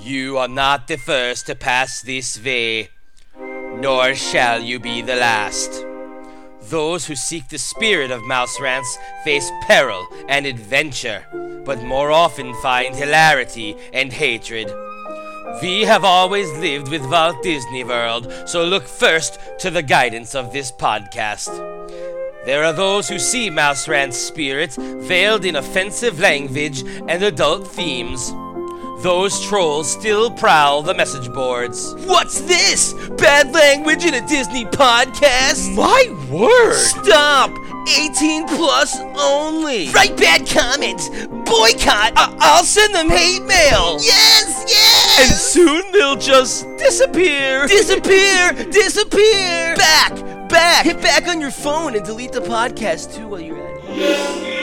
You are not the first to pass this way, nor shall you be the last. Those who seek the spirit of Mouse face peril and adventure, but more often find hilarity and hatred. We have always lived with Walt Disney World, so look first to the guidance of this podcast. There are those who see Mouse Rant's spirit veiled in offensive language and adult themes. Those trolls still prowl the message boards. What's this? Bad language in a Disney podcast? My word! Stop! 18 plus only! Write bad comments! Boycott! I- I'll send them hate mail! Yes! Yes! And soon they'll just disappear! Disappear! Disappear! Back! Back! Hit back on your phone and delete the podcast too while you're at it.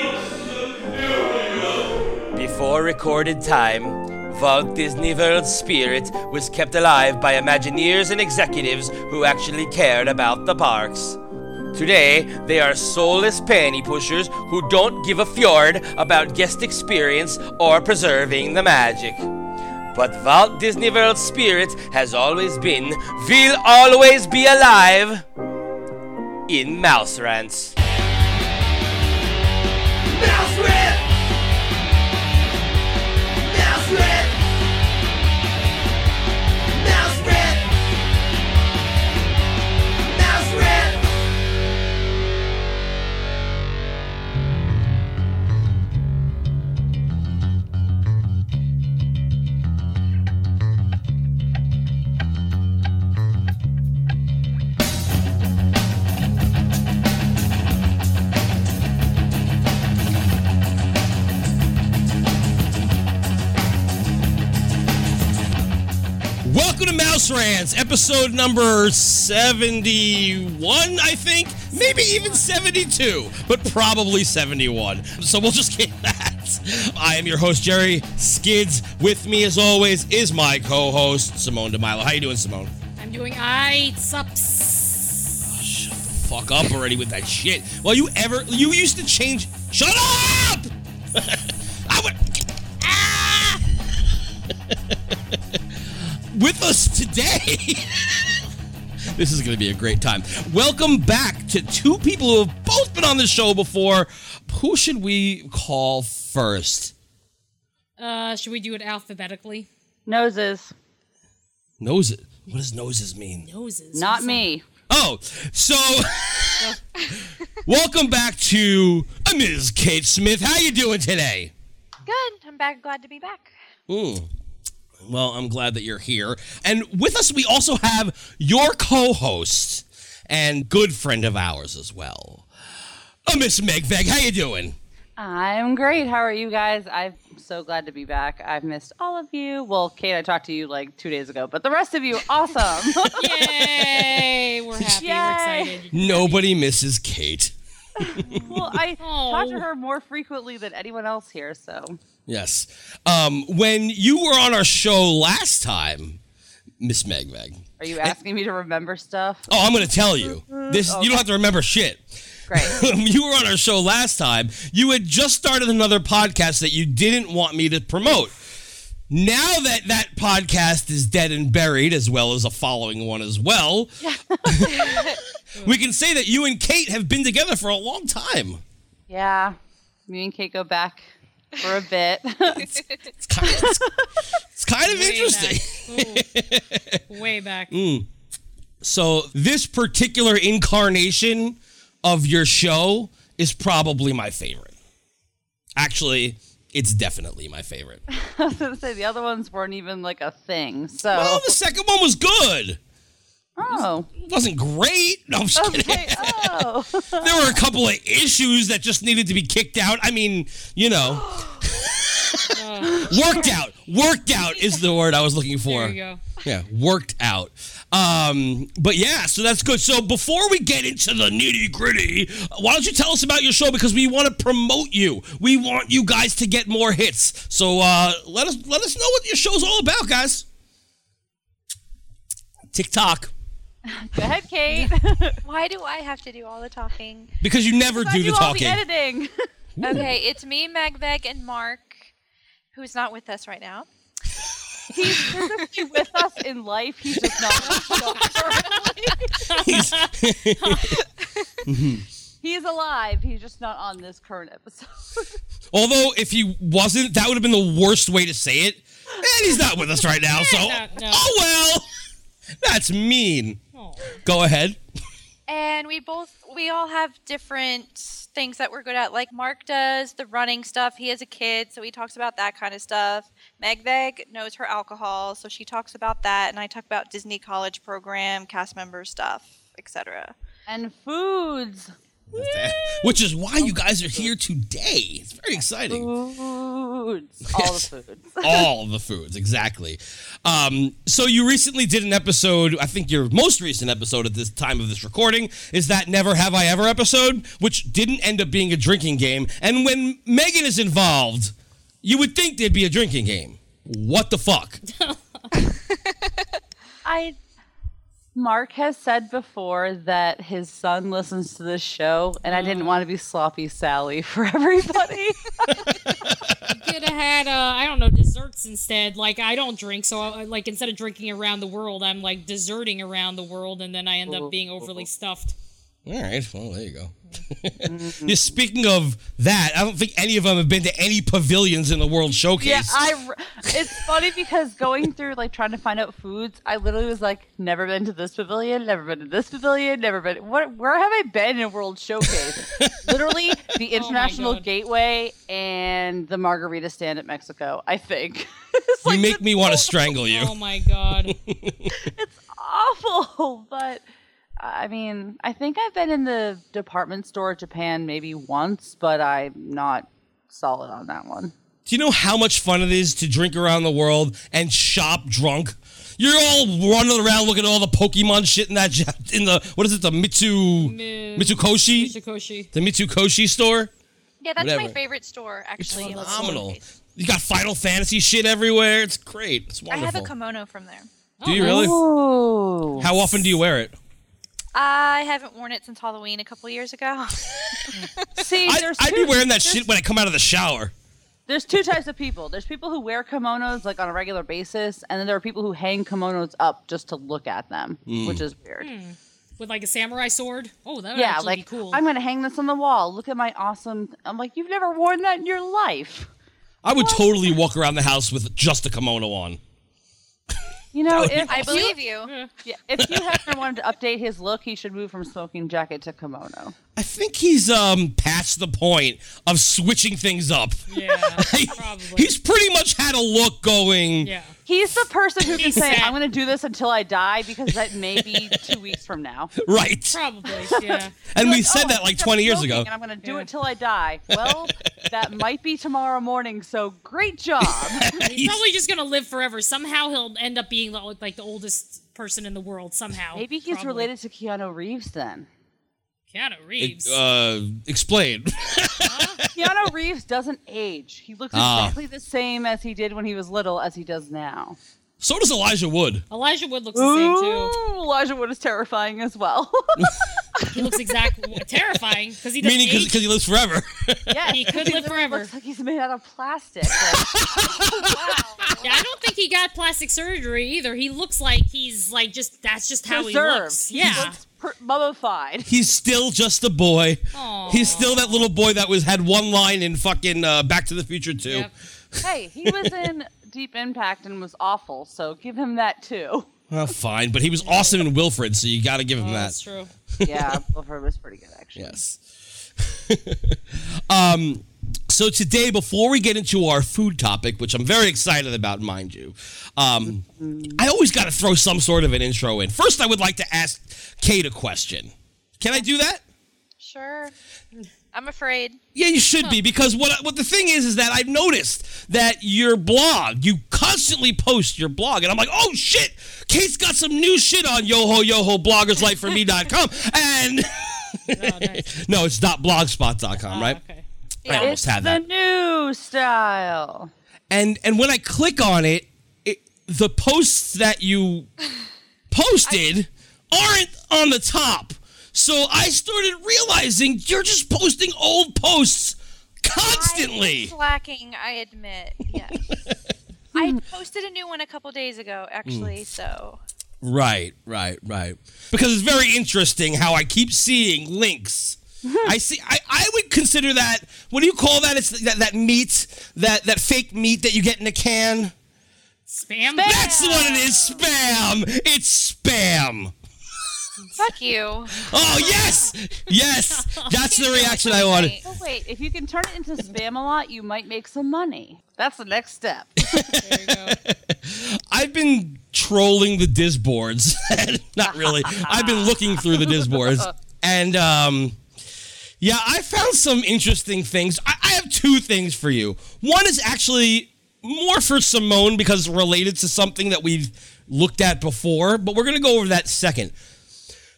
Before recorded time, Walt Disney World's spirit was kept alive by Imagineers and executives who actually cared about the parks. Today, they are soulless panty pushers who don't give a fjord about guest experience or preserving the magic. But Walt Disney World's spirit has always been, will always be alive in Mouse Rants. Mouse Rant! Mouse Rant! Rants, episode number 71, I think. Maybe even 72, but probably 71. So we'll just get that. I am your host, Jerry Skids. With me, as always, is my co host, Simone DeMilo. How you doing, Simone? I'm doing I sups. Ah, shut the fuck up already with that shit. Well, you ever, you used to change. Shut up! with us today. this is going to be a great time. Welcome back to two people who have both been on the show before. Who should we call first? Uh, should we do it alphabetically? Noses. Noses. What does noses mean? Noses. Not me. Oh, so welcome back to Ms. Kate Smith. How you doing today? Good. I'm back. Glad to be back. Mm. Well, I'm glad that you're here. And with us, we also have your co host and good friend of ours as well, uh, Miss Meg Veg. How you doing? I'm great. How are you guys? I'm so glad to be back. I've missed all of you. Well, Kate, I talked to you like two days ago, but the rest of you, awesome. Yay! We're happy. Yay. We're excited. Nobody misses Kate. well, I talk to Oh. her more frequently than anyone else here, so. Yes. Um, when you were on our show last time, Miss Meg Veg. Are you asking me to remember stuff? Oh, I'm going to tell you. This you don't have to remember shit. Great. you were on our show last time, you had just started another podcast that you didn't want me to promote. Now that that podcast is dead and buried, as well as a following one as well, we can say that you and Kate have been together for a long time. Yeah. Me and Kate go back for a bit. It's kind of, it's, it's kind of interesting. back. Way back. So, this particular incarnation of your show is probably my favorite. Actually, it's definitely my favorite. I was going to say, the other ones weren't even like a thing, so. Well, the second one was good. Oh. It wasn't great. No, I'm just kidding. Oh. There were a couple of issues that just needed to be kicked out. I mean, you know, worked out. Worked out is the word I was looking for. There you go. Yeah, worked out. Um, but yeah, so that's good. So before we get into the nitty gritty, why don't you tell us about your show because we want to promote you. We want you guys to get more hits. So uh, let us let us know what your show's all about, guys. TikTok Go ahead, Kate. Why do I have to do all the talking? because you never I do the all talking. the editing. Okay, it's me, Megveg, and Mark, who's not with us right now. He's physically with us in life. He's just not on the show. He's alive. He's just not on this current episode. Although, if he wasn't, that would have been the worst way to say it. And he's not with us right now, so. No, no. Oh well! That's mean. Go ahead. And we both, we all have different things that we're good at. Like Mark does the running stuff. He has a kid, so he talks about that kind of stuff. Megveg knows her alcohol, so she talks about that. And I talk about Disney College program, cast member stuff, etc. and foods. Which is why you guys are here today. It's very exciting. Foods. All the foods. All the foods, exactly. Um, so you recently did an episode. I think your most recent episode at this time of this recording is that "Never Have I Ever" episode, which didn't end up being a drinking game. And when Megan is involved, you would think there'd be a drinking game. What the fuck? I Mark has said before that his son listens to this show, and I didn't want to be sloppy Sally for everybody. Could have had, uh, I don't know, desserts instead. Like, I don't drink, so, I, like, instead of drinking around the world, I'm, like, deserting around the world, and then I end up being overly stuffed. All right. Well, there you go. Yeah, speaking of that, I don't think any of them have been to any pavilions in the World Showcase. yeah, I. r- It's funny because going through like trying to find out foods, I literally was like, never been to this pavilion, never been to this pavilion, never been. What? Where have I been in World Showcase? literally, the oh International God. Gateway and the Margarita Stand at Mexico. I think. You like, make me want to strangle you. Oh my god. it's awful, but I mean, I think I've been in the department store at Japan maybe once, but I'm not solid on that one. Do you know how much fun it is to drink around the world and shop drunk? You're all running around looking at all the Pokemon shit in that in the what is it the Mitsu Mi- Mitsukoshi Mitsukoshi. the Mitsukoshi store? Yeah, that's my favorite store, actually. in the Phenomenal. Showcase. You got Final Fantasy shit everywhere. It's great. It's wonderful. I have a kimono from there. Do you really? Ooh. How often do you wear it? I haven't worn it since Halloween a couple years ago. See, I, there's I'd two, be wearing that shit when I come out of the shower. There's two types of people. There's people who wear kimonos like on a regular basis, and then there are people who hang kimonos up just to look at them, Hmm. which is weird. With, like, a samurai sword? Oh, that would Yeah, actually like be cool. I'm gonna hang this on the wall. Look at my awesome. I'm like, you've never worn that in your life. I would totally walk around the house with just a kimono on. You know, if I believe you. Yeah, if Hugh Hefner wanted to update his look, he should move from smoking jacket to kimono. I think he's um past the point of switching things up. yeah, probably. He's pretty much had a look going. yeah. He's the person who can say, "I'm going to do this until I die," because that may be two weeks from now. Right. Probably, yeah. And we Like, said "Oh, that like 20 years ago. and I'm going to do Yeah. it till I die. Well, that might be tomorrow morning. So great job. He's probably just gonna live forever. Somehow he'll end up being the- like the oldest person in the world. Somehow. Maybe he's Probably. related to Keanu Reeves then. Keanu Reeves. Uh, explain. Keanu Reeves doesn't age. He looks Ah. exactly the same as he did when he was little as he does now. so does Elijah Wood. Elijah Wood looks the same too. Ooh, Elijah Wood is terrifying as well. He looks exactly terrifying because he doesn't Meaning age. because he lives forever. yeah, He could he live forever. Looks like he's made out of plastic. Like, Wow. Yeah, I don't think he got plastic surgery either. He looks like he's like just that's just how he preserved. looks. He Yeah. looks per- mummified. He's still just a boy. Aw. He's still that little boy that was had one line in fucking uh, Back to the Future too. Yep. hey, he was in Deep Impact and was awful, so give him that too. Well, fine, but he was awesome in Wilfred, so you got to give him Oh, that. that's true. Yeah, Wilfred was pretty good actually. Yes. um, so today, before we get into our food topic, which I'm very excited about, mind you, um, I always got to throw some sort of an intro in. First, I would like to ask Kate a question. Can I do that? Sure. I'm afraid. Yeah, you should be because what what the thing is is that I've noticed that your blog, you constantly post your blog, and I'm like, oh shit, Kate's got some new shit on yoho yoho bloggerslifeforme.com, and Oh, nice. no, it's not blogspot.com, right? Okay. I almost It's had the new style. And and when I click on it, it the posts that you posted aren't on the top. So I started realizing you're just posting old posts constantly. I'm slacking, I admit. Yes. I posted a new one a couple days ago, actually. Mm. So Right, right, right. Because it's very interesting how I keep seeing links. I see. I, I would consider that. What do you call that? It's that, that meat, that that fake meat that you get in a can. Spam. That's what it is. Spam. It's spam. fuck you. Oh yes, yes. That's the reaction I wanted. Right. Oh, wait, if you can turn it into spam a lot, you might make some money. That's the next step. There you go. I've been trolling the disboards. Not really. I've been looking through the disboards, and um, yeah, I found some interesting things. I, I have two things for you. One is actually more for Simone because related to something that we've looked at before, but we're gonna go over that second.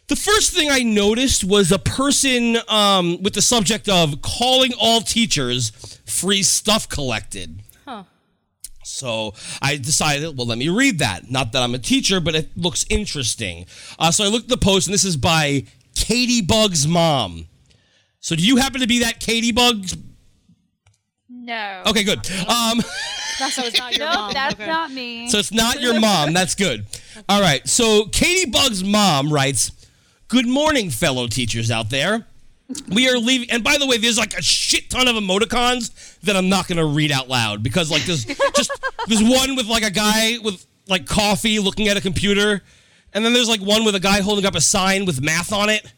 The first thing I noticed was a person um, with the subject of calling all teachers free stuff collected. Huh. So I decided, well, let me read that. Not that I'm a teacher, but it looks interesting. Uh, so I looked at the post, and this is by Katie Bug's mom. So do you happen to be that Katie Bug? No. Okay, good. Um, So not your no, mom. that's okay. not me. so it's not your mom. That's good. All right. So Katie Bug's mom writes, "Good morning, fellow teachers out there." We are leaving, and by the way, there's like a shit ton of emoticons that I'm not gonna read out loud because like there's just there's one with like a guy with like coffee looking at a computer, and then there's like one with a guy holding up a sign with math on it.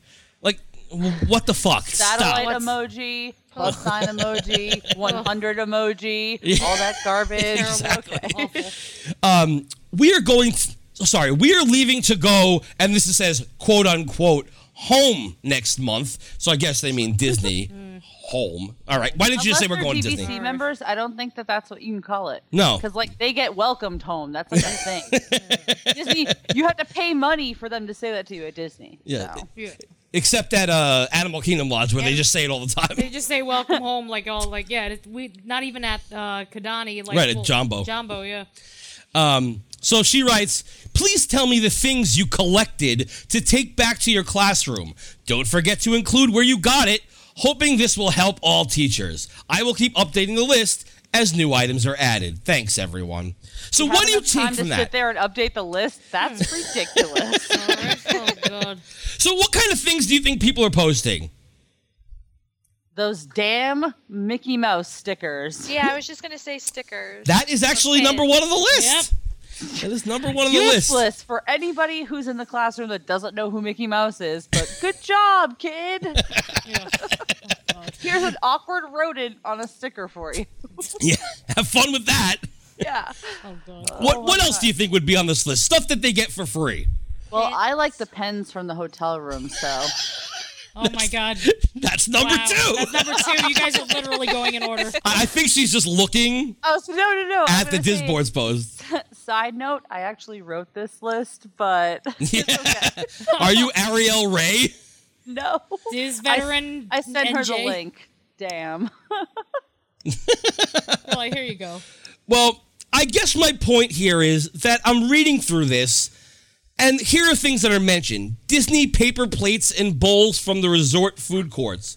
Like, w- what the fuck? Satellite Stop. emoji, plus sign emoji, 100 emoji, all that garbage. Terrible. Okay. Awful. Um, we are going th- oh, sorry we are leaving to go and this says quote unquote home next month so i guess they mean disney home all right why didn't you just say we're Unless going to disney DVC members, I don't think that that's what you can call it. No. because like they get welcomed home. That's like a thing. Disney, you have to pay money for them to say that to you at Disney. Yeah. so. Yeah. Except at uh animal kingdom lodge where they just say it all the time They just say welcome home, like all like yeah. It, we not even at uh, Kidani, like Right, at Jambo. Jambo, yeah. Um, so she writes, please tell me the things you collected to take back to your classroom. Don't forget to include where you got it, hoping this will help all teachers. I will keep updating the list as new items are added. Thanks, everyone. So, You what have do you enough time take from to that? sit there and update the list? That's ridiculous. Oh god. So, what kind of things do you think people are posting? Those damn Mickey Mouse stickers. Yeah, I was just gonna say stickers. That is actually Okay. number one on the list. That is number one on the list. Useless for anybody who's in the classroom that doesn't know who Mickey Mouse is. But good job, kid. Yeah. Here's an awkward rodent on a sticker for you. Yeah, have fun with that. Yeah. Oh god. What oh, What else do you think would be on this list? Stuff that they get for free. Well, I like the pens from the hotel room, so Oh my god. That's number Wow. two. That's number two. You guys are literally going in order. I I think she's just looking Oh so no no no. At the Disboards post. Side note, I actually wrote this list, but Yeah. Are you Ariel Ray? no. Diz veteran. I sent her the link. Damn. Well, here you go. Well, I guess my point here is that I'm reading through this, and here are things that are mentioned Disney paper plates and bowls from the resort food courts.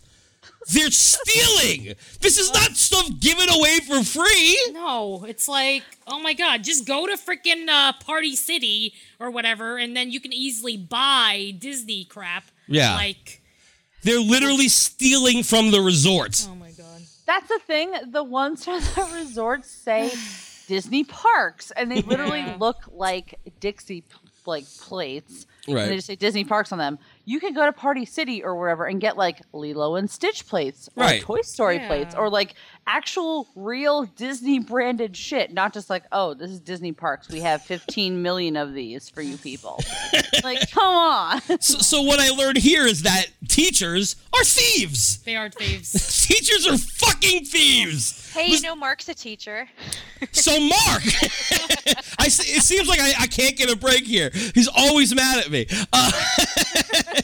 They're stealing! This is not stuff given away for free! No, it's like, oh my god, just go to freaking uh, Party City or whatever, and then you can easily buy Disney crap. Yeah. Like, They're literally stealing from the resort. oh my god. That's the thing. The ones from the resorts say Disney parks, and they literally look like Dixie like plates. Right. And they just say Disney parks on them. You can go to Party City or wherever and get like Lilo and Stitch plates, or Right. Toy Story Yeah. plates, or like actual real Disney branded shit. Not just like, oh, this is Disney parks. We have 15 million of these for you people. like, come on. So, so what I learned here is that teachers are thieves! They are thieves. Teachers are fucking thieves! hey, you know Mark's a teacher. So Mark, I see, it seems like I, I can't get a break here. He's always mad at me. Uh,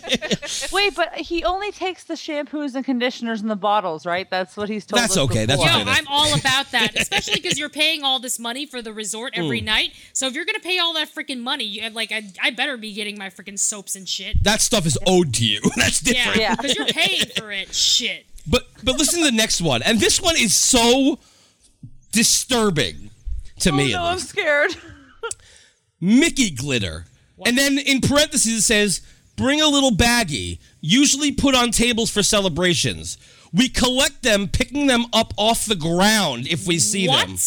Wait, but he only takes the shampoos and conditioners in the bottles, right? That's what he's told That's us okay, that's before. Yo, okay. I'm all about that, especially because you're paying all this money for the resort every mm. night. So if you're gonna pay all that freaking money, you, like I, I better be getting my freaking soaps and shit. that stuff is owed to you. That's different. Yeah, Yeah. because you're paying for it. Shit. But but listen to the next one, and this one is so disturbing. To Oh me, no, at I'm scared. Mickey glitter. And then in parentheses it says, bring a little baggie, usually put on tables for celebrations. We collect them, picking them up off the ground if we see what? them.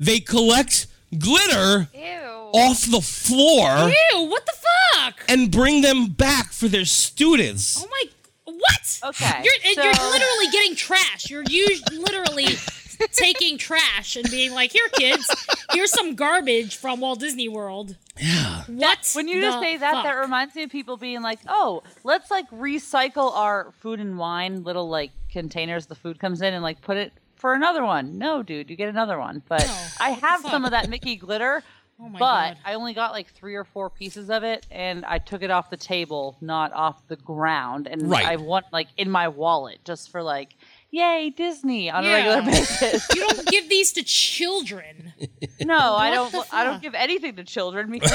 They collect glitter Ew. off the floor Ew, what the fuck? and bring them back for their students. Oh my, what? Okay, You're, so- you're literally getting trash. You're us- literally taking trash and being like, here, kids, here's some garbage from Walt Disney World. Yeah. What? When you just say that, that reminds me of people being like, "Oh, let's like recycle our food and wine little like containers the food comes in and like put it for another one." No, dude, you get another one. But No, I have some of that Mickey glitter, Oh my but God. I only got like three or four pieces of it, and I took it off the table, not off the ground, and Right. I want like in my wallet just for like, yay Disney on a Yeah. regular basis. You don't give these to children. no, I What don't. the I don't fuck? give anything to children because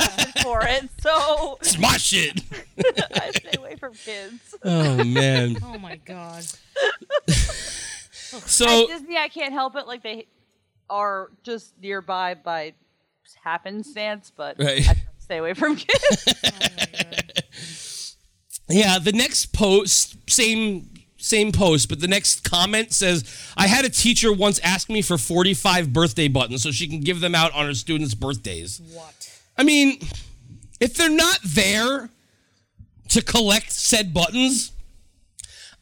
I'm for it. So It's my shit. I stay away from kids. Oh man. Oh my god. So At Disney, I can't help it. Like they are just nearby by happenstance, but Right. I try to stay away from kids. Oh my god. Yeah, the next post, same same post, but the next comment says, "I had a teacher once ask me for 45 birthday buttons so she can give them out on her students' birthdays." What? I mean, if they're not there to collect said buttons,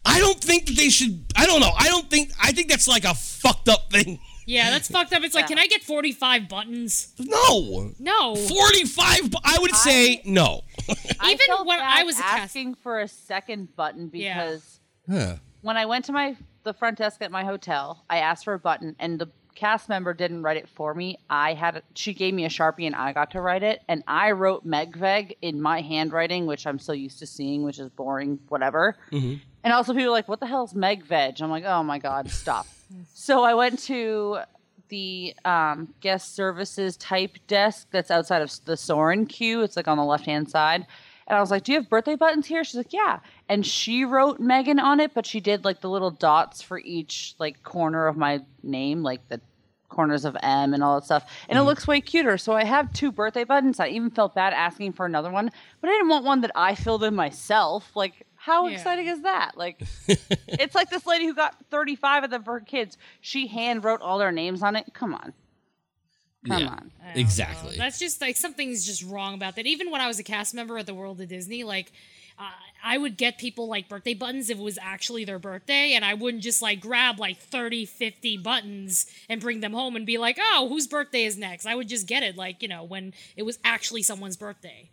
I don't think that they should I don't know. I don't think I think that's like a fucked up thing. Yeah, that's fucked up. It's like, Yeah. can I get 45 buttons? No. No. 45 bu- I would say no. I Even felt when bad I was a cast- asking for a second button Yeah. because Huh. when I went to my the front desk at my hotel, I asked for a button, and the cast member didn't write it for me. I had she gave me a sharpie, and I got to write it, and I wrote Megveg in my handwriting, which I'm so used to seeing, which is boring, whatever. And also, people are like, "What the hell's Megveg?" I'm like, "Oh my god, stop!" so I went to the um, guest services type desk that's outside of the Soarin' queue. It's like on the left hand side. And I was like, "Do you have birthday buttons here?" She's like, "Yeah." And she wrote Megan on it, but she did like the little dots for each like corner of my name, like the corners of M and all that stuff. And it mm-hmm. looks way cuter. So I have two birthday buttons. I even felt bad asking for another one, but I didn't want one that I filled in myself. Like, how Yeah. exciting is that? Like, it's like this lady who got 35 of them for her kids. She hand wrote all their names on it. Come on. Come Yeah. on. I don't know. Exactly. That's just like something's just wrong about that. Even when I was a cast member at the World of Disney, like uh, I would get people like birthday buttons if it was actually their birthday, and I wouldn't just like grab like 30, 50 buttons and bring them home and be like, oh, whose birthday is next? I would just get it like, you know, when it was actually someone's birthday.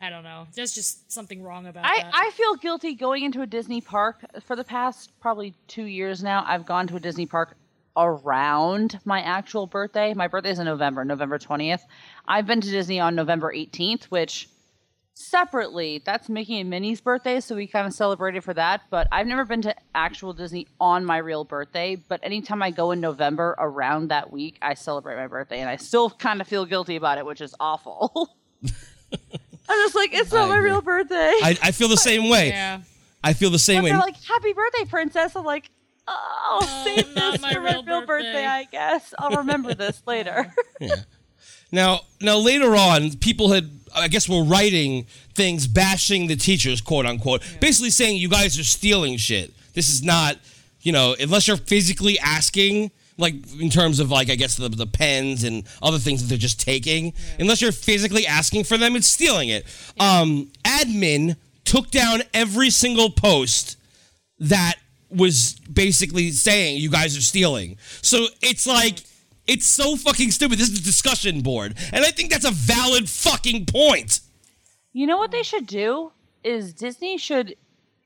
I don't know. There's just something wrong about I, that. I feel guilty going into a Disney park for the past probably two years now. I've gone to a Disney park around my actual birthday. My birthday is in November, November 20th. I've been to Disney on November 18th, which separately, that's Mickey and Minnie's birthday, so we kind of celebrated for that. But I've never been to actual Disney on my real birthday. But anytime I go in November around that week, I celebrate my birthday, and I still kind of feel guilty about it, which is awful. I'm just like, it's not my real birthday. I, I feel the same way. yeah. I feel the same But way. they're like, "Happy birthday, princess!" I'm like, "Oh, Oh, save not this my for my real real birthday. birthday. I guess I'll remember this later." yeah. Now, now later on, people had, I guess, were writing things bashing the teachers, quote unquote, basically saying you guys are stealing shit. This is not, you know, unless you're physically asking, like in terms of like I guess the the pens and other things that they're just taking. Unless you're physically asking for them, it's stealing it. Um, admin took down every single post that was basically saying you guys are stealing. So it's like it's so fucking stupid. This is a discussion board, and I think that's a valid fucking point. you know what they should do is Disney should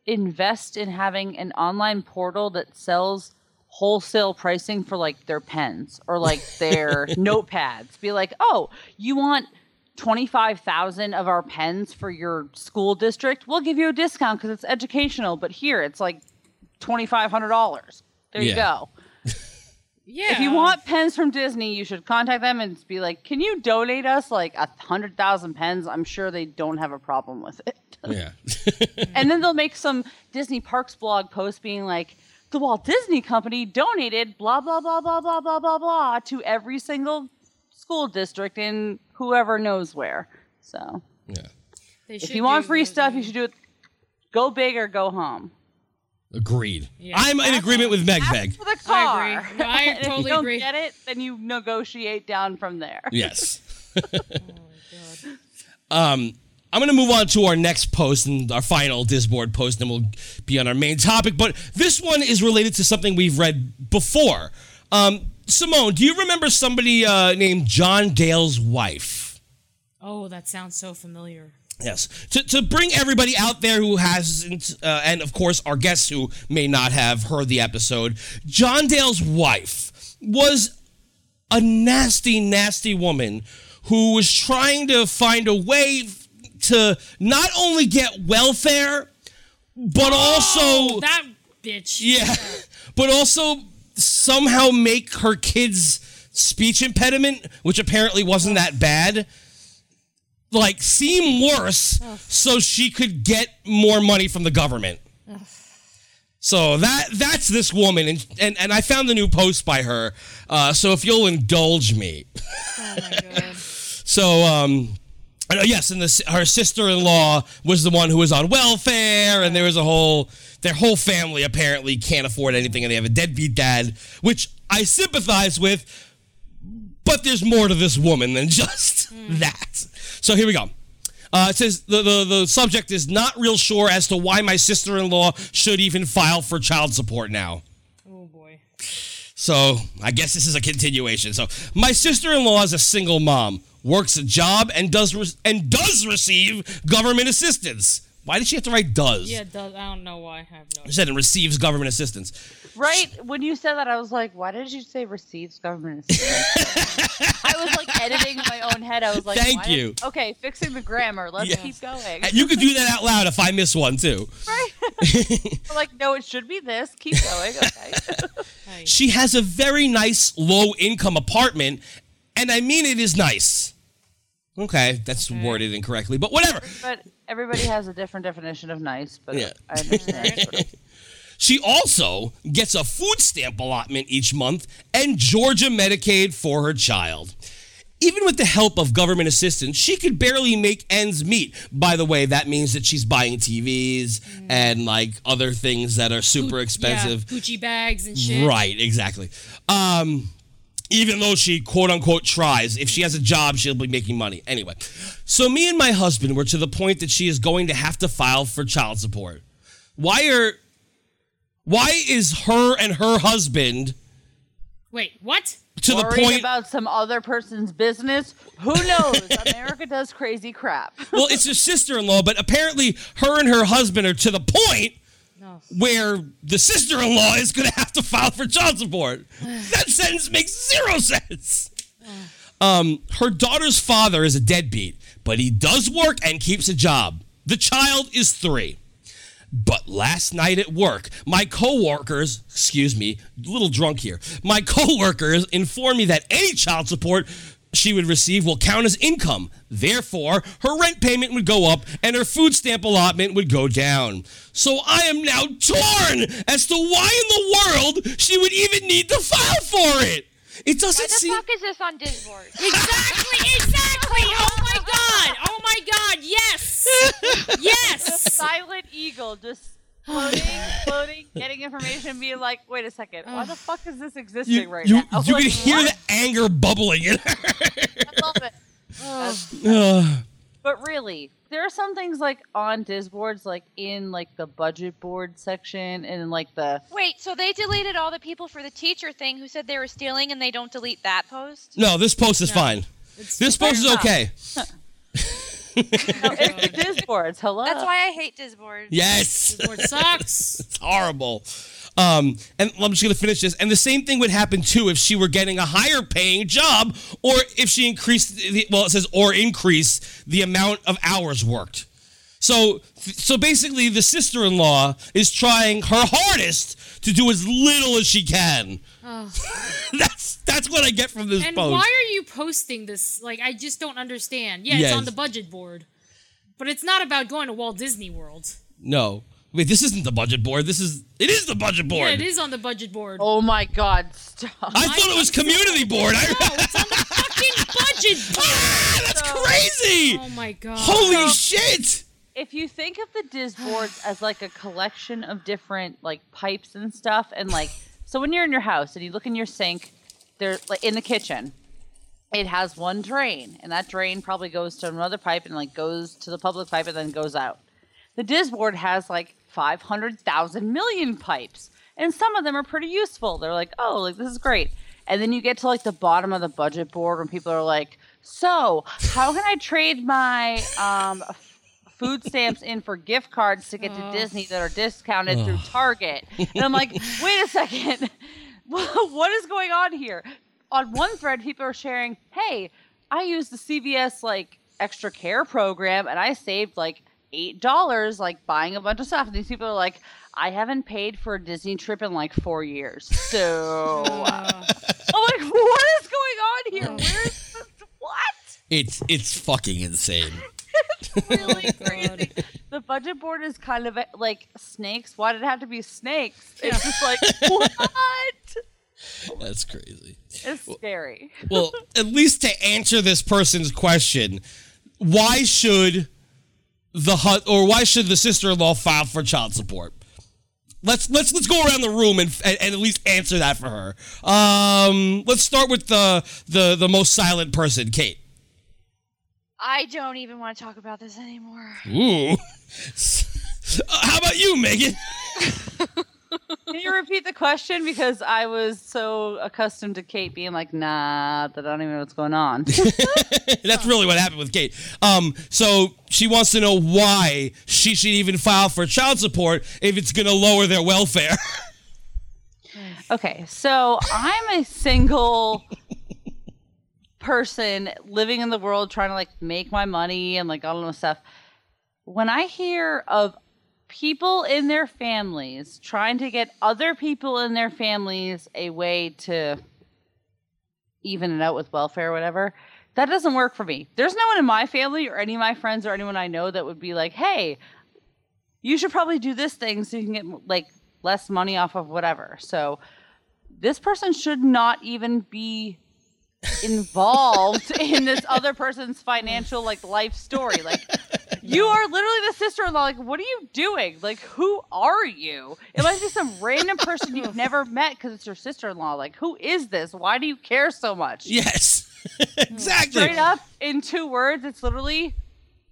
invest in having an online portal that sells wholesale pricing for like their pens or like their notepads. Be like, "Oh, you want 25,000 of our pens for your school district? We'll give you a discount cuz it's educational, but here it's like $2500." There you go. Yeah. If you want pens from Disney, you should contact them and be like, "Can you donate us like a hundred thousand pens?" I'm sure they don't have a problem with it. Yeah. and then they'll make some Disney Parks blog post being like, the Walt Disney Company donated blah blah blah blah blah blah blah blah to every single school district in whoever knows where. So Yeah. They if you want free stuff, you should do it. Go big or go home. Agreed. Yeah. I'm in agreement with Meg Meg. for the I car. agree. No, I And if totally you don't agree. get it, then you negotiate down from there. Yes. Oh um, I'm going to move on to our next post and our final Disboard post, and we'll be on our main topic. But this one is related to something we've read before. Um, Simone, do you remember somebody uh, named John Dale's wife? Oh, that sounds so familiar. Yes. To, to bring everybody out there who hasn't, uh, and of course our guests who may not have heard the episode, John Dale's wife was a nasty, nasty woman who was trying to find a way to not only get welfare, but also. Oh, that bitch. Yeah, but also somehow make her kid's speech impediment, which apparently wasn't that bad, like seem worse so she could get more money from the government. So that that's this woman, and and, and I found the new post by her. Uh, so if you'll indulge me, Oh so um, uh, yes, and the, her sister-in-law was the one who was on welfare, and there was a whole their whole family apparently can't afford anything, and they have a deadbeat dad, which I sympathize with. But there's more to this woman than just that. So here we go. Uh, it says the, the the subject is not real sure as to why my sister-in-law should even file for child support now. Oh boy. So I guess this is a continuation. So my sister-in-law is a single mom, works a job, and does re- and does receive government assistance. Why did she have to write does? Yeah, does, I don't know why. I have no. She said it receives government assistance. Right when you said that, I was like, "Why did you say receives government assistance?" I was like editing my own head. I was like, Thank why did- you. okay, fixing the grammar. Let's Yes. keep going. You could do that out loud if I miss one too. Right? Like, no, it should be this. Keep going. Okay. Hey. She has a very nice low-income apartment, and I mean it is nice. Okay, that's Okay. worded incorrectly, but whatever. but everybody has a different definition of nice. But Yeah. I understand. She also gets a food stamp allotment each month and Georgia Medicaid for her child. Even with the help of government assistance, she could barely make ends meet. By the way, that means that she's buying TVs and like other things that are super expensive. Yeah, Gucci bags and shit. Right, exactly. Um, even though she quote unquote tries, if she has a job, she'll be making money. Anyway, so me and my husband were to the point that she is going to have to file for child support. Why are why is her and her husband Wait, what? to the point about some other person's business? Who knows? America does crazy crap. well it's her sister-in-law but apparently her and her husband are to the point No. where the sister-in-law is going to have to file for child support. that sentence makes zero sense. Um, her daughter's father is a deadbeat, but he does work and keeps a job. The child is three. But last night at work, my coworkers, excuse me, a little drunk here, my coworkers informed me that any child support she would receive will count as income. Therefore, her rent payment would go up and her food stamp allotment would go down. So I am now torn as to why in the world she would even need to file for it. It doesn't seem- What the seem. fuck is this on Discord? Exactly, exactly. Oh my god. Oh my god. Yes. Yes. Silent eagle just floating, floating, getting information, being like, wait a second, why the fuck is this existing You, right you, now? you Like, can hear what? the anger bubbling in her. I love it. That's- Ugh. But really, there are some things like on Disboards, like in like the budget board section and in like the Wait, so they deleted all the people for the teacher thing who said they were stealing and they don't delete that post? no, this post is No. fine. It's This post is enough. okay. no, it's Disboards. Hello. That's why I hate Disboards. Yes. This board sucks. It's horrible. Um, and I'm just gonna finish this. And the same thing would happen too if she were getting a higher paying job, or if she increased the well, it says or increase the amount of hours worked. So, so basically, the sister-in-law is trying her hardest to do as little as she can. that's that's what I get from this And post. why are you posting this? Like, I just don't understand. Yeah, it's on the budget board, but it's not about going to Walt Disney World. no, Wait, this isn't the budget board. This is it is the budget board. Yeah, it is on the budget board. Oh my god, stop. I thought it was community board. I, No, it's on the fucking budget board. ah, that's So- crazy. Oh my god. Holy So- shit. if you think of the Disboards as like a collection of different like pipes and stuff, and like so when you're in your house and you look in your sink, there's like in the kitchen, it has one drain, and that drain probably goes to another pipe and like goes to the public pipe and then goes out. The Disboard has like 500,000 million pipes, and some of them are pretty useful. They're like, oh, like this is great. And then you get to like the bottom of the budget board when people are like, so how can I trade my um, food stamps in for gift cards to get to Disney that are discounted through Target? And I'm like, wait a second, what is going on here? On one thread, people are sharing, hey, I used the CVS like extra care program and I saved like eight dollars like buying a bunch of stuff. And these people are like, I haven't paid for a Disney trip in like four years. So Uh, I'm like, what is going on here? Where's what? It's it's fucking insane. Really God. crazy. The budget board is kind of like snakes. Why did it have to be snakes? It's just like what? That's crazy. It's scary. Well, at least to answer this person's question, why should the hut or why should the sister-in-law file for child support? Let's let's let's go around the room and, and, and at least answer that for her. Um, let's start with the the the most silent person, Kate. I don't even want to talk about this anymore. Ooh. Uh, How about you, Megan? Can you repeat the question? Because I was so accustomed to Kate being like, nah, that I don't even know what's going on. That's really what happened with Kate. Um, so she wants to know why she should even file for child support if it's going to lower their welfare. Okay, so I'm a single person living in the world trying to like make my money and like all of this stuff. When I hear of people in their families trying to get other people in their families a way to even it out with welfare or whatever, that doesn't work for me. There's no one in my family or any of my friends or anyone I know that would be like, hey, you should probably do this thing so you can get like less money off of whatever. So this person should not even be involved in this other person's financial like life story. Like you are literally the sister-in-law. Like, what are you doing? Like, who are you? It might be some random person you've never met because it's your sister-in-law. Like, who is this? Why do you care so much? yes. Hmm. exactly. Straight up in two words, it's literally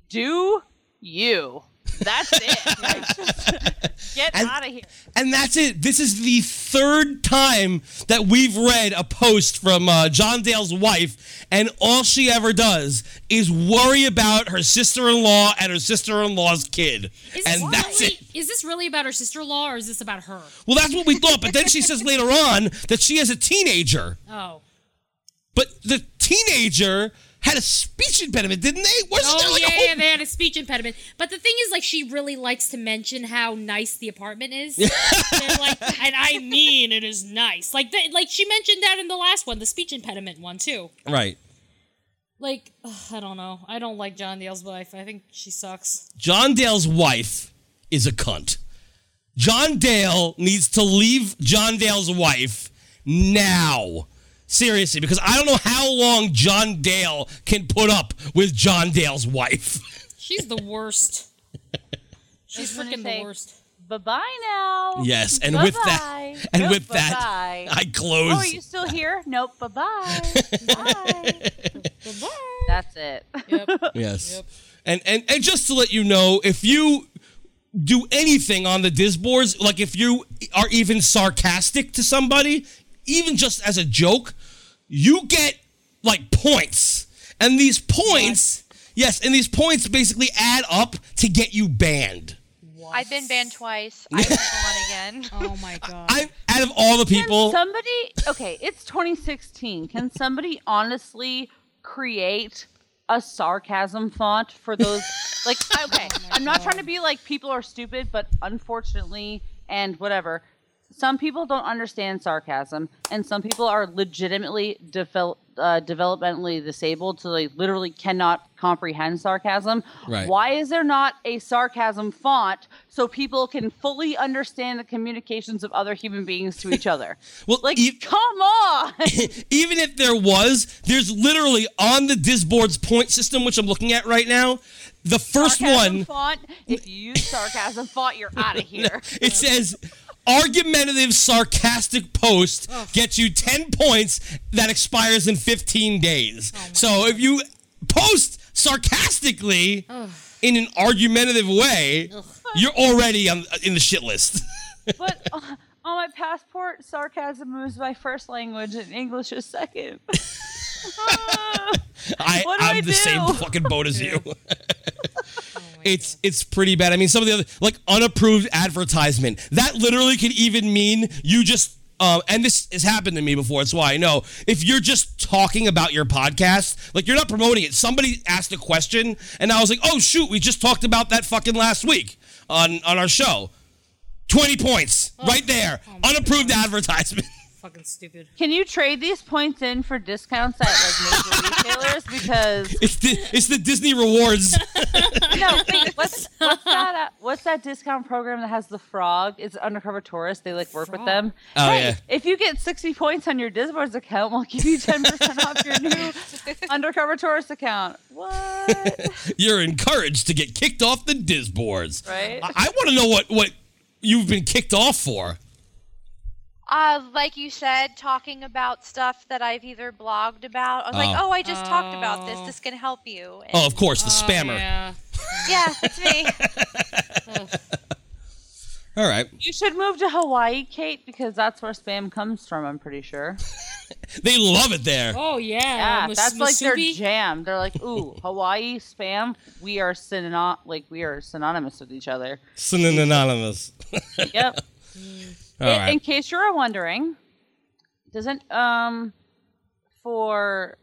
do you. That's it. Like, just get And- out of here. And that's it. This is the third time that we've read a post from uh, John Dale's wife, and all she ever does is worry about her sister-in-law and her sister-in-law's kid, Is and this that's really, it. Is this really about her sister-in-law or is this about her? Well, that's what we thought, but then she says later on that she has a teenager, Oh. but the teenager had a speech impediment, didn't they? Wasn't oh, there Oh like yeah, a whole yeah, they had a speech impediment. But the thing is, like, she really likes to mention how nice the apartment is. They're like, and I mean, it is nice. Like, the, like she mentioned that in the last one, the speech impediment one too. right? Like, ugh, I don't know. I don't like John Dale's wife. I think she sucks. John Dale's wife is a cunt. John Dale needs to leave John Dale's wife now. Seriously, because I don't know how long John Dale can put up with John Dale's wife. She's the worst. She's freaking the worst. Bye bye now. Yes, and with that, and Nope, with that, bye-bye. I close. Oh, are you still here? Nope. Bye bye. bye. Goodbye. That's it. Yep. Yes. Yep. And, and and just to let you know, if you do anything on the Disboards, like if you are even sarcastic to somebody, even just as a joke, you get like points. And these points, yes, and these points basically add up to get you banned. I've been banned twice. I won't go on again. Oh my god. I out of all the people, Can somebody, okay, it's 2016. Can somebody honestly create a sarcasm font for those? Like, okay, oh I'm not trying to be like people are stupid, but unfortunately, and whatever, some people don't understand sarcasm, and some people are legitimately devel- uh, developmentally disabled, so they literally cannot comprehend sarcasm. Right. Why is there not a sarcasm font so people can fully understand the communications of other human beings to each other? Well, like, e- come on! even if there was, there's literally on the Disboard's point system, which I'm looking at right now, the first sarcasm one. font. If you use sarcasm font, you're out of here. It says argumentative sarcastic post gets you 10 points that expires in 15 days. so if you post sarcastically in an argumentative way, you're already on, in the shit list. but uh, on my passport, sarcasm is my first language and English is second. I, do I the same fucking boat as you. Oh it's it's pretty bad. I mean, some of the other like unapproved advertisement that literally could even mean you just. Um, and this has happened to me before. That's why I know. If you're just talking about your podcast, like you're not promoting it. Somebody asked a question, and I was like, "Oh shoot, we just talked about that fucking last week on on our show." Twenty points right there. Unapproved advertisement. Fucking stupid. Can you trade these points in for discounts at like major retailers? Because It's the it's the Disney rewards. no, wait, what's what's that? Uh, what's that discount program that has the frog? It's undercover tourist. They like work with them. Oh, hey, yeah. If you get sixty points on your Disboards account, we'll give you ten percent off your new undercover tourist account. What? You're encouraged to get kicked off the Disboards. Right? I, I want to know what what you've been kicked off for. Uh, like you said, talking about stuff that I've either blogged about. I was like, Oh. oh, I just talked about this. This can help you. And Oh, of course, the Oh, spammer. yeah. yeah, it's me. All right. You should move to Hawaii, Kate, because that's where spam comes from. I'm pretty sure. They love it there. Oh yeah. Yeah, Mas- that's like their Masubi? jam. They're like, ooh, Hawaii spam. We are synonym, like we are synonymous with each other. Synonymous. Yep. All In- In case you're wondering, doesn't um for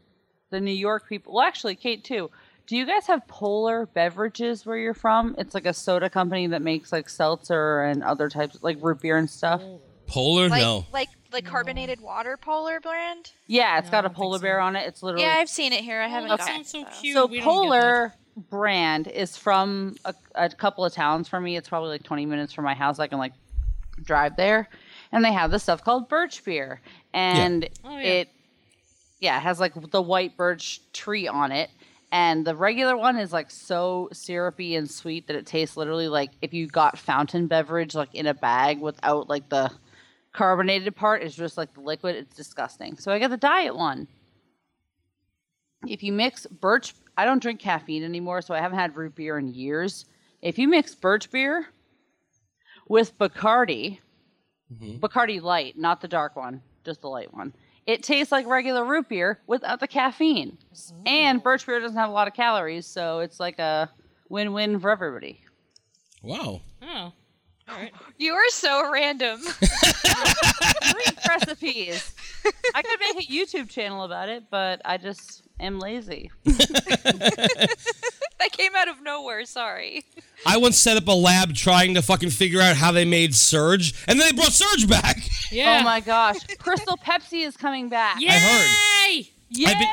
the New York people? Well, actually, Kate too. Do you guys have Polar Beverages where you're from? It's like a soda company that makes like seltzer and other types, like root beer and stuff. Polar? Like, no. like, like carbonated water polar brand. Yeah, it's No, got a don't polar so. bear on it. It's literally Yeah, I've seen it here. I haven't Oh, got that it. sounds so cute. So We Polar brand is from a, a couple of towns from me. It's probably like 20 minutes from my house. I can like drive there, and they have this stuff called birch beer, and Oh, yeah. it yeah it has like the white birch tree on it. And the regular one is like so syrupy and sweet that it tastes literally like if you got fountain beverage like in a bag without like the carbonated part. It's just like the liquid. It's disgusting. So I got the diet one if you mix birch I don't drink caffeine anymore, so I haven't had root beer in years. If you mix birch beer with Bacardi, mm-hmm. Bacardi light, not the dark one, just the light one. It tastes like regular root beer without the caffeine. And birch beer doesn't have a lot of calories, so it's like a win-win for everybody. Wow. Oh. All right. You are so random. Drink recipes. I could make a YouTube channel about it, but I just am lazy. That came out of nowhere. Sorry. I once set up a lab trying to fucking figure out how they made Surge, and then they brought Surge back. Yeah. Oh my gosh. Crystal Pepsi is coming back. Yay! heard. Yeah. I've been-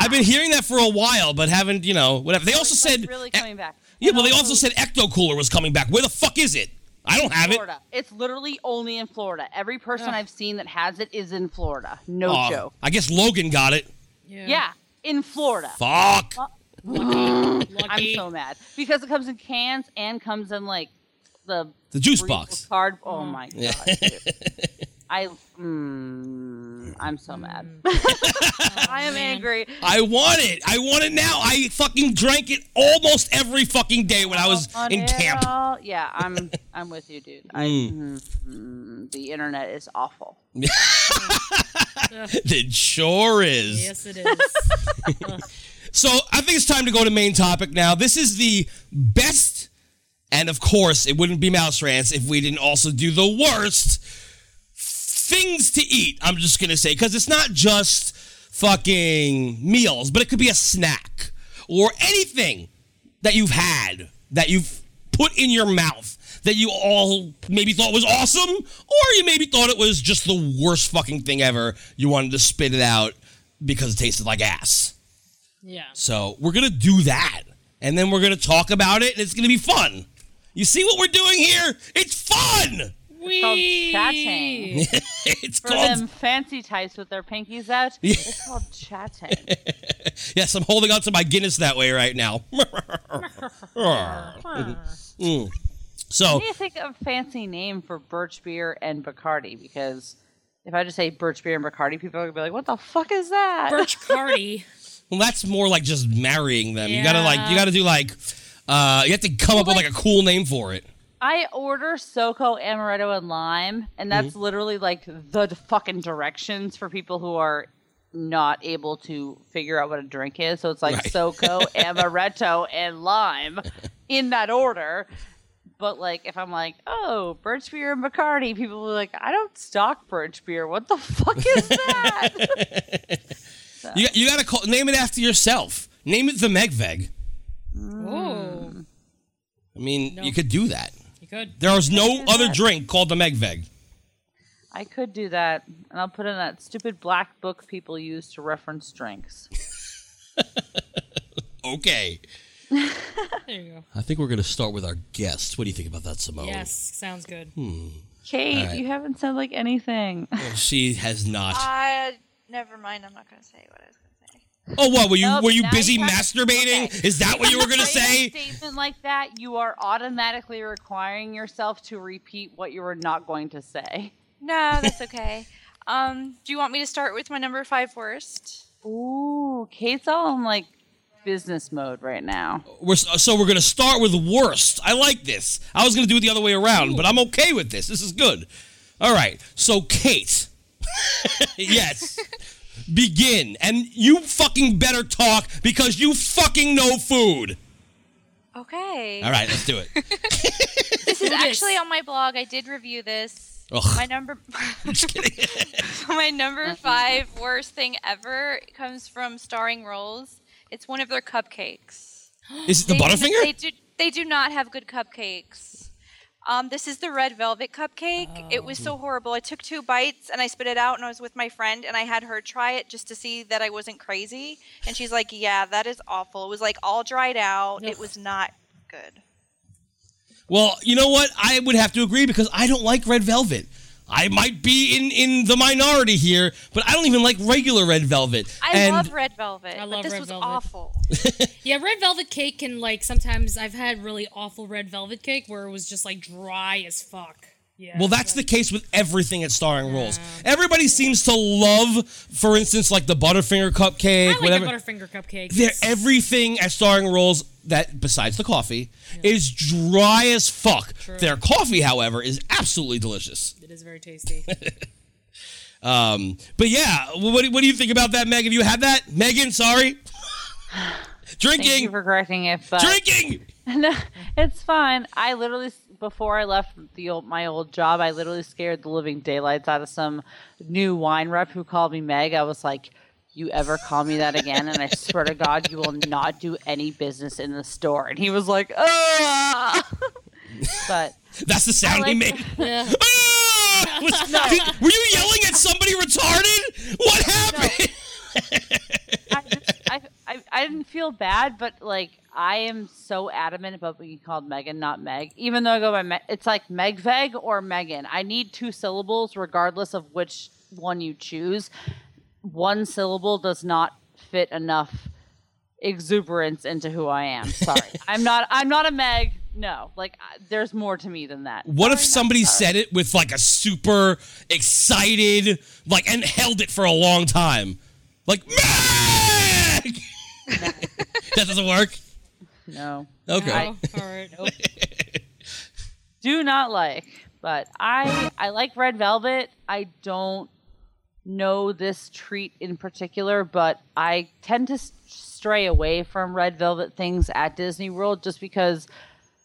I've been hearing that for a while, but haven't, you know, whatever. They also It's, said. really coming back. Yeah, And well, they also said Ecto Cooler was coming back. Where the fuck is it? I don't have it. Florida. It's literally only in Florida. Every person I've seen that has it is in Florida. No Aw, joke. I guess Logan got it. Yeah. Yeah, in Florida. Fuck. Uh, Lucky. I'm so mad because it comes in cans and comes in like the The juice box. card. Oh my god. I mm, I'm so mad. I am angry. I want it. I want it now. I fucking drank it almost every fucking day when I was On in camp. all- Yeah, I'm I'm with you, dude. I, mm, mm, the internet is awful. It sure is. Yes, it is. So I think it's time to go to main topic now. This is the best, and of course, it wouldn't be Mouse Rants if we didn't also do the worst things to eat. I'm just gonna say because it's not just fucking meals, but it could be a snack or anything that you've had that you've put in your mouth that you all maybe thought was awesome, or you maybe thought it was just the worst fucking thing ever. You wanted to spit it out because it tasted like ass. Yeah. So we're gonna do that, and then we're gonna talk about it, and it's gonna be fun. You see what we're doing here? It's fun. We called chatting. it's For called them fancy types with their pinkies out, it's called chatting. yes. I'm holding on to my Guinness that way right now. Mm. So what do you think of a fancy name for birch beer and Bacardi because if I just say birch beer and Bacardi, people are gonna be like, "What the fuck is that?" Birch Cardi. Well, that's more like just marrying them. You gotta like you gotta do like uh you have to come up with like- a cool name for it. I order SoCo, amaretto, and lime, and that's literally like the fucking directions for people who are not able to figure out what a drink is. So it's like Right. SoCo, amaretto, and lime in that order. But like, if I'm like, oh, birch beer and Bacardi, people will be like, I don't stock birch beer. What the fuck is that? You you gotta call, name it after yourself. Name it the Megveg. Oh, I mean, No. you could do that. you could. There is no other that. drink called the Megveg. I could do that, and I'll put in that stupid black book people use to reference drinks. Okay. There you go. I think we're gonna start with our guest. What do you think about that, Simone? Yes, sounds good. Hmm. Kate, All right. you haven't said like anything. Well, she has not. I never mind. I'm not gonna say what I was gonna say. oh, what were you? Nope, were you now busy you have- masturbating? Okay. Is that what you were gonna Say a statement like that, you are automatically requiring yourself to repeat what you were not going to say. No, that's okay. um, do you want me to start with my number five worst? Ooh, Kate's all in like business mode right now. We're, so we're gonna start with worst. I like this. I was gonna do it the other way around, but I'm okay with this. This is good. All right. So Kate, yes, begin, and you fucking better talk because you fucking know food. Okay. All right, let's do it. This is actually on my blog. I did review this. Ugh. My number, I'm Just kidding. my number five worst thing ever comes from Starring Rolls. It's one of their cupcakes. Is it the They do- Butterfinger? They do. They do not have good cupcakes. Um, this is the red velvet cupcake. It was so horrible. I took two bites and I spit it out, and I was with my friend, and I had her try it just to see that I wasn't crazy. And she's like, "Yeah, that is awful. It was like all dried out. It was not good." Well, you know what? I would have to agree because I don't like red velvet. I might be in, in the minority here, but I don't even like regular red velvet. I and love red velvet, I but this red was velvet. awful. Yeah, red velvet cake can like sometimes I've had really awful red velvet cake where it was just like dry as fuck. Yeah. Well, that's the case with everything at Starring Rolls. Everybody seems to love, for instance, like the Butterfinger cupcake, I like whatever. the Butterfinger cupcake. They're- everything at Starring Rolls that, besides the coffee, is dry as fuck. Their coffee, however, is absolutely delicious. It is very tasty. Um, but yeah, what, do- what do you think about that, Meg? Have you had that, Megan? Sorry, Thank drinking, you for correcting it, but drinking. no, it's fine. I literally, before I left the old, my old job, I literally scared the living daylights out of some new wine rep who called me Meg. I was like, "You ever call me that again?" And I swear to God, you will not do any business in the store. And he was like, "Ah." but That's the sound he like- made. yeah. Ah! Was- did- were you yelling at somebody retarded? What happened? I, just, I, I, I didn't feel bad, but like I am so adamant about being called Megan, not Meg. Even though I go by Meg, it's like Megveg or Megan. I need two syllables, regardless of which one you choose. One syllable does not fit enough exuberance into who I am. Sorry, I'm not. I'm not a Meg. No, like I- there's more to me than that. What if Sorry, not somebody said it with like a super excited, like, and held it for a long time? Like, Meg! that doesn't work? no? Okay. All right. do not like but i i like red velvet i don't know this treat in particular but i tend to stray away from red velvet things at disney world just because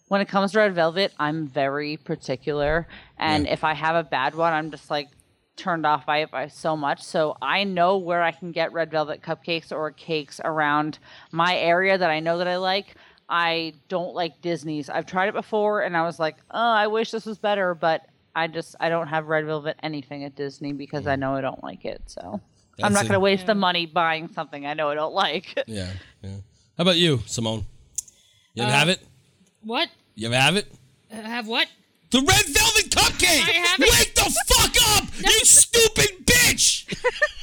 when it comes to red velvet i'm very particular and if i have a bad one i'm just like turned off by it by so much so i know where i can get red velvet cupcakes or cakes around my area that i know that i like I don't like Disney's. I've tried it before and I was like, oh, I wish this was better, but I just I don't have red velvet anything at Disney because I know I don't like it. So I'm not going to waste the money buying something I know I don't like. Yeah, yeah. How about you, Simone? You ever Uh, have it? What? You ever have it? Uh, have what? The red velvet cupcake! I Wake the fuck up, you stupid bitch!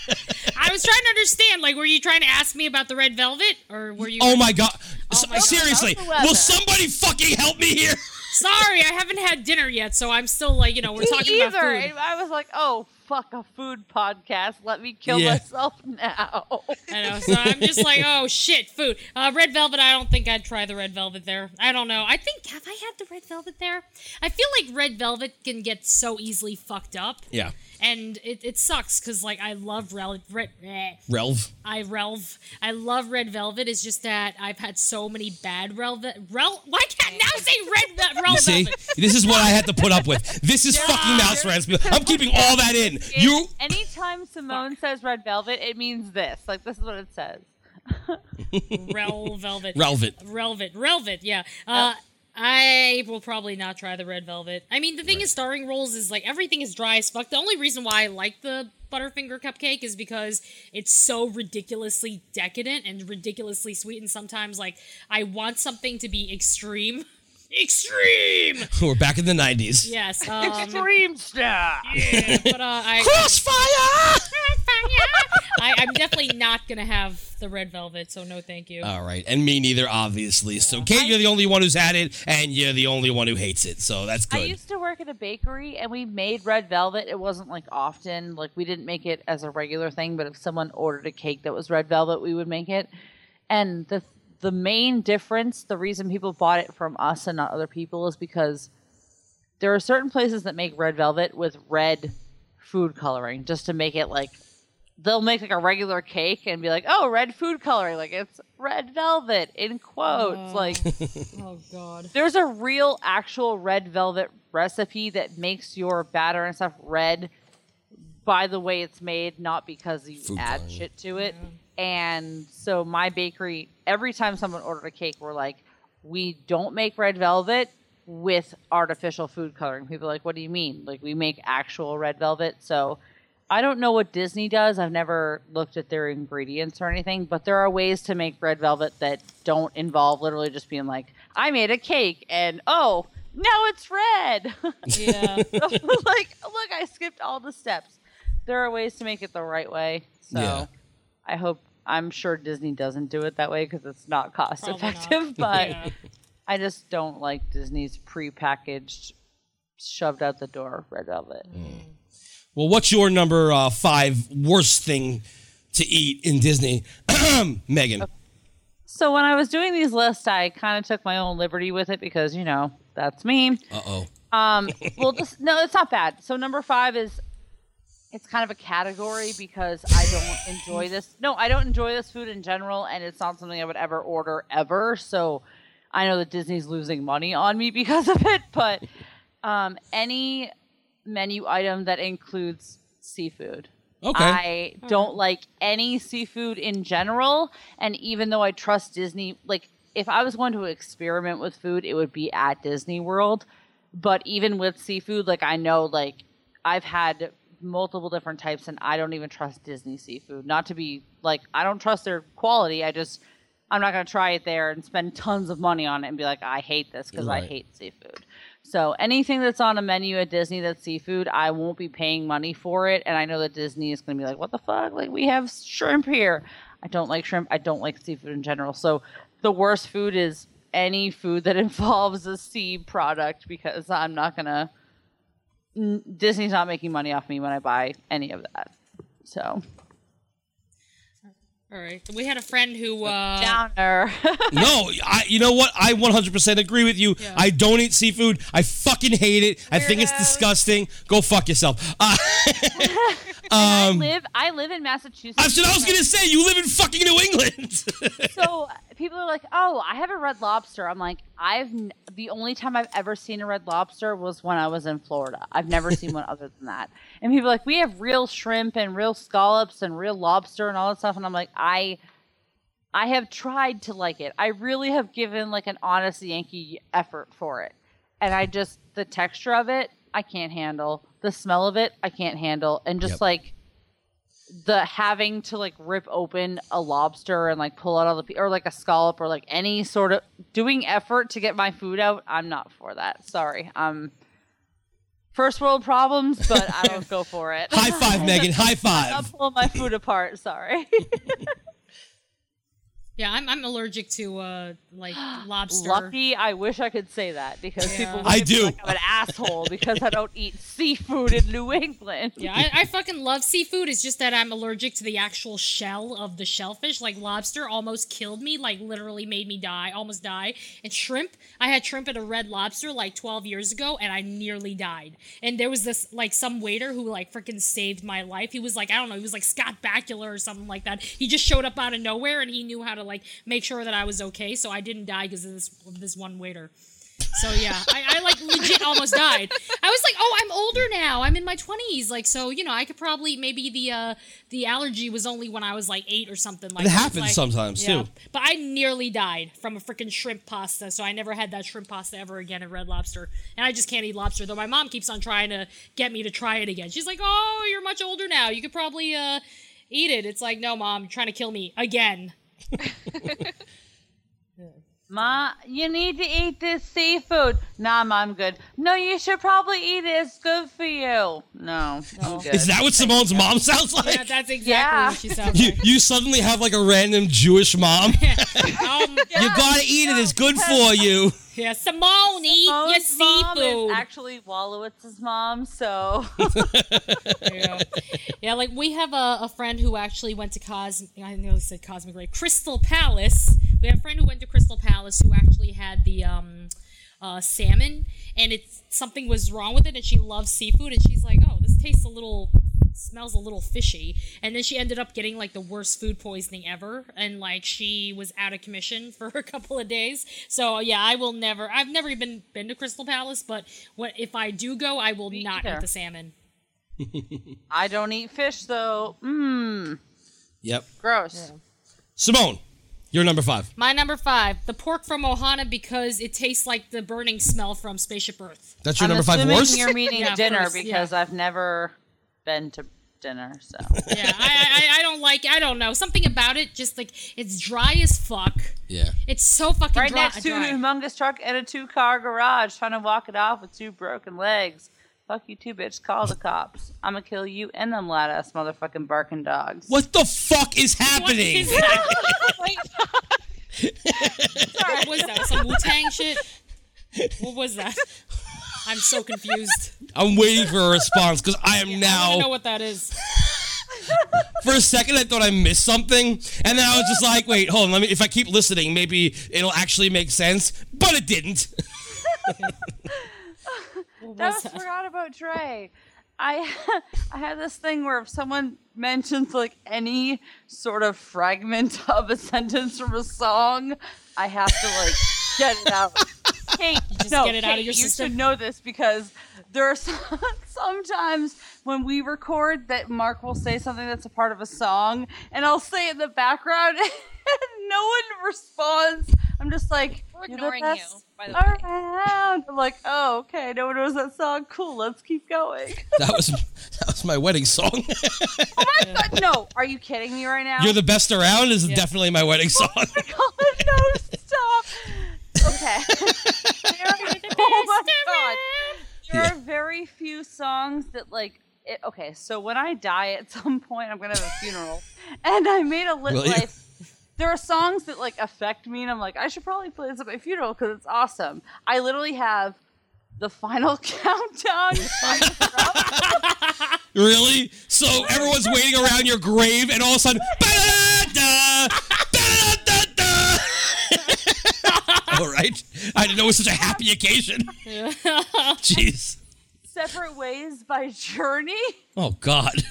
I was trying to understand. Like, were you trying to ask me about the red velvet, or were you? Oh, oh my god. S- my Seriously, How's the weather? will somebody fucking help me here? Sorry, I haven't had dinner yet, so I'm still like, you know, we're talking Me about either. food. And I was like, oh, fuck a food podcast. Let me kill Yeah. myself now. I know. So I'm just like, oh shit, food. Uh, red velvet. I don't think I'd try the red velvet there. I don't know. I think have I had the red velvet there? I feel like red velvet can get so easily fucked up, Yeah. and it, it sucks because like I love red red. eh, Relv. I relv. I love red velvet. It's just that I've had so many bad velvet. Rel. Why can't I now say red ve- rel You see? This is what I had to put up with. This is fucking Mouse Rants. I'm keeping all that in. You Anytime Simone says red velvet, it means this. Like, this is what it says. Rel velvet. Relvet. Relvet. Relvet, yeah. Uh, I will probably not try the red velvet. I mean, the thing is, starring rolls is like everything is dry as fuck. The only reason why I like the Butterfinger cupcake is because it's so ridiculously decadent and ridiculously sweet. And sometimes, like, I want something to be extreme. Extreme! We're back in the 90s. Yes. Um, Extreme stuff. yeah, but uh, I. Crossfire! I, I'm definitely not gonna have the red velvet, so no, thank you. All right, and me neither, obviously. So, Kate, you're the only one who's had it, and you're the only one who hates it. So that's good. I used to work at a bakery and we made red velvet. It wasn't like often, like we didn't make it as a regular thing, but if someone ordered a cake that was red velvet, we would make it. And the the main difference, the reason people bought it from us and not other people is because there are certain places that make red velvet with red food coloring just to make it like they'll make like a regular cake and be like, "Oh, red food coloring, like it's red velvet in quotes." Like oh god. there's a real actual red velvet recipe that makes your batter and stuff red by the way it's made, not because you Food add coloring. shit to it. And so my bakery, every time someone ordered a cake, we're like, we don't make red velvet with artificial food coloring. People are like, what do you mean? Like we make actual red velvet. So I don't know what Disney does. I've never looked at their ingredients or anything, but there are ways to make red velvet that don't involve literally just being like, I made a cake and oh, now it's red. Yeah. like, look, I skipped all the steps. There are ways to make it the right way. So Yeah. I hope, I'm sure Disney doesn't do it that way because it's not cost Probably not. effective, but Yeah. I just don't like Disney's prepackaged, shoved out the door red velvet. well, what's your number uh, five worst thing to eat in Disney? Megan. So when I was doing these lists, I kind of took my own liberty with it because you know that's me. Uh oh. Um, well, just, no, it's not bad. So number five is it's kind of a category because I don't enjoy this. No, I don't enjoy this food in general, and it's not something I would ever order ever. So I know that Disney's losing money on me because of it, but um, any menu item that includes seafood. Okay. I don't like any seafood in general. And even though I trust Disney, like if I was going to experiment with food, it would be at Disney World. But even with seafood, like I know, like I've had multiple different types, and I don't even trust Disney seafood. Not to be like I don't trust their quality. I just I'm not gonna try it there and spend tons of money on it and be like I hate this because I hate seafood. So anything that's on a menu at Disney that's seafood, I won't be paying money for it. And I know that Disney is going to be like, "What the fuck? Like we have shrimp here." I don't like shrimp. I don't like seafood in general. So the worst food is any food that involves a sea product because I'm not gonna. n- Disney's not making money off me when I buy any of that. So All right. We had a friend who uh downer. No, I. You know what? I 100% agree with you. Yeah. I don't eat seafood. I fucking hate it. I think it's disgusting. Go fuck yourself. Uh, I live. I live in Massachusetts. that's what I was gonna say. You live in fucking New England. so people are like, "Oh, I have a red lobster." I'm like, "I've n- the only time I've ever seen a red lobster was when I was in Florida. I've never seen one other than that." And people are like, "We have real shrimp and real scallops and real lobster and all that stuff." And I'm like, "I I have tried to like it. I really have given like an honest Yankee effort for it. And I just the texture of it, I can't handle. The smell of it, I can't handle. And just Yep. like the having to like rip open a lobster and like pull out all the pe- or like a scallop or like any sort of doing effort to get my food out. I'm not for that. Sorry. Um, first world problems, but I don't go for it. High five, Megan. High five I'm pulling my food apart. Sorry. Yeah, I'm, I'm allergic to uh like lobster. Lucky, I wish I could say that because Yeah. people. I look at me do. Like I'm an asshole because I don't eat seafood in New England. Yeah, I, I fucking love seafood. It's just that I'm allergic to the actual shell of the shellfish. Like lobster almost killed me, like literally made me die, almost die. And shrimp, I had shrimp at a red lobster like 12 years ago and I nearly died. And there was this like some waiter who like freaking saved my life. He was like, I don't know, he was like Scott Bakula or something like that. He just showed up out of nowhere and he knew how to like make sure that I was okay. So I didn't die because of this, this one waiter. So yeah, I, I like legit almost died. I was like, oh, I'm older now. I'm in my twenties. Like, so you know, I could probably maybe the uh the allergy was only when I was like eight or something like. It happens Like, sometimes, yeah. too. But I nearly died from a freaking shrimp pasta, so I never had that shrimp pasta ever again at Red Lobster. And I just can't eat lobster. Though my mom keeps on trying to get me to try it again. She's like, oh, you're much older now. You could probably uh eat it. It's like, no, mom, you're trying to kill me again. Ma, you need to eat this seafood. Nah, Ma, I'm good. No, you should probably eat it. It's good for you. No, I'm good. Is that what Simone's mom sounds like? Yeah, that's exactly Yeah. what she sounds you, like. you suddenly have like a random Jewish mom. Um, You gotta eat it. It's good for you. Yeah, Simone, your Simone's mom is seafood. actually Wolowitz's mom, so yeah. yeah, like we have a, a friend who actually went to Cos. I nearly said Cosmic Ray, Crystal Palace. We have a friend who went to Crystal Palace who actually had the um, uh, salmon, and it's something was wrong with it, and she loves seafood, and she's like, "Oh, this tastes a little." Smells a little fishy and then she ended up getting like the worst food poisoning ever and like she was out of commission for a couple of days so yeah i will never i've never even been to crystal palace but what if i do go i will not either. eat the salmon I don't eat fish though. Mmm, Yep. gross. Simone, you're number five. My number five, the pork from Ohana because it tastes like the burning smell from Spaceship Earth. That's your I'm number five assuming worst? You're meaning Yeah, dinner first, yeah. because I've never been to dinner, so Yeah, I, I I don't like. I don't know something about it. Just like it's dry as fuck. Yeah. It's so fucking right dry. next to dry. an humongous truck and a two-car garage, trying to walk it off with two broken legs. Fuck you too, bitch. Call the cops. I'ma kill you and them lad ass motherfucking barking dogs. What the fuck is What happening? is that? what was that? Some Wu Tang shit? What was that? I'm so confused. I'm waiting for a response because I am I now. I don't know what that is. For a second, I thought I missed something, and then I was just like, "Wait, hold on. Let me. If I keep listening, maybe it'll actually make sense." But it didn't. What I was that? forgot about Dre. I I had this thing where if someone mentions like any sort of fragment of a sentence from a song, I have to like get it out. Kate, just no, get it out of Kate, your you system? should know this because there are some, sometimes when we record that Mark will say something that's a part of a song, and I'll say it in the background, and no one responds. I'm just like, We're ignoring you, by the way. around. I'm like, oh, okay, no one knows that song. Cool, let's keep going. That was that was my wedding song. oh my god, no! Are you kidding me right now? You're the best around is definitely my wedding oh song. God, no, stop. Okay. There are- oh my god. There Yeah. are very few songs that like. It, okay, so when I die at some point, I'm gonna have a funeral, and I made a lit Will life. There are songs that like affect me, and I'm like, I should probably play this at my funeral because it's awesome. I literally have the final countdown. really? So everyone's waiting around your grave, and all of a sudden, all right. I didn't know it was such a happy occasion. Jeez. Separate Ways by Journey. Oh God.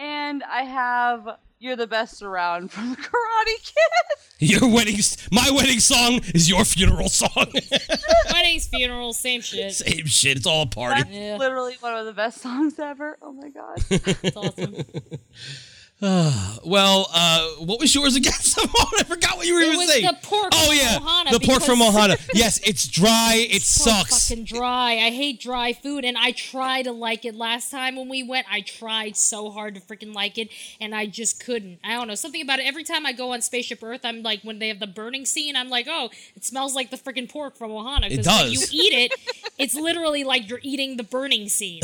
And I have You're the Best Around from the Karate Kid. Your wedding, my wedding song is your funeral song. Weddings, funerals, same shit. Same shit. It's all a party. That's Yeah. literally one of the best songs ever. Oh my god. It's awesome. Well, uh, what was yours again? Simone? I forgot what you were It even was saying. the pork Oh from yeah, Ohana the pork from Ohana. Yes, it's dry. It so sucks. fucking dry. I hate dry food, and I tried to like it last time when we went. I tried so hard to freaking like it, and I just couldn't. I don't know something about it. Every time I go on Spaceship Earth, I'm like, when they have the burning scene, I'm like, oh, it smells like the freaking pork from Ohana. It Because when you eat it, it's literally like you're eating the burning scene.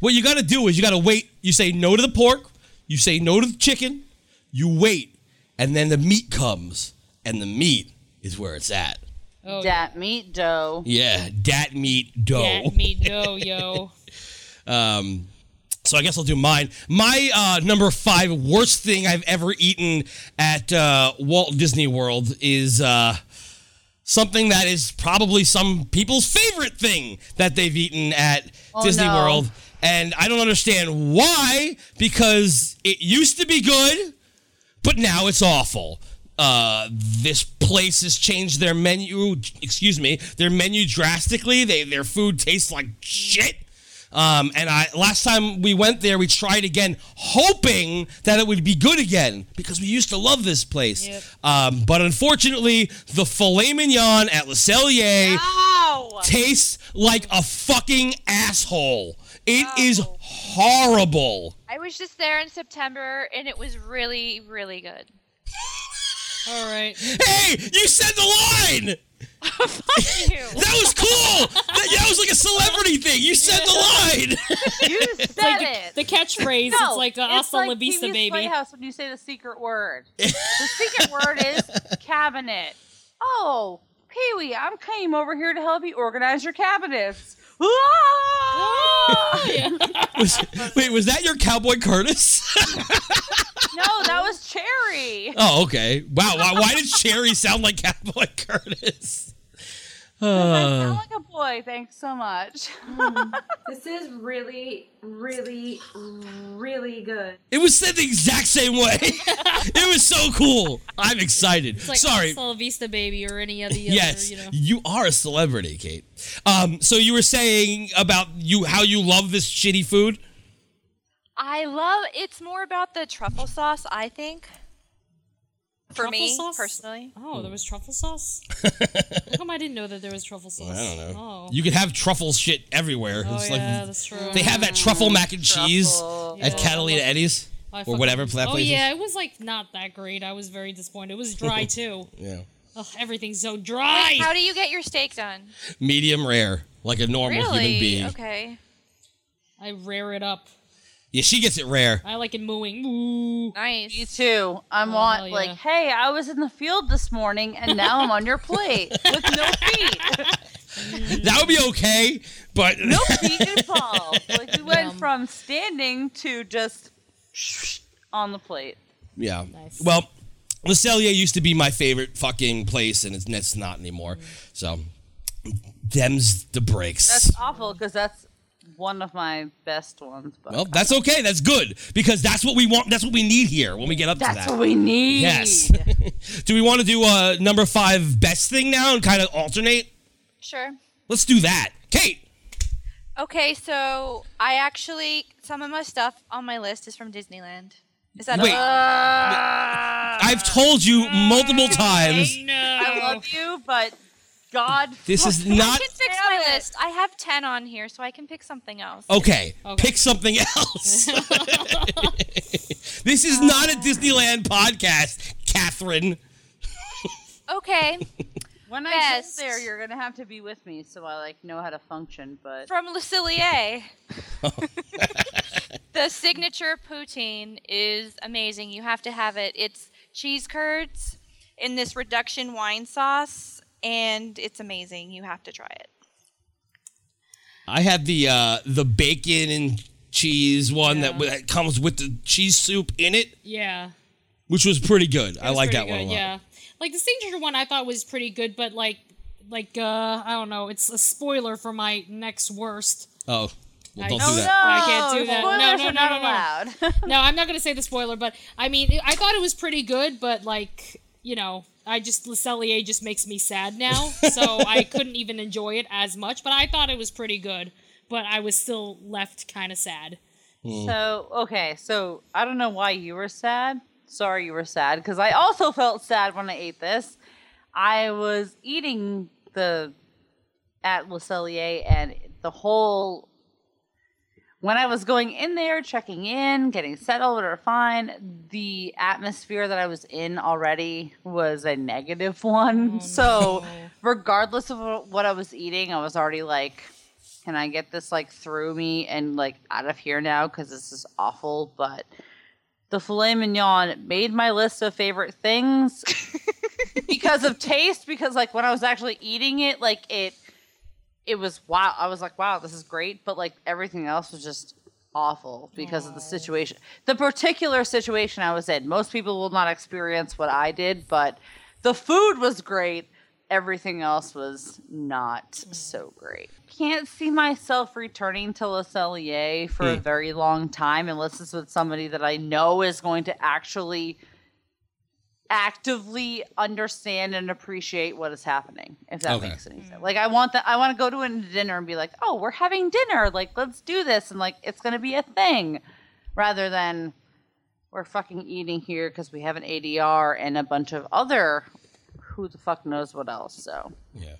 What you got to do is you got to wait. You say no to the pork. You say no to the chicken. You wait, and then the meat comes, and the meat is where it's at. Oh, Dat meat dough. Yeah, dat meat dough. yeah, me no, yo. Um, so I guess I'll do mine. My uh, number five worst thing I've ever eaten at uh, Walt Disney World is uh, something that is probably some people's favorite thing that they've eaten at Oh, Disney no. World. And I don't understand why, because it used to be good, but now it's awful. Uh, this place has changed their menu. Excuse me, their menu drastically. They their food tastes like shit. Um, and I last time we went there, we tried again, hoping that it would be good again because we used to love this place. Yep. Um, but unfortunately, the filet mignon at Le Cellier Ow! tastes like a fucking asshole. It um, is Oh. horrible. I was just there in September and it was really, really good. All right. Hey, you said the line. Ew. That was cool. that, that was like a celebrity thing. You said the line. You said Like it. the, the catchphrase, No, it's like a hasta la like vista, PBS baby. Playhouse when you say the secret word. the secret word is cabinet. Oh, Pee Wee, I'm came over here to help you organize your cabinets. Was- wait, was that your Cowboy Curtis? no, that was Chairry. oh, okay. Wow. Why, why did Chairry sound like Cowboy Curtis? I Uh, sound like a boy. Thanks so much. This is really, really, really good. it was said the exact same way. it was so cool. I'm excited. It's like Sorry. hasta vista, baby, or any of the Yes, other, you know. you are a celebrity, Kate. Um, so you were saying about you how you love this shitty food. I love it's more about the truffle sauce, I think. For Truffle me, sauce? personally. Oh, there was truffle sauce? How come I didn't know that there was truffle sauce? I don't know. Oh, You can have truffle shit everywhere. oh It's yeah, like that's true. they have that truffle mm, mac and cheese Truffle. at Yeah. Catalina Eddie's oh, I or fucking- whatever that Oh place yeah, it was like not that great. I was very disappointed. It was dry too. Yeah, Ugh, everything's so dry. How do you get your steak done? medium rare, like a normal really? human being. Okay. I rear it up. Yeah, she gets it rare. I like it mooing. Moo. Nice. You too. I'm Oh, on yeah. like, hey, I was in the field this morning and now I'm on your plate with no feet. Mm. That would be okay, but no feet involved. Like we went Yum. from standing to just on the plate. yeah. Nice. Well, Le Cellier used to be my favorite fucking place, and it's, it's not anymore. So, them's the breaks. That's awful because that's one of my best ones. But well, that's okay. That's good because that's what we want. That's what we need here when we get up to that. that's what we need. Yes. do we want to do a number five best thing now and kind of alternate? Sure. Let's do that. Kate. Okay, so I actually some of my stuff on my list is from Disneyland. Is that Wait. allowed? I've told you multiple times. No. I love you, but God, This is not. I not can fix my list. I have ten on here, so I can pick something else. okay. Okay. Pick something else. this is not a Disneyland podcast, Catherine. Okay, when I Best. get there, you're gonna have to be with me so I like know how to function. But from Le Cellier. the signature poutine is amazing. You have to have it. It's cheese curds in this reduction wine sauce, and it's amazing. You have to try it. I had the uh, the bacon and cheese one that, that comes with the cheese soup in it, Yeah. which was pretty good. I It was like that pretty one a lot. Yeah. Like the signature one I thought was pretty good, but like like uh I don't know, it's a spoiler for my next worst. Oh, well, I- don't Oh, do no. I can't do that. No, Spoilers no, no, no, no. allowed. no, I'm not gonna say the spoiler, but I mean I thought it was pretty good, but like, you know, I just Le Cellier just makes me sad now. so I couldn't even enjoy it as much, but I thought it was pretty good. But I was still left kinda sad. Hmm. So, okay, so I don't know why you were sad. Sorry you were sad because I also felt sad when I ate this. I was eating the at Le Cellier and the whole when I was going in there, checking in, getting settled or fine, the atmosphere that I was in already was a negative one. Oh, so, regardless of what I was eating, I was already like, can I get this like through me and like out of here now because this is awful. But the filet mignon made my list of favorite things because of taste. Because like when I was actually eating it, like it, it was wow. I was like, wow, this is great. But like everything else was just awful because of the situation, the particular situation I was in. Most people will not experience what I did, but the food was great. Everything else was not so mm. great. Can't see myself returning to Le Cellier for a hmm. very long time unless it's with somebody that I know is going to actually actively understand and appreciate what is happening if that Okay. makes any sense mm. like i want that i want to go to a dinner and be like oh we're having dinner like let's do this and like it's gonna be a thing rather than we're fucking eating here because we have an adr and a bunch of other who the fuck knows what else so Yeah.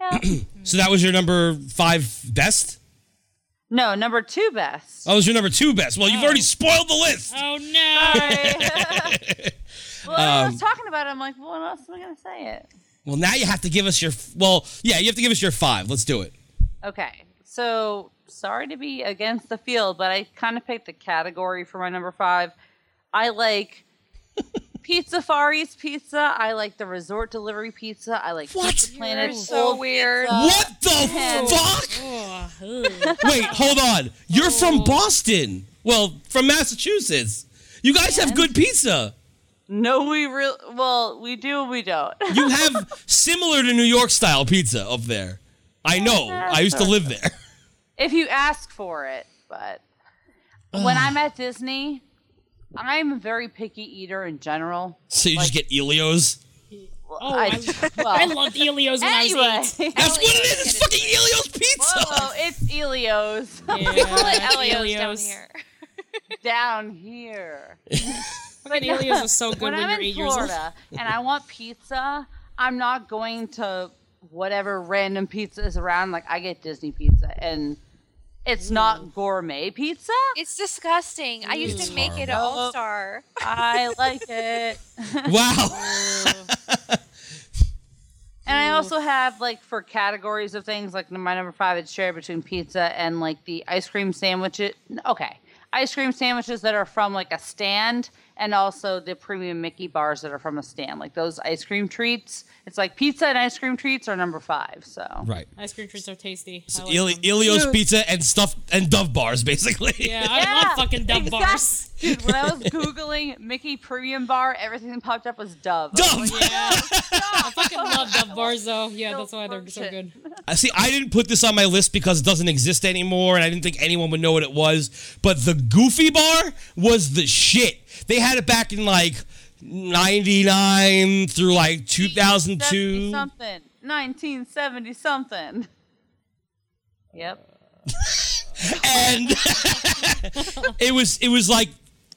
yeah. So that was your number five best? no number two best Oh, it was your number two best. Well, you've oh. already spoiled the list. Oh no! Sorry. well i was um, talking about it i'm like well what else am i gonna say it Well, now you have to give us your. Well, yeah, you have to give us your five. Let's do it. Okay, so sorry to be against the field, but I kind of picked a category for my number five. I like Pizza Far East pizza. I like the resort delivery pizza. I like What? Pizza Planet. You're so weird. Pizza. what the man. fuck? Oh. Wait, hold on. You're from oh. Boston. Well, from Massachusetts. You guys have good pizza. No, we real well, we do, we don't. You have similar to New York style pizza up there. I know. I used to live there. if you ask for it, but when I'm at Disney, I'm a very picky eater in general. So you just get Ellio's. Oh, I, well, I loved Ellio's when I anyway. was eight. That's what it is. It's fucking Ellio's pizza. Whoa, it's Ellio's. Yeah, We call it Ellio's down here. down here. But Ellio's was so good when, when, I'm you're in eight years old. And I want pizza, I'm not going to whatever random pizza is around. Like I get Disney pizza, and it's mm. not gourmet pizza. It's disgusting. I used to make it at All Star. I like it, Wow. and I also have like for categories of things like my number five. It's shared between pizza and like the ice cream sandwiches. Okay, ice cream sandwiches that are from like a stand. And also the premium Mickey bars that are from a stand, like those ice cream treats. It's like pizza and ice cream treats are number five. So right. Ice cream treats are tasty. I like Eli- them. Ellio's pizza and stuff and Dove bars, basically. Yeah, I love fucking Dove exact- bars. Dude, when I was googling Mickey Premium Bar, everything that popped up was Dove. Dove. Yeah, I fucking love Dove bars though. Yeah, that's why they're so good. I see. I didn't put this on my list because it doesn't exist anymore, and I didn't think anyone would know what it was. But the Goofy Bar was the shit. They had it back in like '99 through like 2002. something. 1970 something. Yep. and it was it was like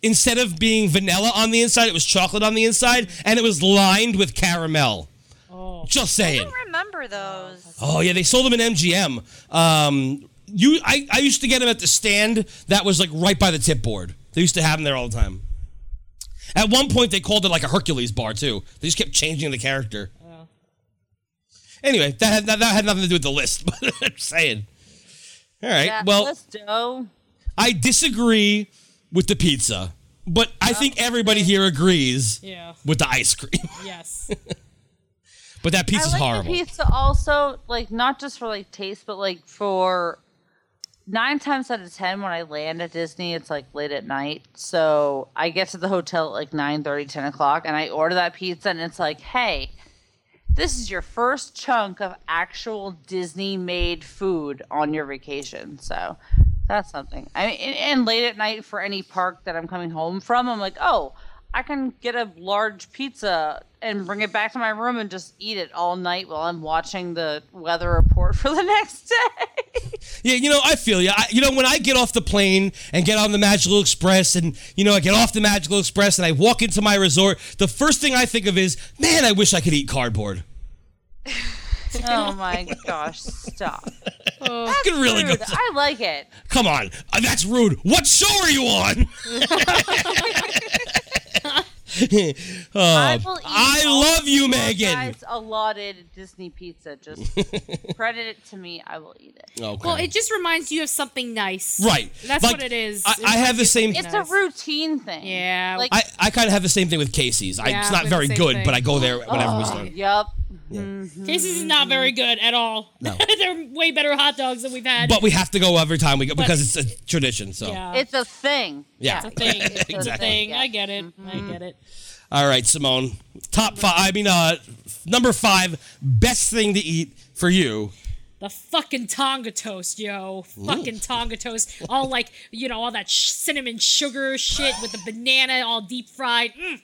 instead of being vanilla on the inside, it was chocolate on the inside, and it was lined with caramel. Oh, Just saying. I saying. don't remember those. Oh yeah, they sold them in MGM. Um, you, I, I used to get them at the stand that was like right by the tip board. They used to have them there all the time. At one point, they called it like a Hercules bar too. They just kept changing the character. Anyway, that had that, that had nothing to do with the list, but I'm saying. All right. Yeah, well, let's do. I disagree with the pizza, but I think everybody here agrees yeah. with the ice cream. Yes. but that I pizza's like horrible. the pizza also, like not just for like taste, but like for nine times out of ten when I land at Disney, it's like late at night. So I get to the hotel at like 9 30, 10 o'clock and I order that pizza and it's like, hey, this is your first chunk of actual Disney made food on your vacation. So that's something. I mean, and, and late at night for any park that I'm coming home from, I'm like, oh, I can get a large pizza and bring it back to my room and just eat it all night while I'm watching the weather report for the next day. Yeah, you know, I feel you. I, you know, when I get off the plane and get on the Magical Express, and you know, I get off the Magical Express and I walk into my resort, the first thing I think of is, man, I wish I could eat cardboard. Oh my gosh, stop. I could really go. Rude. I like it. Come on, Uh, that's rude. What show are you on? Oh, I I love you, your Megan. guys' allotted Disney pizza. Just credit it to me. I will eat it. Okay. Well, it just reminds you of something nice. right. That's Like, what it is. I, I have the same. It's nice. a routine thing. Yeah. Like I, I kind of have the same thing with Casey's. I, Yeah, it's not very good, thing. but I go there whenever we Oh, start. Yep. Casey's is not very good at all. No. They're way better hot dogs than we've had. But we have to go every time we go But- because it's a tradition. So yeah. It's a thing. Yeah. It's a thing. It's a Exactly. thing. Yeah. I get it. I get it. All right, Simone. Top five. I mean, uh, number five. Best thing to eat for you. The fucking Tonga toast, yo. Fucking Tonga toast. All like, you know, all that sh- cinnamon sugar shit with the banana all deep fried. Mm.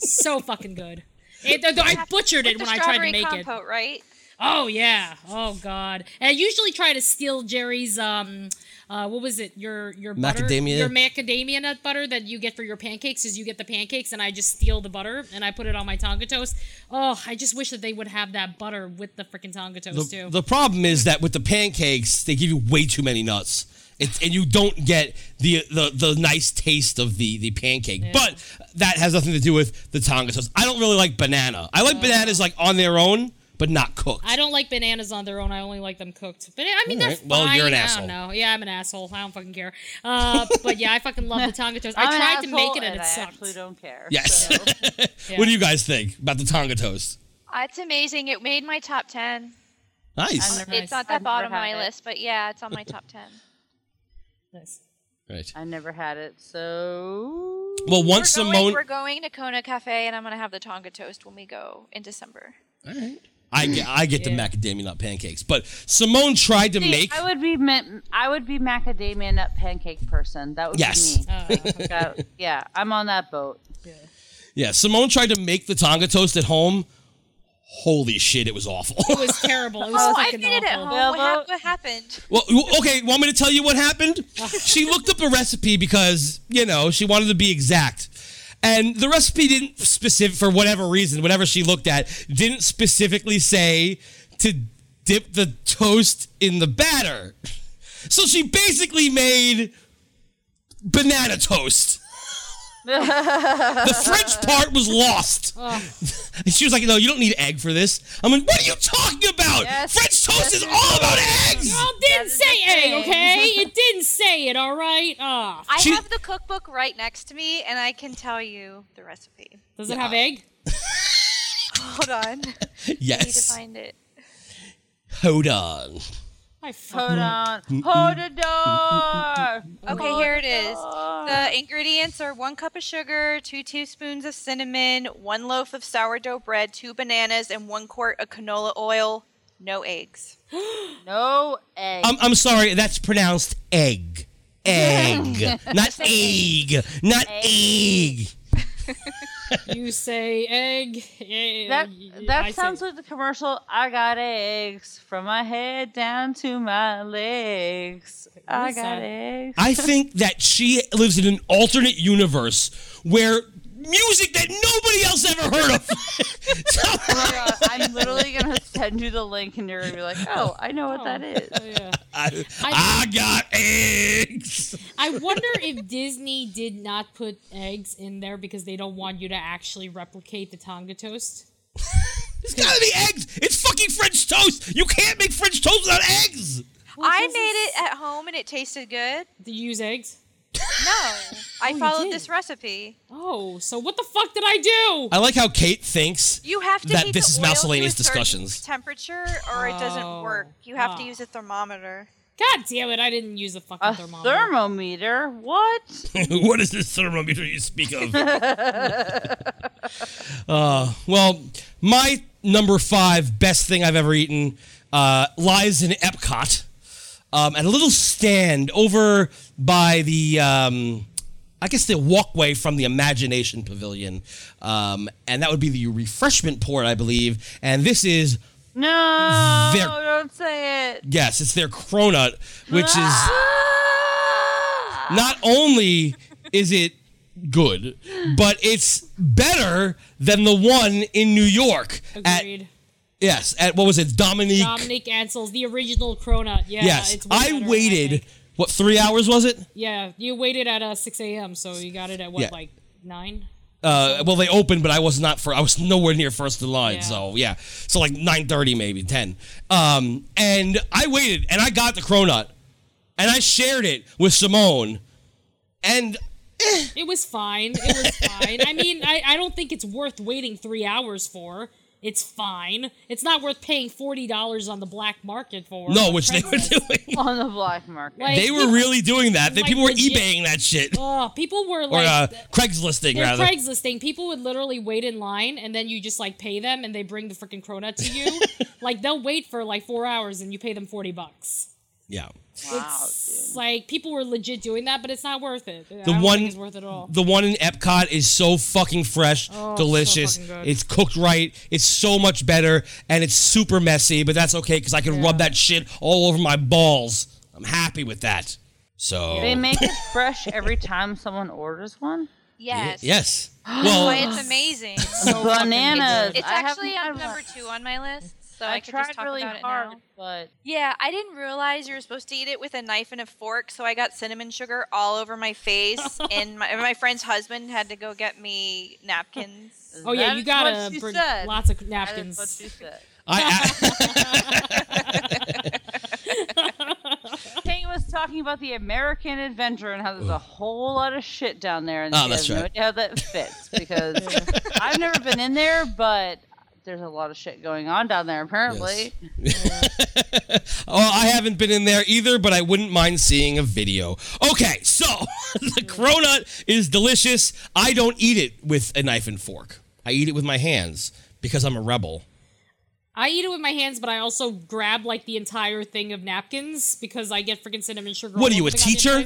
So fucking good. It, I butchered it when I tried to strawberry make it. right? Oh yeah. Oh god. And I usually try to steal Jerry's um uh what was it? Your your butter, Macadamia? your macadamia nut butter that you get for your pancakes is you get the pancakes and I just steal the butter and I put it on my Tonga toast. Oh, I just wish that they would have that butter with the freaking Tonga toast The, too. the problem is that with the pancakes, they give you way too many nuts. It's, and you don't get the, the the nice taste of the the pancake. But that has nothing to do with the Tonga toast. I don't really like banana. I like bananas like on their own, but not cooked. I don't like bananas on their own. I only like them cooked. But I mean, they're Alright, well, fine. you're an I asshole. don't know. Yeah, I'm an asshole. I don't fucking care. Uh, but yeah, I fucking love the Tonga toast. I I'm tried to make asshole it and, it I sucked. actually don't care. Yes. so. Yeah. what do you guys think about the Tonga toast? Uh, it's amazing. It made my top ten. Nice. I've It's not I've that bottom of my it. list, but yeah, it's on my top ten. Nice. Right. I never had it, so Well, once we're, going, Simone, we're going to Kona Cafe, and I'm gonna have the Tonga toast when we go in December. All right. I get I get the macadamia nut pancakes, but Simone tried to See, make. I would be I would be macadamia nut pancake person. That would Yes. be me. Uh, That- yeah, I'm on that boat. Yeah, Simone tried to make the Tonga toast at home. Holy shit, it was awful. it was terrible. It was Oh, I fucking made it at awful. home. What, what happened? well, okay, want me to tell you what happened? she looked up a recipe because, you know, she wanted to be exact. And the recipe didn't specific for whatever reason, whatever she looked at, didn't specifically say to dip the toast in the batter. So she basically made banana toast. The French part was lost. And she was like, "No, you don't need egg for this." I'm like, "What are you talking about? Yes, French toast yes, is all about eggs." Well, it didn't is say the egg, okay? It didn't say it, all right? Ah. I She- have the cookbook right next to me, and I can tell you the recipe. Does it have egg? Hold on. I need to Yes. find it. Hold on. I Hold on, hold the door. Okay, here it is. The ingredients are one cup of sugar, two teaspoons of cinnamon, one loaf of sourdough bread, two bananas, and one quart of canola oil. No eggs. No egg. I'm, I'm sorry, that's pronounced egg. Egg. Not egg. Not egg. You say egg. eh, that I that say- sounds like the commercial. I got eggs from my head down to my legs. I got that? eggs. I think that she lives in an alternate universe where music that nobody else ever heard of. Oh my I'm literally gonna send you the link, and you're gonna be like, "Oh, I know what that oh, is." Oh, yeah. I, I got eggs. I wonder if Disney did not put eggs in there because they don't want you to actually replicate the Tonga toast. It's gotta be eggs. It's fucking French toast. You can't make French toast without eggs. I made it at home and it tasted good. Do you use eggs? No, I you followed did? this recipe. Oh, so what the fuck did I do? I like how Kate thinks You have to that heat this the is oil to a miscellaneous certain discussions. temperature, or it doesn't Oh. work. You have to Ah. use a thermometer. God damn it! I didn't use a fucking A thermometer. thermometer? What? what is this thermometer you speak of? uh, well, my number five best thing I've ever eaten uh, lies in Epcot um, at a little stand over by the. Um, I guess the walkway from the Imagination Pavilion, um, and that would be the refreshment port, I believe. And this is No, They're- don't say it. yes, it's their cronut, which is Ah! not only is it good, but it's better than the one in New York at Agreed. Yes at what was it Dominique? Dominique Ansel's the original cronut. Yeah, yes, it's way I better, waited. think. what three hours was it? Yeah, you waited at uh, 6 a.m., so you got it at what, Yeah. like nine? Uh, well, they opened, but I was not for. I was nowhere near first in line. Yeah. So yeah, so like nine thirty, maybe ten. Um, and I waited, and I got the cronut, and I shared it with Simone, and It was fine. It was fine. I mean, I, I don't think it's worth waiting three hours for. It's fine. It's not worth paying forty dollars on the black market for. no, which they were doing. On the black market. Like, They were really doing that. That Like people were legit- eBaying that shit, Oh, people were or like. uh, Craigslisting rather. Craigslisting. People would literally wait in line, and then you just like pay them, and they bring the freaking cronut to you. like they'll wait for like four hours, and you pay them forty bucks. Yeah. Wow, It's like people were legit doing that, but it's not worth it. The don't one, think it's worth it all. the one in Epcot is so fucking fresh, Oh, so delicious. fucking it's cooked right. It's so much better, and it's super messy. But that's okay because I can rub that shit all over my balls. I'm happy with that. So They make it fresh every time someone orders one. Yes. yes. That's Well, why it's amazing. Bananas. It's I haven't actually on number two on my list, so I, I, could tried just talk really about it hard, now. but Yeah, I didn't realize you were supposed to eat it with a knife and a fork, so I got cinnamon sugar all over my face, and my, my friend's husband had to go get me napkins. Oh yeah, you gotta bring said. lots of that is napkins. what she said. I, Kate was talking about the American Adventure and how there's a whole lot of shit down there, and Oh, she that's has no right. idea how that fits because I've never been in there, but there's a lot of shit going on down there apparently. oh, I haven't been in there either, but I wouldn't mind seeing a video. Okay, so the cronut is delicious. I don't eat it with a knife and fork. I eat it with my hands because I'm a rebel. I eat it with my hands, but I also grab like the entire thing of napkins because I get freaking cinnamon sugar. What are you, a teacher?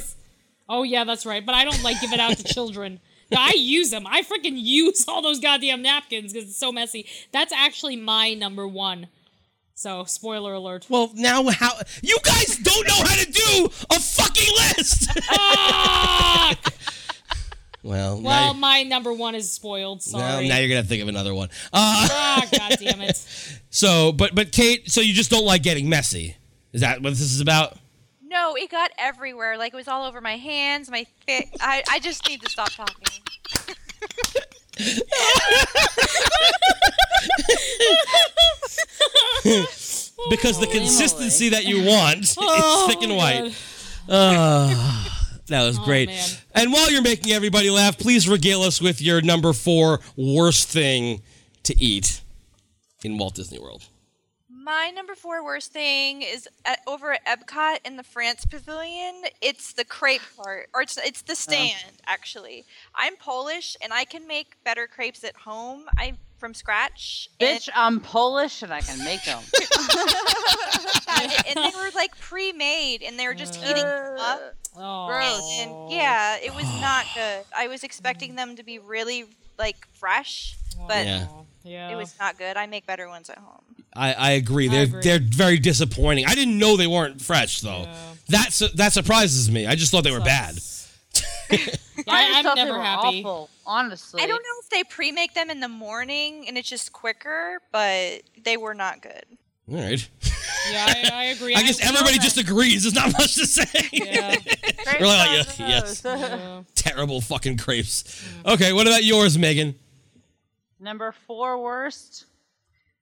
Oh yeah, that's right. But I don't like give it out to children. I use them. I freaking use all those goddamn napkins because it's so messy. That's actually my number one. So spoiler alert. Well, now how you guys don't know how to do a fucking list. Ah! well, well, now, my number one is spoiled. now, Sorry. now you're gonna think of another one. Uh, ah, god damn it. so, but but Kate, so you just don't like getting messy? Is that what this is about? No, it got everywhere. Like it was all over my hands, my face. I, I just need to stop talking. Because the consistency that you want is Oh, thick and my white. God. Ah, that was oh, great. Oh, man. And while you're making everybody laugh, please regale us with your number four worst thing to eat in Walt Disney World. My number four worst thing is at, over at Epcot in the France Pavilion. It's the crepe part, or it's it's the uh-huh. stand. Actually, I'm Polish and I can make better crepes at home. I from scratch. and- Bitch, I'm Polish and I can make them. and, and they were like pre-made, and they were just mm. heating them up. Oh. And yeah, it was not good. I was expecting them to be really like fresh, but Yeah. Yeah. it was not good. I make better ones at home. I, I agree. They're agree. they're very disappointing. I didn't know they weren't fresh though. Yeah. That's that surprises me. I just thought they were bad. Yeah, I, I'm thought they never were happy. awful, honestly. I don't know if they pre-make them in the morning and it's just quicker, but they were not good. All right. Yeah, I, I agree. I guess everybody just agrees. There's not much to say. Yeah. Great We're like, sauce. yeah, yes. yeah. Terrible fucking crepes. Okay, what about yours, Megan? Number four worst.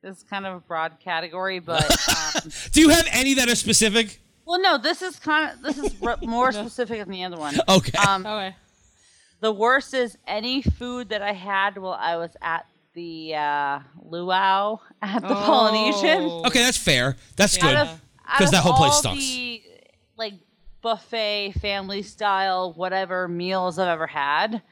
This is kind of a broad category, but um, Do you have any that are specific? well, no, this is kind of this is r- more specific than the other one. Okay. Um, Okay. the worst is any food that I had while I was at the uh, luau at the Polynesian. Oh. okay, that's fair. That's Yeah. good. Out of, out 'Cause of that whole place all sucks. The, like buffet, family style, whatever meals I've ever had,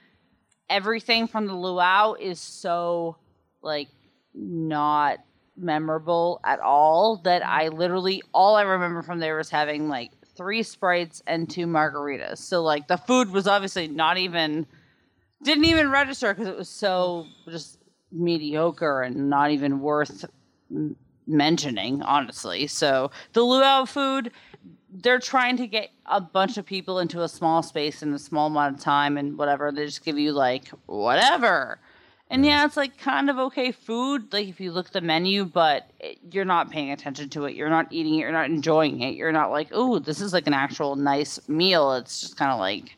everything from the luau is so like not memorable at all that mm-hmm. I literally all I remember from there was having like three sprites and two margaritas. So like the food was obviously not even didn't even register because it was so just mediocre and not even worth mentioning, honestly. So the luau food, they're trying to get a bunch of people into a small space in a small amount of time and whatever. They just give you like whatever. And yeah, it's like kind of okay food, like if you look at the menu, but it, you're not paying attention to it. You're not eating it. You're not enjoying it. You're not like, oh, this is like an actual nice meal. It's just kind of like,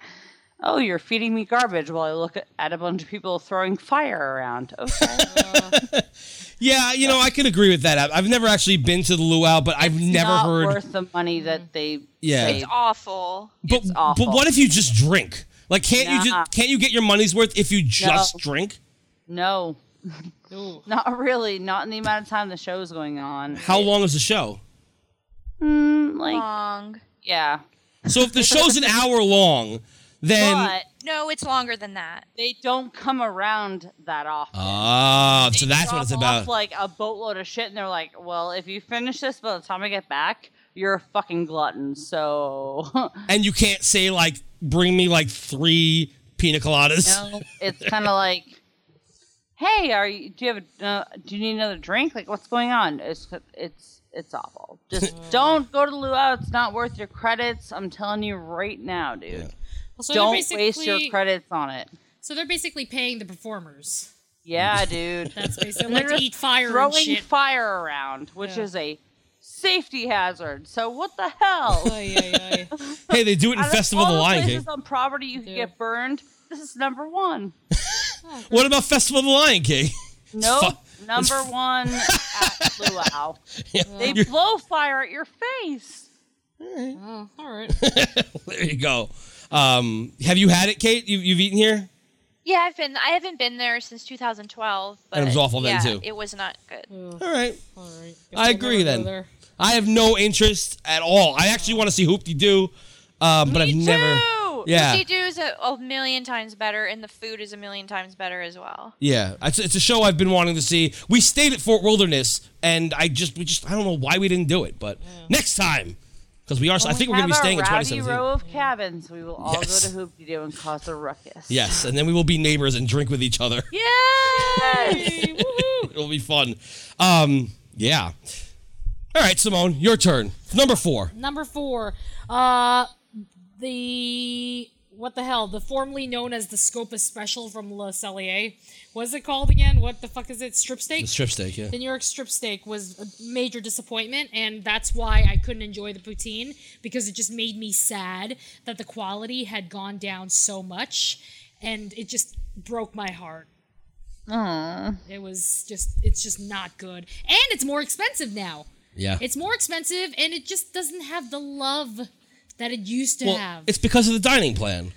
oh, you're feeding me garbage while I look at, at a bunch of people throwing fire around. Okay. Yeah, you know, I can agree with that. I've- I've never actually been to the luau, but I've never not heard. worth the money that they Yeah. say. It's awful. but it's awful. but what if you just drink? Like, can't you just can't you get your money's worth if you just No. drink? No, not really. Not in the amount of time the show's going on. How long is the show? Mm, like, Long. yeah. So if the show's an hour long, then But No, it's longer than that. they don't come around that often. ah, so that's what drop it's off, about. like a boatload of shit, and they're like, "Well, if you finish this by the time I get back, you're a fucking glutton." So, and you can't say like, bring me like three pina coladas. you know, it's kind of like, "Hey, are you? Do you have? A, uh, do you need another drink? Like, what's going on?" It's it's it's awful. Just don't go to the luau. It's not worth your credits. I'm telling you right now, dude. So they're don't waste your credits on it. So they're basically paying the performers. Yeah, dude. That's basically And like they're to eat fire and throwing shit. fire around, which Yeah. is a safety hazard. So what the hell? Hey, they do it in Festival of all the Lion places King. on property you can Yeah. get burned. This is number one. What about Festival of the Lion King? No, fu- number one at Luau. They blow fire at your face. Oh, all right. There you go. Um, have you had it, Kate? You, you've eaten here? Yeah, I've been. I haven't been there since 2012. But And it was awful then, yeah, too. It was not good. All right. All right. I I'll agree then. I have no interest at all. I actually want to see Hoop De Doo, um, but I've never. Two. Yeah. Sea Doo is a, a million times better, and the food is a million times better as well. Yeah, it's, it's a show I've been wanting to see. We stayed at Fort Wilderness, and I just, we just, I don't know why we didn't do it, but next time, because we are. I think we're going to be staying in have a 2017. row of cabins. We will all Yes. go to Hoop Doo and cause a ruckus. Yes, and then we will be neighbors and drink with each other. Yes. It'll be fun. Um, yeah. All right, Simone, your turn. Number four. Number four, uh, the what the hell? The formerly known as the Scopus Special from Le Cellier. What's it called again? What the fuck is it? Strip steak. The strip steak, yeah. The New York strip steak was a major disappointment, and that's why I couldn't enjoy the poutine because it just made me sad that the quality had gone down so much, and it just broke my heart. Aww. It was just, it's just not good, and it's more expensive now. Yeah. It's more expensive, and it just doesn't have the love that it used to well, have. it's because of the dining plan.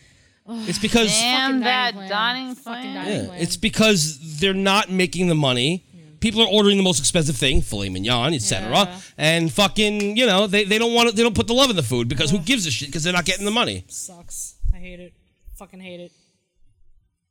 Oh, it's because Damn Fucking that dining plan. dining Fucking plan. dining yeah, plan. it's because they're not making the money. People are ordering the most expensive thing, filet mignon, etc. Yeah. And fucking, you know, they, they don't want to, they don't put the love in the food because who gives a shit because they're not getting the money. sucks. I hate it. Fucking hate it.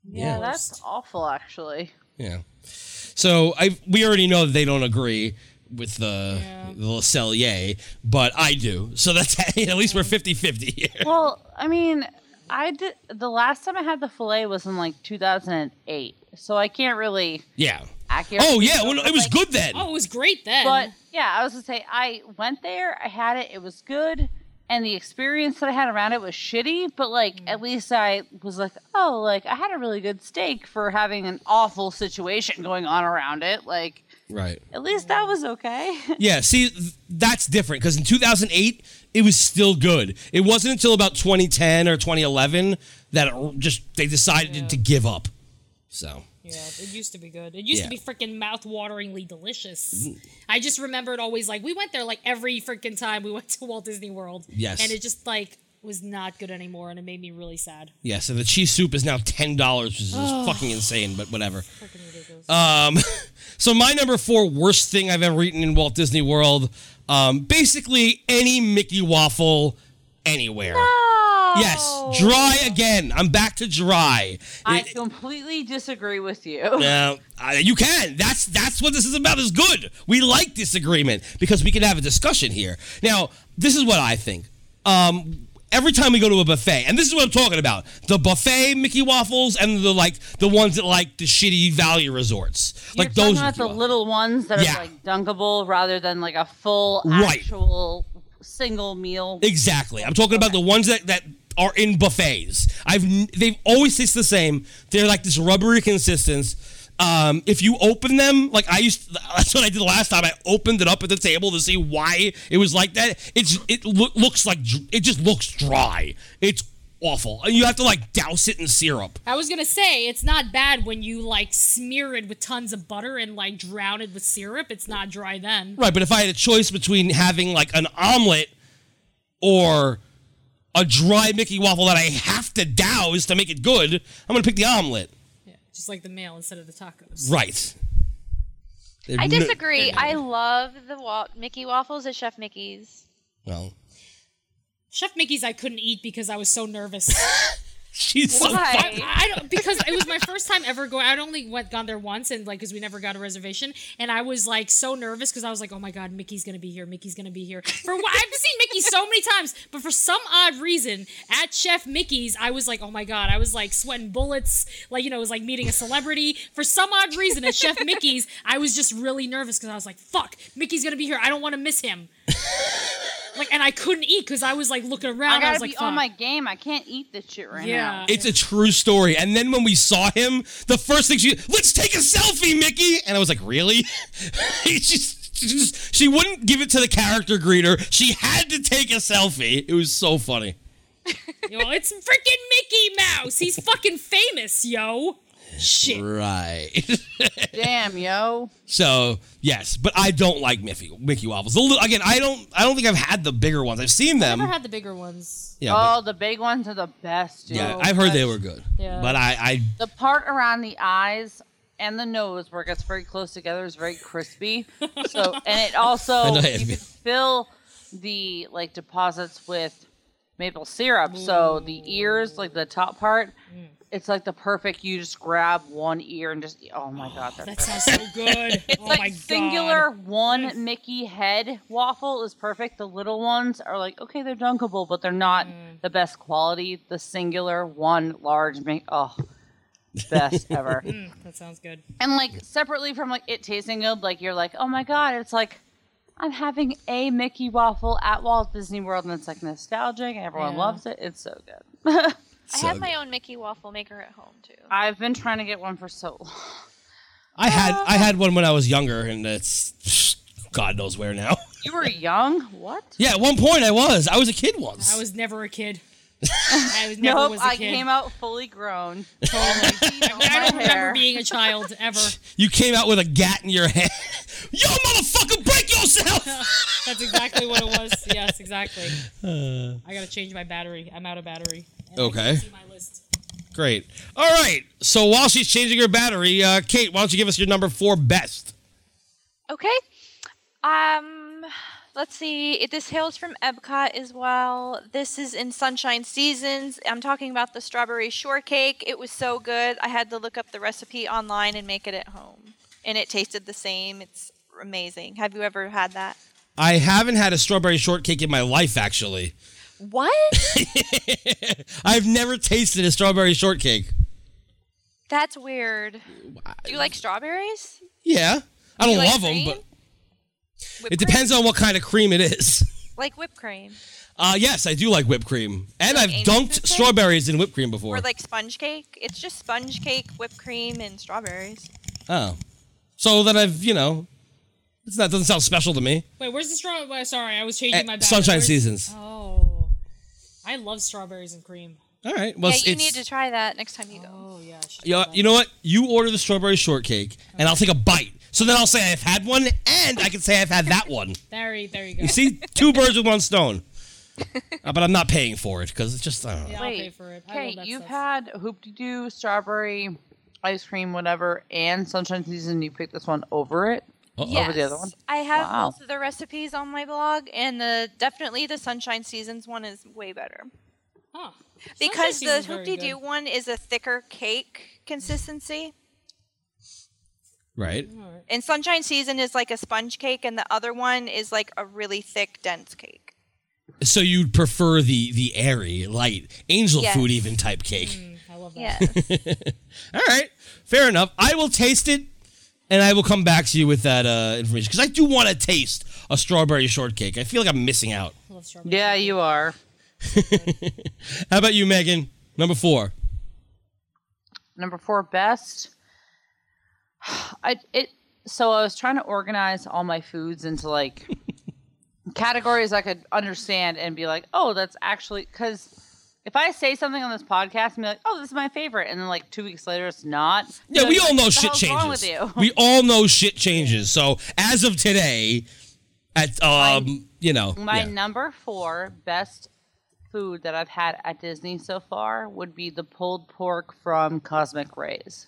Yeah, that's awful, actually. Yeah. So I we already know that they don't agree with the Yeah. the Le Cellier, but I do. So that's at least we're 50-50 here. Well, I mean, I did the last time I had the fillet was in like 2008, so I can't really Yeah. accurately. Oh yeah, know, well, it was like- good then. Oh, it was great then. But yeah, I was gonna say I went there, I had it, it was good, and the experience that I had around it was shitty. But like, Mm. at least I was like, oh, like I had a really good steak for having an awful situation going on around it. Like, Right. at least that was okay. Yeah, see, that's different because in 2008, it was still good. It wasn't until about 2010 or 2011 that it just they decided to give up. So, Yeah, it used to be good. It used Yeah. to be freaking mouth-wateringly delicious. Mm-hmm. I just remembered always like we went there like every freaking time we went to Walt Disney World. Yes. and it just like was not good anymore, and it made me really sad. yeah, so the cheese soup is now $10, which is fucking insane, but whatever. Um, so my number four worst thing I've ever eaten in Walt Disney World, um, basically any Mickey waffle anywhere. Yes, dry again. I'm back to dry. I It- completely disagree with you. Now, uh, you can. That's that's what this is about. Is good. We like disagreement because we can have a discussion here. Now, this is what I think. Um, every time we go to a buffet, and this is what I'm talking about: the buffet Mickey waffles and the like, the ones that like the shitty value resorts, You're like those. about Mickey the waffles. little ones that Yeah. are like dunkable rather than like a full Right. actual single meal. Exactly. I'm talking about the ones that that are in buffets. I've they've always tasted the same. They're like this rubbery consistence. Um, if you open them, like I used, that's what I did last time. I opened it up at the table to see why it was like that. It's it loo- looks like it just looks dry. It's awful, and you have to like douse it in syrup. I was gonna say it's not bad when you like smear it with tons of butter and like drown it with syrup. It's not dry then. Right, but if I had a choice between having like an omelet or a dry Mickey waffle that I have to douse to make it good, I'm gonna pick the omelet. Yeah, just like the mail instead of the tacos. Right. I They've no- disagree. I love the wa- Mickey waffles at Chef Mickey's. Well, Chef Mickey's I couldn't eat because I was so nervous. she's so Why? fucking. I, I don't because it was my first time ever going. I'd only went gone there once, and like because we never got a reservation, and I was like so nervous because I was like, oh my god, Mickey's gonna be here. Mickey's gonna be here. For what I've seen Mickey so many times, but for some odd reason at Chef Mickey's, I was like, oh my god, I was like sweating bullets, like you know, it was like meeting a celebrity. For some odd reason at Chef Mickey's, I was just really nervous because I was like, fuck, Mickey's gonna be here. I don't want to miss him. Like, and I couldn't eat because I was like looking around. I I, gotta was like, be on my game. I can't eat this shit right Yeah. now. It's a true story. And then when we saw him, the first thing she, let's take a selfie, Mickey. And I was like, really? she, just, she just, she wouldn't give it to the character greeter. She had to take a selfie. It was so funny. Yo, it's freaking Mickey Mouse. He's fucking famous, yo. Shit. Right. Damn, yo. so yes, but I don't like Mickey Mickey waffles. Little- Again, I don't. I don't think I've had the bigger ones. I've seen them. Never had the bigger ones. yeah, but- Oh, the big ones are the best, dude. yeah. I've heard they were good. Yeah. But I, I The part around the eyes and the nose where it gets very close together is very crispy. So, and it I also know, you yeah. can fill the like deposits with maple syrup. So the ears, like the top part, Mm. It's like the perfect. You just grab one ear and just oh my god, that's That sounds so good. It's oh like my singular God. one Mickey head waffle is perfect. The little ones are like okay, they're dunkable, but they're not Mm. the best quality. The singular one large Mickey, oh, best ever. Mm, that sounds good. And like separately from like it tasting good, like you're like, oh my god, it's like I'm having a Mickey waffle at Walt Disney World, and it's like nostalgic, and everyone Yeah. loves it. It's so good. I have my own Mickey waffle maker at home too. I've been trying to get one for so long. I had I um, had one when I was younger, and it's God knows where now. You were young. What? yeah, at one point I was. I was a kid once. I was never a kid. I was never Nope, was a I kid. came out fully grown. I don't remember being a child ever. You came out with a gat in your hand. Yo, motherfucker, break yourself! That's exactly what it was. Yes, exactly. I gotta change my battery. I'm out of battery. And Okay. can't See my list. Great. All right. So while she's changing her battery, uh, Kate, why don't you give us your number four best? Okay. Um, let's see. This hails from Epcot as well. This is in Sunshine Seasons. I'm talking about the strawberry shortcake. It was so good. I had to look up the recipe online and make it at home, and it tasted the same. It's amazing. Have you ever had that? I haven't had a strawberry shortcake in my life, actually. What? I've never tasted a strawberry shortcake. That's weird. Do you like strawberries? Yeah. I Do don't you like love them, cream? but Whipped it depends on what kind of cream it is. Like whipped cream Uh, yes, I do like whipped cream. And like I've Amy's dunked biscuit? strawberries in whipped cream before. or like sponge cake. It's just sponge cake, whipped cream, and strawberries. oh. So then I've, you know, it's not, doesn't sound special to me. Wait, where's the straw? wait, Sorry, I was changing Eh, my battery. Sunshine Where's- Seasons. Oh, I love strawberries and cream. All right. Well, yeah, you need to try that next time you go. Oh yeah. I should you, know, you know what? You order the strawberry shortcake, and I'll take a bite. So then I'll say I've had one, and I can say I've had that one. There, there you go. You see, two birds with one stone. Uh, but I'm not paying for it because it's just I don't know. Yeah, I'll pay for it. I Okay, you've stuff. had hoop-de-doo, strawberry, ice cream, whatever, and sunshine season. You picked this one over it. Uh-oh. Over the other one? I have Wow. both of the recipes on my blog, and the definitely the Sunshine Seasons one is way better Huh. because Sunshine the Season's very Hoop De Doo one is a thicker cake consistency, Right. and Sunshine Season is like a sponge cake, and the other one is like a really thick, dense cake. So you'd prefer the the airy, light, angel Yes. food even type cake. Mm, I love that. Yes. All right, fair enough. I will taste it, and I will come back to you with that uh, information because I do want to taste a strawberry shortcake. I feel like I'm missing out. I love strawberry Yeah, shortcake. you are. How about you, Megan? Number four. Number four, best. I it. So I was trying to organize all my foods into like categories I could understand and be like, oh, that's actually because if I say something on this podcast and be like, oh, this is my favorite, and then like two weeks later it's not. Yeah, we it's all know shit hell's wrong with changes. you? We all know shit changes. So as of today, at um, you know, My yeah. number four best food that I've had at Disney so far would be the pulled pork from Cosmic Ray's.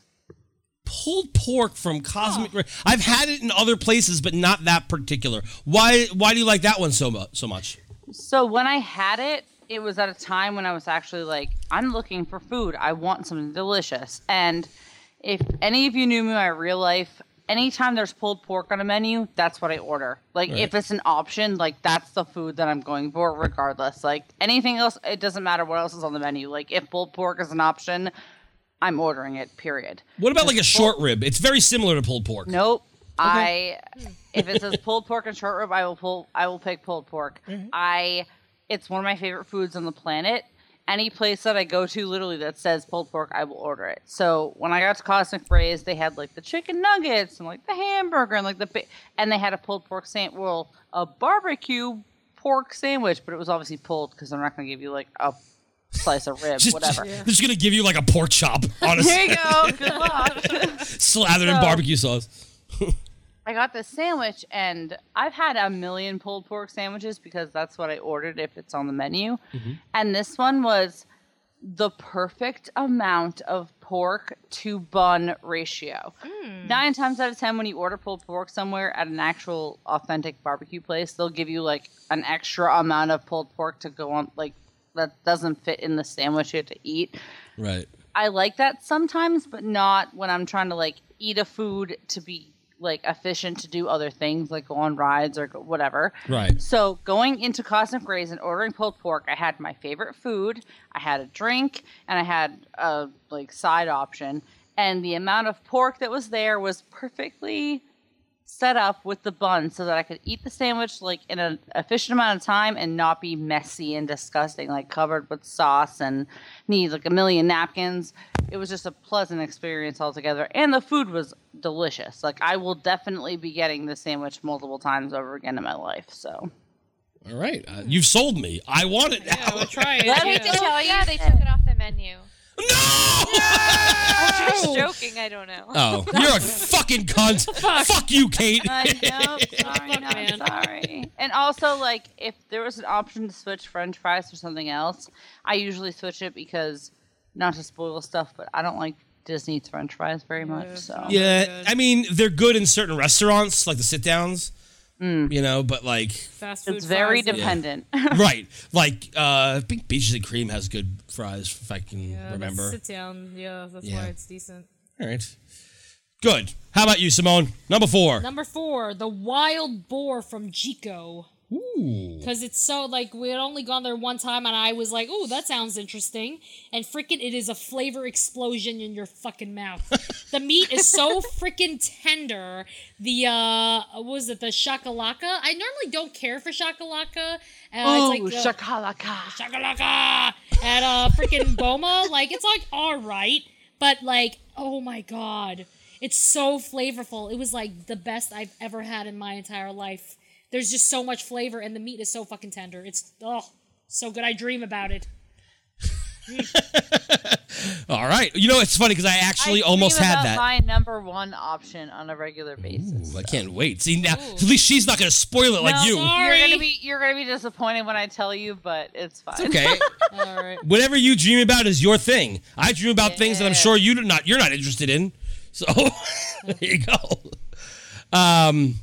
pulled pork from Cosmic Ray. I've had it in other places, but not that particular. Why? Why do you like that one so much? So much? So when I had it, it was at a time when I was actually like, I'm looking for food. I want something delicious. And if any of you knew me in my real life, anytime there's pulled pork on a menu, that's what I order. Like if it's an option, like that's the food that I'm going for regardless. Like anything else, it doesn't matter what else is on the menu. Like if pulled pork is an option, I'm ordering it, period. What about like a short rib? It's very similar to pulled pork. Nope. I if it says pulled pork and short rib, I will pull I will pick pulled pork. Mm-hmm. I it's one of my favorite foods on the planet. Any place that I go to literally that says pulled pork, I will order it. So when I got to Cosmic Ray's, they had like the chicken nuggets and like the hamburger and like the ba- and they had a pulled pork sandwich, well, a barbecue pork sandwich, but it was obviously pulled because they're not going to give you like a slice of rib, Just, whatever. They're just gonna give you like a pork chop, honestly, There you go. Good luck. slathered in barbecue sauce. I got this sandwich, and I've had a million pulled pork sandwiches because that's what I ordered if it's on the menu. Mm-hmm. And this one was the perfect amount of pork to bun ratio. Mm. Nine times out of ten, when you order pulled pork somewhere at an actual authentic barbecue place, they'll give you like an extra amount of pulled pork to go on, like that doesn't fit in the sandwich you have to eat. Right. I like that sometimes, but not when I'm trying to like eat a food to be like efficient to do other things, like go on rides or whatever. Right. So going into Cosmic Ray's and ordering pulled pork, I had my favorite food, I had a drink, and I had a like side option. And the amount of pork that was there was perfectly set up with the bun so that I could eat the sandwich like in an efficient amount of time and not be messy and disgusting, like covered with sauce and need like a million napkins. It was just a pleasant experience altogether, and the food was delicious. Like I will definitely be getting this sandwich multiple times over again in my life. So All right. Uh, you've sold me. I want it now. Yeah, we'll try it. Let I me yeah. tell you, they took it off the menu. No. I'm just joking. I don't know. Oh, you're a fucking cunt. Fuck you, Kate. I know, sorry, Fuck, no, man. sorry. And also, like, if there was an option to switch French fries for something else, I usually switch it because not to spoil stuff, but I don't like Disney's French fries very much. So Yeah, I mean they're good in certain restaurants, like the sit downs. You know, but like, Fast food it's very fries, dependent. right? Like, uh, I think Beaches and Cream has good fries, if I can Yeah, remember. Sit down. Yeah, that's Yeah. why it's decent. All right, good. How about you, Simone? Number four. Number four, the wild boar from Jiko. Because it's so like we had only gone there one time, and I was like, "Oh, that sounds interesting." And freaking, it is a flavor explosion in your fucking mouth. the meat is so freaking tender. The uh, what was it the chakalaka? I normally don't care for chakalaka. Uh, it's like uh, chakalaka. chakalaka and uh freaking Boma. Like it's like all right, but like oh my god, it's so flavorful. It was like the best I've ever had in my entire life. There's just so much flavor, and the meat is so fucking tender. It's oh so good. I dream about it. All right. You know, it's funny because I actually I almost dream had that. My number one option on a regular basis. Ooh, I can't wait. See now, at least she's not gonna spoil it like you. sorry. You're gonna be you're gonna be disappointed when I tell you, but it's fine. Okay. All right. Whatever you dream about is your thing. I dream about things that I'm sure you do not you're not interested in. So there you go. Um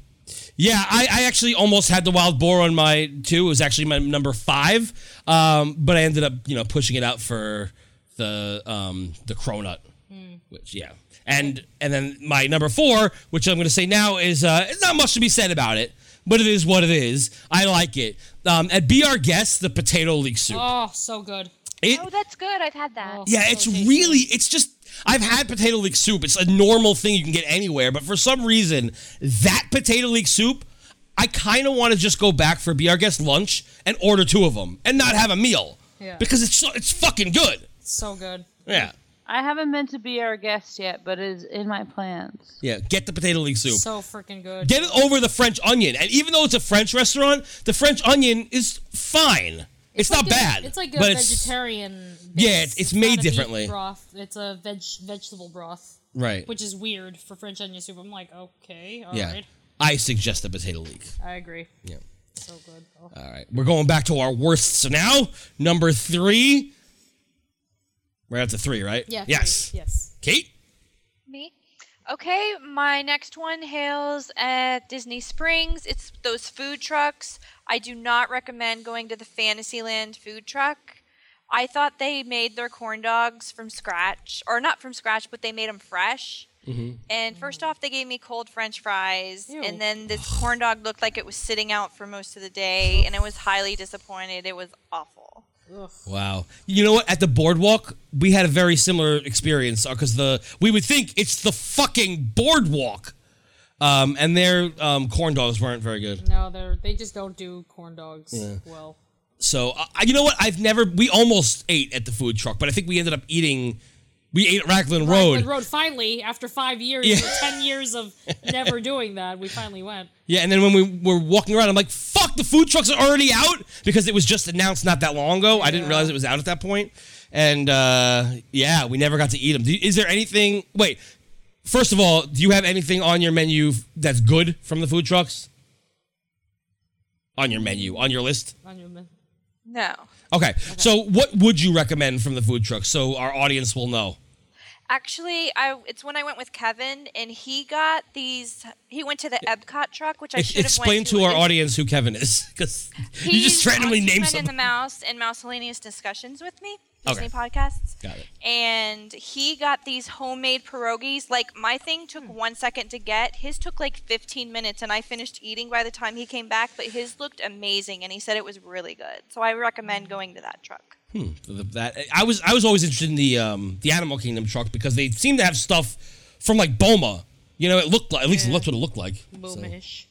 yeah, I, I actually almost had the wild boar on my two. It was actually my number five. Um, but I ended up, you know, pushing it out for the um the cronut. Which yeah. And and then my number four, which I'm gonna say now is uh it's not much to be said about it. but it is what it is. I like it. Um, at Be Our Guest, the potato leek soup. Oh, so good. It, Oh, that's good. I've had that. Oh, yeah, so it's tasty. really, it's just, I've had potato leek soup. It's a normal thing you can get anywhere, but for some reason, that potato leek soup, I kind of want to just go back for Be Our Guest lunch and order two of them and not have a meal. Yeah. Because it's so, it's fucking good. so good. Yeah. I haven't been to be our guest yet, but it is in my plans. Yeah, get the potato leek soup. So freaking good. Get it over the French onion. And even though it's a French restaurant, the French onion is fine. It's, not like a- bad. It's like a but it's vegetarian. Yeah, it's- it's made differently. Broth. It's a veg vegetable broth, right. which is weird for French onion soup. I'm like, okay, all right, yeah. I suggest the potato leek. I agree. Yeah. So good. Oh. All right. We're going back to our worst. So now. Number three. We're at the three, right? Yeah. Yes. please, Yes. Kate? Me? Okay, my next one hails at Disney Springs. It's those food trucks. I do not recommend going to the Fantasyland food truck. I thought they made their corn dogs from scratch, or not from scratch, but they made them fresh. Mm-hmm. And first off, they gave me cold French fries, Ew. and then this corn dog looked like it was sitting out for most of the day, and I was highly disappointed. It was awful. Wow. You know what? At the boardwalk, we had a very similar experience because the we would think it's the fucking boardwalk. Um, and their um, corn dogs weren't very good. No, they're they just don't do corn dogs well. So uh, you know what? I've never. We almost ate at the food truck, but I think we ended up eating. We ate at Raglan Road. Raglan Road. Finally, after five years, Yeah. or ten years of never doing that, we finally went. Yeah, and then when we were walking around, I'm like, "Fuck! The food trucks are already out!" Because it was just announced not that long ago. I didn't realize it was out at that point. And uh, yeah, we never got to eat them. Is there anything? Wait, first of all, do you have anything on your menu that's good from the food trucks? On your menu, on your list. On your men- No. Okay, so what would you recommend from the food trucks so our audience will know? Actually, I it's when I went with Kevin, and he got these. He went to the Epcot truck, which I should have explain went to our audience who Kevin is, because you just randomly named Men in the. Mouse and Miscellaneous Discussions with me, Disney Okay. podcasts. Got it. And he got these homemade pierogies. Like my thing took Hmm. one second to get. His took like 15 minutes, and I finished eating by the time he came back. But his looked amazing, and he said it was really good. So I Hmm. recommend going to that truck. The- that I was I was always interested in the um the Animal Kingdom truck because they seem to have stuff from like Boma. You know, it looked like at least it looked what it looked like. So, Boom-ish.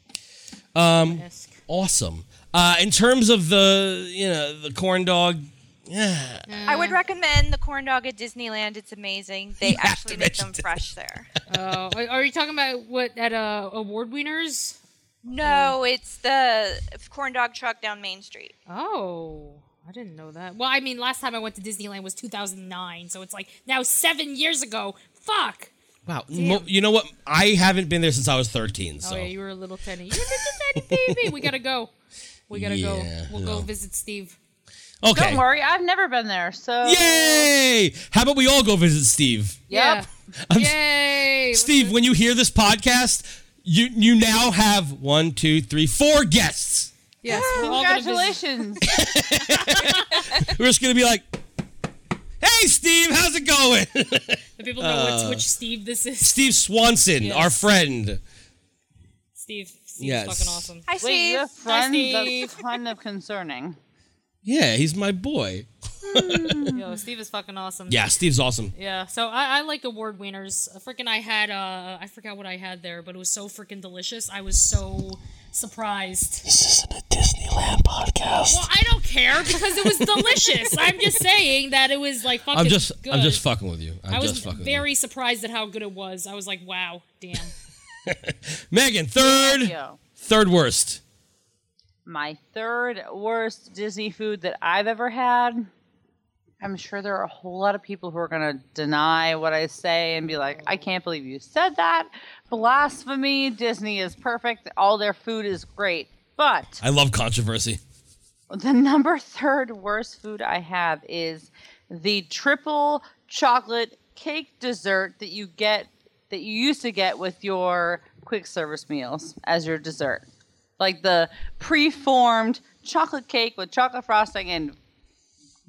Um, Esque. awesome. Uh, in terms of the you know the corn dog, yeah, I would recommend the corn dog at Disneyland. It's amazing. They You actually make them mention fresh there. Oh, are- are you talking about what at uh, Award Wieners? No, it's the corn dog truck down Main Street. Oh, I didn't know that. Well, I mean, last time I went to Disneyland was 2009, so it's like now seven years ago. Fuck. wow. Mo- you know what? I haven't been there since I was thirteen. Oh, so Oh yeah, you were a little tiny. You were a little tiny baby. We gotta go. We gotta Yeah, go. We'll no. go visit Steve. okay. Don't worry, I've never been there, so Yay! How about we all go visit Steve? Yep. Yeah. Yay. Steve, when you hear this podcast, you you now have one, two, three, four guests. Yes, we're all gonna. Congratulations. We're just gonna be like, "Hey, Steve, how's it going?" The people know which, which Steve this is. Steve Swanson, Yes. our friend. Steve. Steve's Yes. fucking awesome. Hi, Wait, Steve. you have friends? Steve. That's kind of concerning. Yeah, he's my boy. Yo, Steve is fucking awesome. Yeah, Steve's awesome. Yeah, so I, I like Award Wieners. Uh, Freaking, I had uh, I forgot what I had there, but it was so freaking delicious. I was so surprised. This isn't a Disneyland podcast. Well, I don't care because it was delicious. I'm just saying that it was like fucking. I'm just, good. I'm just fucking with you. I'm I was just fucking very surprised at how good it was. I was like, wow, damn. Megan, third, third worst. My third worst Disney food that I've ever had. I'm sure there are a whole lot of people who are going to deny what I say and be like, I can't believe you said that. Blasphemy. Disney is perfect. All their food is great. But I love controversy. the number third worst food I have is the triple chocolate cake dessert that you get that you used to get with your quick service meals as your dessert. Like the pre-formed chocolate cake with chocolate frosting and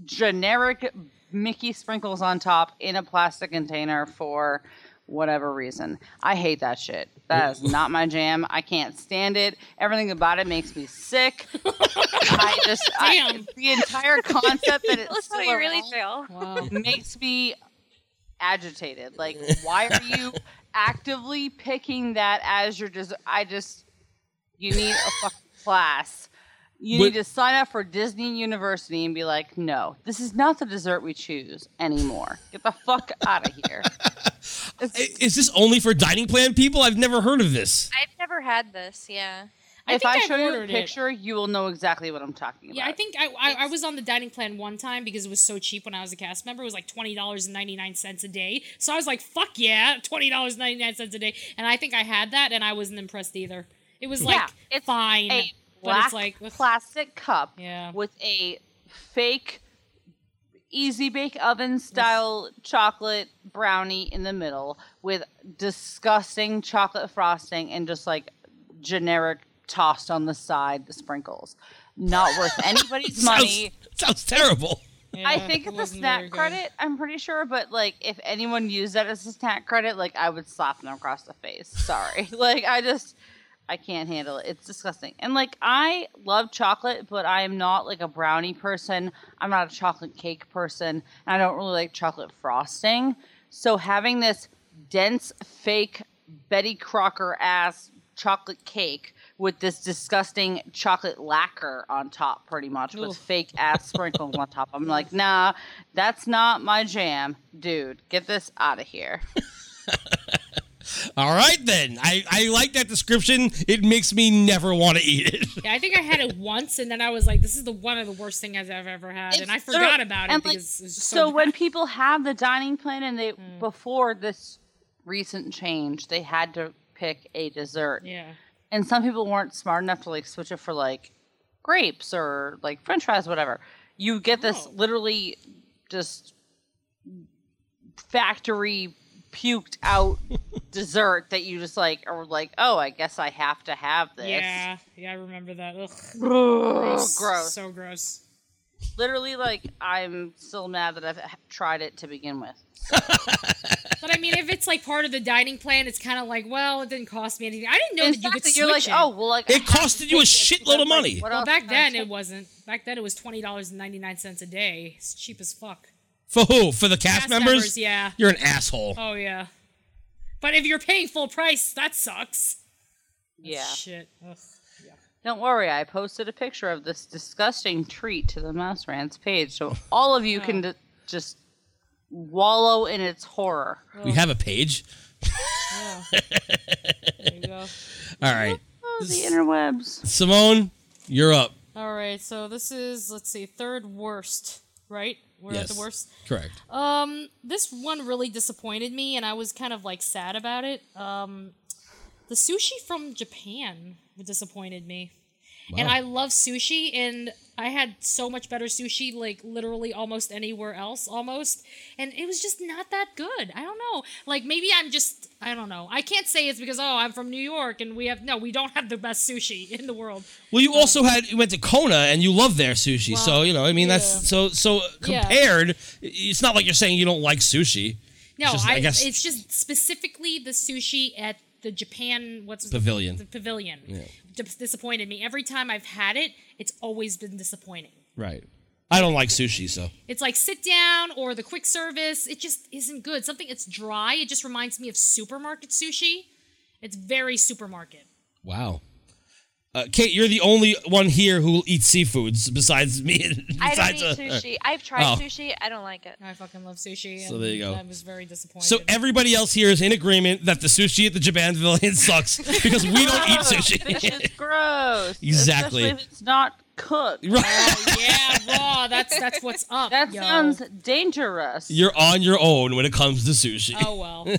generic Mickey sprinkles on top in a plastic container for whatever reason. I hate that shit. That is not my jam. I can't stand it. Everything about it makes me sick. I just I, Damn. the entire concept that it's That's still how you really around feel. Wow. makes me agitated. Like, why are you actively picking that as your dessert? I just, you need a fucking class. You But- need to sign up for Disney University and be like, no, this is not the dessert we choose anymore. Get the fuck out of here. I- Is this only for dining plan people? I've never heard of this. I've never had this. Yeah. I if I I've show you a ordered it. picture, you will know exactly what I'm talking about. Yeah, I think I, I, I was on the dining plan one time because it was so cheap when I was a cast member. It was like twenty dollars and ninety nine cents a day. So I was like, "Fuck yeah, twenty dollars ninety nine cents a day." And I think I had that, and I wasn't impressed either. It was like Yeah, it's fine, a but it's like ugh, plastic cup Yeah. with a fake easy bake oven style chocolate brownie in the middle with disgusting chocolate frosting and just like generic tossed on the side the sprinkles not worth anybody's money Sounds, sounds terrible. yeah, I think it it's a snack credit. I'm pretty sure, but like if anyone used that as a snack credit, like I would slap them across the face. Sorry, like I just I can't handle it. It's disgusting. And like I love chocolate, but I am not like a brownie person. I'm not a chocolate cake person, and I don't really like chocolate frosting. So having this dense fake Betty Crocker ass chocolate cake with this disgusting chocolate lacquer on top, pretty much, with fake ass sprinkles on top. I'm like, nah, that's not my jam, dude. Get this out of here. All right then. I, I like that description. It makes me never want to eat it. Yeah, I think I had it once, and then I was like, "This is the one of the worst things I've ever had," and I forgot literally- about it and, like, because it so, so. when people have the dining plan and they Mm. before this recent change, they had to pick a dessert. yeah, And some people weren't smart enough to like switch it for like grapes or like french fries whatever. You get this Oh. literally just factory puked out dessert that you just like are like, "Oh, I guess I have to have this." yeah, yeah. I remember that. Ugh, Gross. gross. so gross. Literally like I'm still mad that I've tried it to begin with. But I mean, if it's like part of the dining plan, it's kind of like, well, it didn't cost me anything. I didn't know that you could Exactly. switch You're like, it. "Oh, well like It costed you a shitload of money. what well, back then it wasn't. Back then it was twenty dollars and ninety nine cents a day. It's cheap as fuck. For who? For the cast, Cast members? members, yeah. You're an asshole. Oh yeah. But if you're paying full price, that sucks. Yeah. Shit. Ugh. Don't worry, I posted a picture of this disgusting treat to the Mouse Rants page, so all of you can oh. d- just wallow in its horror. We have a page. Yeah. there you go. All right. Oh, the interwebs. Simone, you're up. All right. So this is let's see, third worst. Right? We're at Yes. the worst. Correct. Um, this one really disappointed me, and I was kind of like sad about it. Um, the sushi from Japan disappointed me. And I love sushi, and I had so much better sushi, like literally almost anywhere else, almost. And it was just not that good. I don't know. Like maybe I'm just, I don't know. I can't say it's because oh I'm from New York and we have no, we don't have the best sushi in the world. Well, you um, also had you went to Kona and you love their sushi, so you know. I mean, yeah. that's so so Yeah. compared. It's not like you're saying you don't like sushi. No, just- I I, guess- it's just specifically the sushi at the Japan what's the- Pavilion. The pavilion Dis- disappointed me every time I've had it. It's always been disappointing. Right. I don't like sushi, so It's like sit down or the quick service. It just isn't good. Something it's dry. It just reminds me of supermarket sushi. It's very supermarket. wow. Uh, Kate, you're the only one here who eats seafoods besides me. I don't besides, eat uh, sushi. I've tried Oh. sushi. I don't like it. I fucking love sushi. So and there you go. I was very disappointed. So everybody else here is in agreement that the sushi at the Japan Pavilion sucks because we don't eat Gross. Fish sushi. is gross. Exactly. Especially if it's not cooked. Oh, yeah, raw. That's that's what's up. That yo. sounds dangerous. You're on your own when it comes to sushi. Oh well.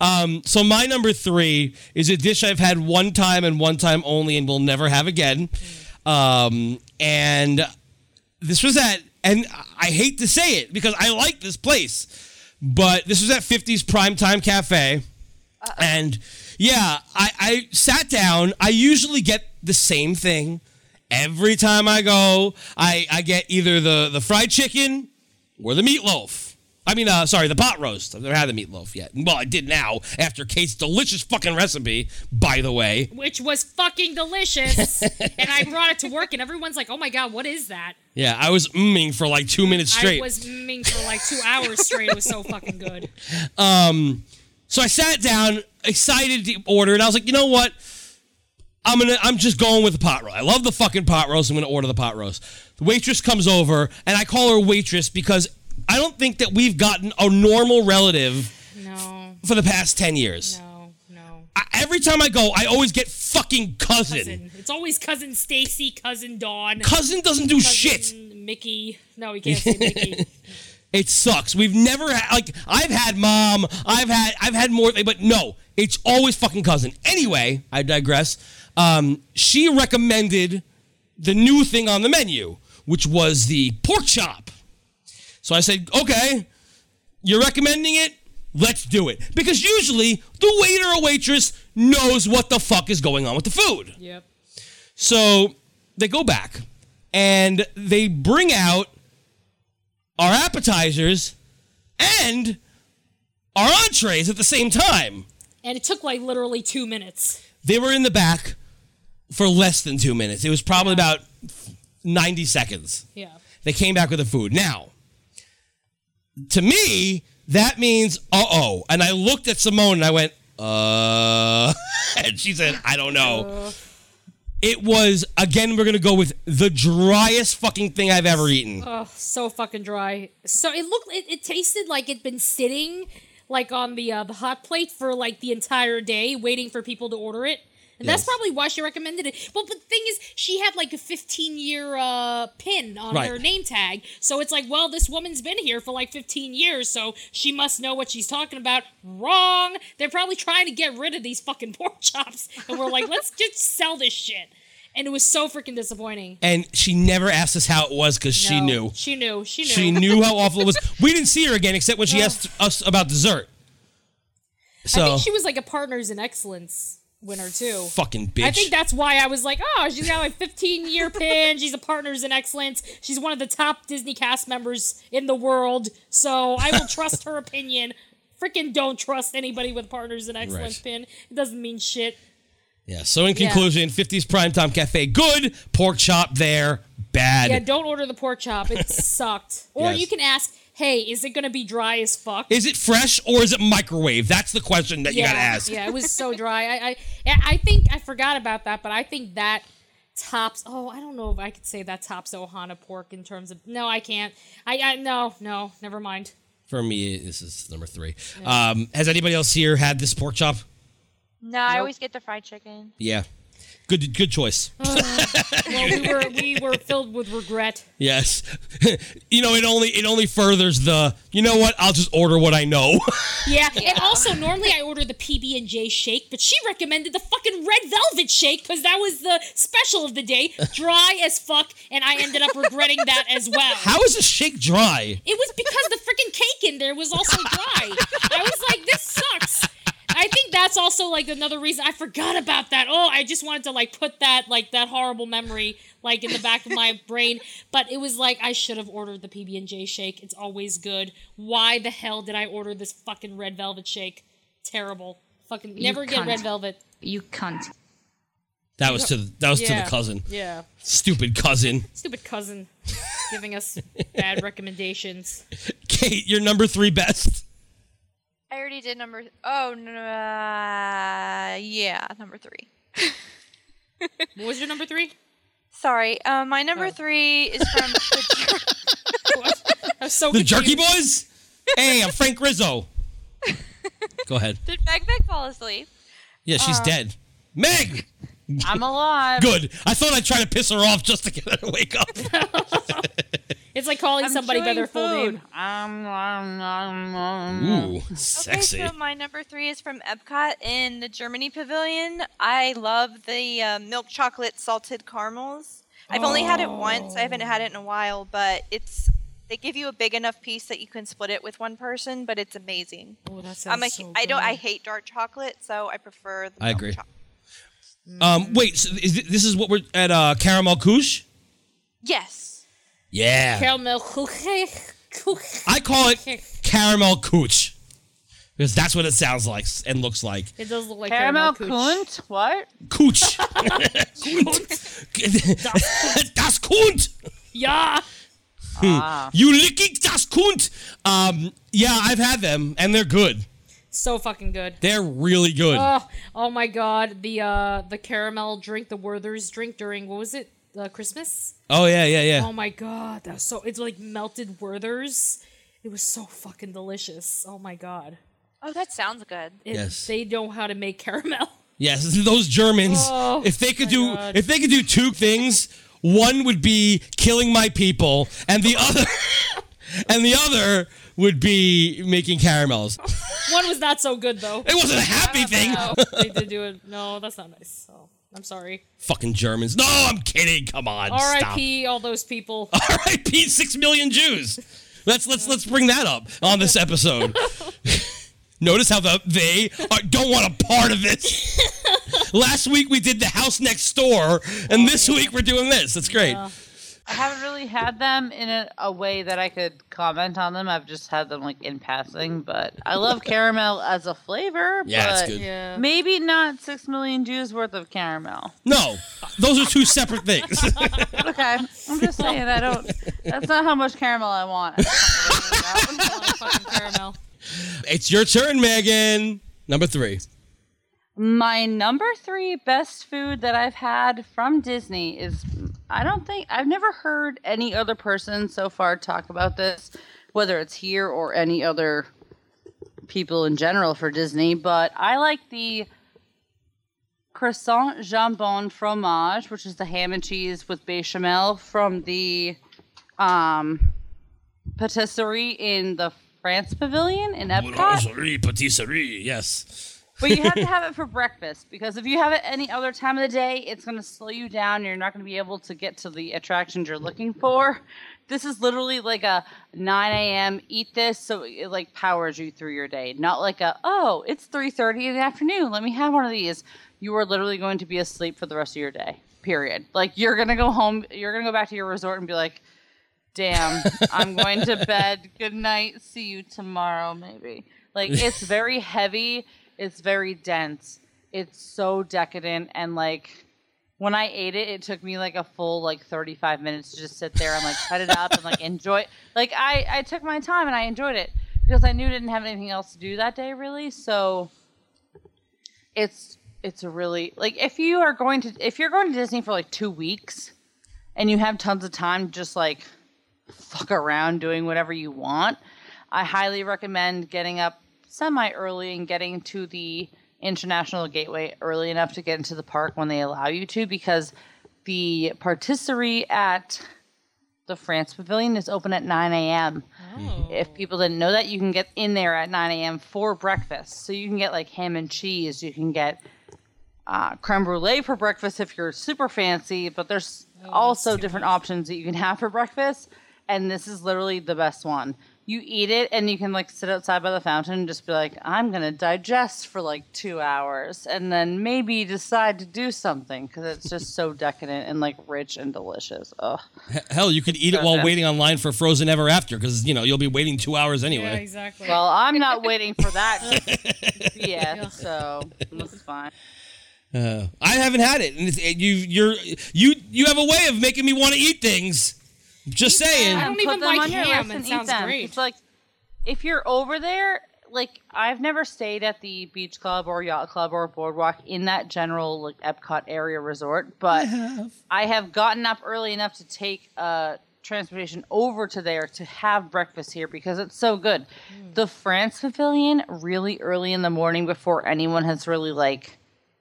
Um, so my number three is a dish I've had one time and one time only, and will never have again. Um, and this was at, and I hate to say it because I like this place, but this was at 50's Primetime Cafe, and yeah, I, I sat down. I usually get the same thing every time I go. I I get either the the fried chicken or the meatloaf. I mean, uh, sorry, the pot roast. I've never had the meatloaf yet. Well, I did now after Kate's delicious fucking recipe. By the way, which was fucking delicious. and I brought it to work, and everyone's like, "Oh my god, what is that?" yeah, I was mmming for like two minutes straight. I was mmming for like two hours straight. It was so fucking good. Um, So I sat down, excited to order, and I was like, you know what? I'm gonna I'm just going with the pot roast. I love the fucking pot roast. I'm gonna order the pot roast. The waitress comes over, and I call her waitress because I don't think that we've gotten a normal relative No, for the past ten years. no, no. I, every time I go, I always get fucking cousin. Cousin. It's always cousin Stacy, cousin Dawn, Cousin doesn't do shit. Mickey. No, we can't say Mickey. It sucks. We've never had like I've had mom, I've had I've had more, but no, it's always fucking cousin. Anyway, I digress. Um, she recommended the new thing on the menu, which was the pork chop. So I said, okay, you're recommending it. Let's do it because usually the waiter or waitress knows what the fuck is going on with the food. yep. So they go back and they bring out our appetizers and our entrees at the same time. And it took like literally two minutes. They were in the back for less than two minutes. It was probably about 90 seconds. Yeah. They came back with the food. Now, to me, that means uh oh. And I looked at Simone and I went, uh, and she said, I don't know. It was, again, we're going to go with the driest fucking thing I've ever eaten. Oh, so fucking dry. So it looked, it, it tasted like it'd been sitting like on the uh, the hot plate for like the entire day, waiting for people to order it. And that's probably why she recommended it. Well, but the thing is, she had like a 15 year uh, pin on Right. her name tag. So it's like, well, this woman's been here for like 15 years, so she must know what she's talking about. Wrong. They're probably trying to get rid of these fucking pork chops. And we're like, let's just sell this shit. And it was so freaking disappointing. And she never asked us how it was because she knew. She knew. She knew. She knew how awful it was. We didn't see her again except when she asked us about dessert. So, I think she was like a Partners in Excellence winner too. fucking bitch. I think that's why I was like, oh, she's got like 15 year pin. She's a Partners in Excellence. She's one of the top Disney cast members in the world. So I will trust her opinion. Freaking don't trust anybody with Partners in Excellence Right. pin. It doesn't mean shit. yeah. So in Yeah. conclusion, 50s Primetime Cafe, good. Pork chop there, bad. Yeah, don't order the pork chop. It sucked. Or Yes. you can ask, hey, is it going to be dry as fuck? is it fresh or is it microwave? That's the question that you gotta ask. Yeah, it was so dry. I, I, I think I forgot about that, but I think that tops. Oh, I don't know if I could say that tops Ohana pork in terms of. No, I can't. I, I no, no, never mind. For me, this is number three. Um, has anybody else here had this pork chop? No, I always get the fried chicken. Yeah. Good good choice. Well, we were we were filled with regret. Yes. you know, it only it only furthers the you know what, I'll just order what I know. Yeah, and also normally I order the PB and J shake, but she recommended the fucking red velvet shake because that was the special of the day, dry as fuck, and I ended up regretting that as well. How is a shake dry? It was because the freaking cake in there was also dry. I was like, this sucks. I think that's also like another reason I forgot about that. Oh, I just wanted to like put that like that horrible memory like in the back of my brain, but it was like I should have ordered the PB and J shake. It's always good. Why the hell did I order this fucking red velvet shake? Terrible. Fucking never get red velvet. You cunt. That was to the, that was to the cousin. Yeah. Stupid cousin. Stupid cousin giving us bad recommendations. Kate, your number three best. I already did number. Oh no, no, uh, yeah, number three. What was your number three? Sorry, uh, my number Oh. three is from. the, I was so The Jerky. Boys? Hey, I'm Frank Rizzo. Go ahead. did Meg Meg fall asleep? Yeah, she's dead. Meg! I'm alive. Good. I thought I'd try to piss her off just to get her to wake up. It's like calling I'm somebody by chewing their full food. name. Um, um, um, um, Ooh, Okay, so my number three is from Epcot in the Germany Pavilion. I love the uh, milk chocolate salted caramels. I've only had it once. I haven't had it in a while, but it's they give you a big enough piece that you can split it with one person, but it's amazing. Oh, that sounds I'm a, so I don't I hate dark chocolate, so I prefer the I milk agree. chocolate. Um, wait, so is thi- this is what we're at uh, Caramel Couche? Yes. Yeah. Caramel kuchen. kuchen. I call it caramel cooch. Because that's what it sounds like and looks like. It does look like Caramel caramel. Kunt? What? Cooch. das Kunt. Yeah. Ah. You licking das Kunt. Um, yeah, I've had them and they're good. So fucking good. They're really good. Oh, oh my god, the uh the caramel drink, the Werther's drink during what was it? Uh, Christmas? oh yeah, yeah, yeah. Oh my god, that was so it's like melted Werther's. It was so fucking delicious. Oh my god. Oh, that sounds good. It- Yes. They know how to make caramel. Yes, those Germans. Oh, if they could do, God. if they could do two things, one would be killing my people, and the other, and the other would be making caramels. One was not so good though. It wasn't a happy thing. No, they did do it. No, that's not nice. So I'm sorry. Fucking Germans. No, I'm kidding. Come on. R.I.P. all those people. R.I.P. Six million Jews. Let's let's let's bring that up on this episode. Notice how the they are, don't want a part of this. Last week we did the house next door, and this oh. week we're doing this. That's great. Yeah. I haven't really had them in a, a way that I could comment on them. I've just had them like in passing, but I love caramel as a flavor. Yeah, it's but good. Yeah. Maybe not six million Jews worth of caramel. No, those are two separate things. Okay, I'm just saying I don't. That's not how much caramel I want. A lot caramel. it's your turn, Megan. Number three. My number three best food that I've had from Disney is I don't think I've never heard any other person so far talk about this, whether it's here or any other people in general for Disney, but I like the croissant jambon fromage, which is the ham and cheese with bechamel from the um, patisserie in the France Pavilion in Epcot. Boulangerie, patisserie. Yes. But you have to have it for breakfast because if you have it any other time of the day, it's going to slow you down. You're not going to be able to get to the attractions you're looking for. This is literally like a 9 a.m. eat this, so it like powers you through your day. Not like a oh, it's 3:30 in the afternoon. Let me have one of these. You are literally going to be asleep for the rest of your day. Period. Like you're gonna go home. You're gonna go back to your resort and be like, damn, I'm going to bed. Good night. See you tomorrow, maybe. Like, it's very heavy. It's very dense. It's so decadent. And, like, when I ate it, it took me, like, a full, like, 35 minutes to just sit there and, like, cut it up and, like, enjoy Like, I, I took my time and I enjoyed it because I knew I didn't have anything else to do that day, really. So, it's, it's a really, like, if you are going to, if you're going to Disney for, like, two weeks and you have tons of time just, like, fuck around doing whatever you want. I highly recommend getting up semi early and getting to the international gateway early enough to get into the park when they allow you to because the patisserie at the France Pavilion is open at 9 a.m. If people didn't know that, you can get in there at 9 a.m. for breakfast. So you can get like ham and cheese. You can get uh, creme brulee for breakfast if you're super fancy, but there's also different options that you can have for breakfast. And this is literally the best one. You eat it and you can like sit outside by the fountain and just be like, I'm gonna digest for like two hours and then maybe decide to do something because it's just so decadent and like rich and delicious. Ugh. Hell, you could eat it while waiting online for Frozen Ever After because you know you'll be waiting two hours Yeah, anyway. exactly. Well, I'm not waiting for that yet, so that's fine. Uh, I haven't had it, and it's, you you're you you have a way of making me want to eat things. Just saying. I don't Put even them like on your ham, list and and eat sounds them. great. It's like if you're over there, like I've never stayed at the beach club or yacht club or boardwalk in that general like Epcot area resort, but I have gotten up early enough to take uh transportation over to there to have breakfast here because it's so good. The France Pavilion really early in the morning before anyone has really like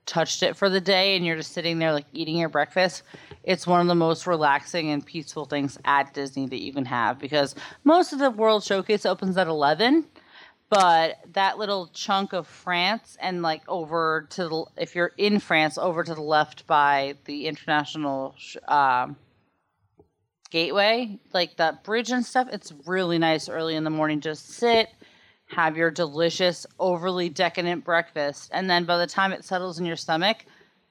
touched it for the day and you're just sitting there like eating your breakfast, it's one of the most relaxing and peaceful things at Disney that you can have because most of the World Showcase opens at 11, but that little chunk of France and like over to the if you're in France over to the left by the international um gateway, like that bridge and stuff, it's really nice early in the morning just sit have your delicious, overly decadent breakfast, and then by the time it settles in your stomach,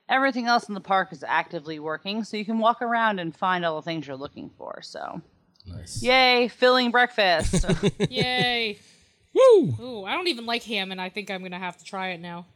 everything else in the park is actively working, so you can walk around and find all the things you're looking for. So, Nice. yay, filling breakfast. Yay. Woo! Ooh, I don't even like ham, and I think I'm gonna have to try it now.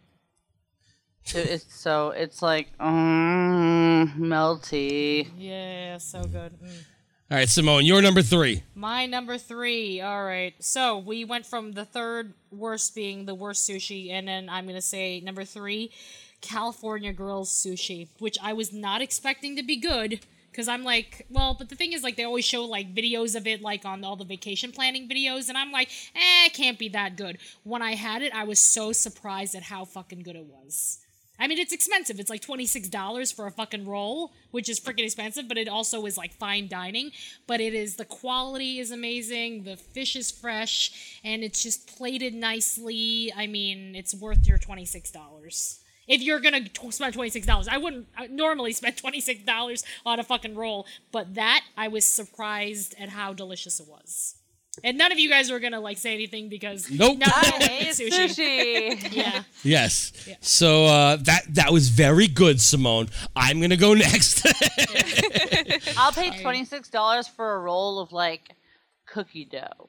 It- It's so it's like mm, melty. Yeah, so good. Mm. All right, Simone, you're number three. My number three. All right. So we went from the third worst being the worst sushi, and then I'm gonna say number three, California Grills sushi, which I was not expecting to be good. Cause I'm like, well, but the thing is, like, they always show like videos of it, like on all the vacation planning videos, and I'm like, eh, it can't be that good. When I had it, I was so surprised at how fucking good it was. I mean, it's expensive. It's like $26 for a fucking roll, which is freaking expensive, but it also is like fine dining. But it is, the quality is amazing, the fish is fresh, and it's just plated nicely. I mean, it's worth your $26. If you're gonna t- spend $26, I wouldn't normally spend $26 on a fucking roll, but that, I was surprised at how delicious it was. And none of you guys are gonna like say anything because Nope. no, I I hate sushi. sushi. Yeah. Yes. So uh, that that was very good, Simone. I'm gonna go next. I'll pay twenty six dollars for a roll of like cookie dough.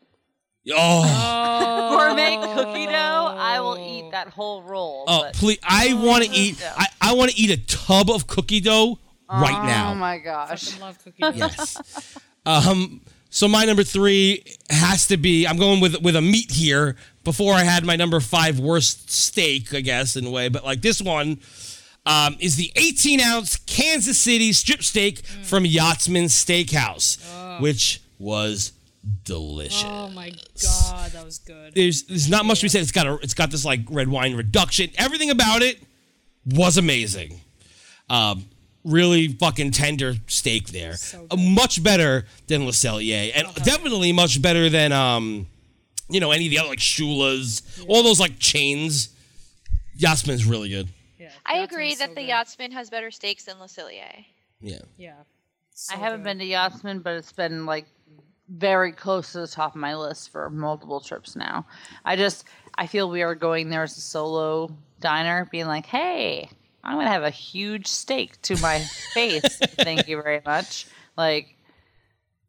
oh, Gourmet cookie dough. I will eat that whole roll. oh, but- please! I want to eat. I, I want to eat a tub of cookie dough right Oh now. Oh my gosh. Fucking love cookie dough. Yes. um. So my number three has to be. I'm going with with a meat here. Before I had my number five worst steak, I guess in a way, but like this one um, is the 18 ounce Kansas City strip steak from Yachtsman Steakhouse, which was delicious. Oh my god, that was good. There's there's not much to be said. It's got a it's got this like red wine reduction. Everything about it was amazing. Um, really fucking tender steak there. Uh, much better than Le Cellier, and definitely much better than um, you know, any of the other like Shula's, all those like chains. Yachtsman's really good. Yeah, I Yachtsman's agree so that the good. Yachtsman has better steaks than Le Cellier. Yeah. Yeah. I haven't been to Yachtsman, but it's been like very close to the top of my list for multiple trips now. I just I feel we are going there as a solo diner, being like, "Hey, I'm gonna have a huge steak to my face. Thank you very much." Like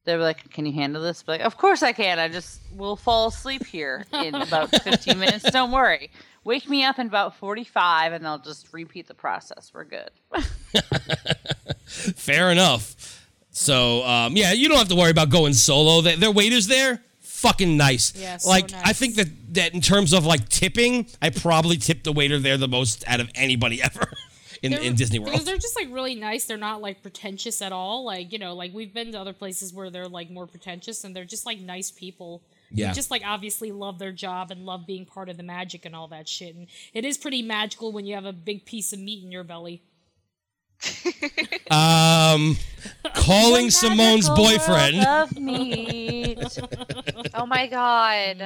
they're like, "Can you handle this?" But like, "Of course I can. I just will fall asleep here in about 15 minutes. Don't worry." Wake me up in about 45 and I'll just repeat the process. We're good. Fair enough. So um, yeah, you don't have to worry about going solo. Their waiters there, fucking nice. Yeah, so like I think that that in terms of like tipping, I probably tipped the waiter there the most out of anybody ever in, in Disney Because World. they're just like really nice. They're not like pretentious at all. Like, you know, like we've been to other places where they're like more pretentious and they're just like nice people. Yeah. just like obviously love their job and love being part of the magic and all that shit. And it is pretty magical when you have a big piece of meat in your belly. Um, calling Simone's boyfriend. world of meat. Oh my god.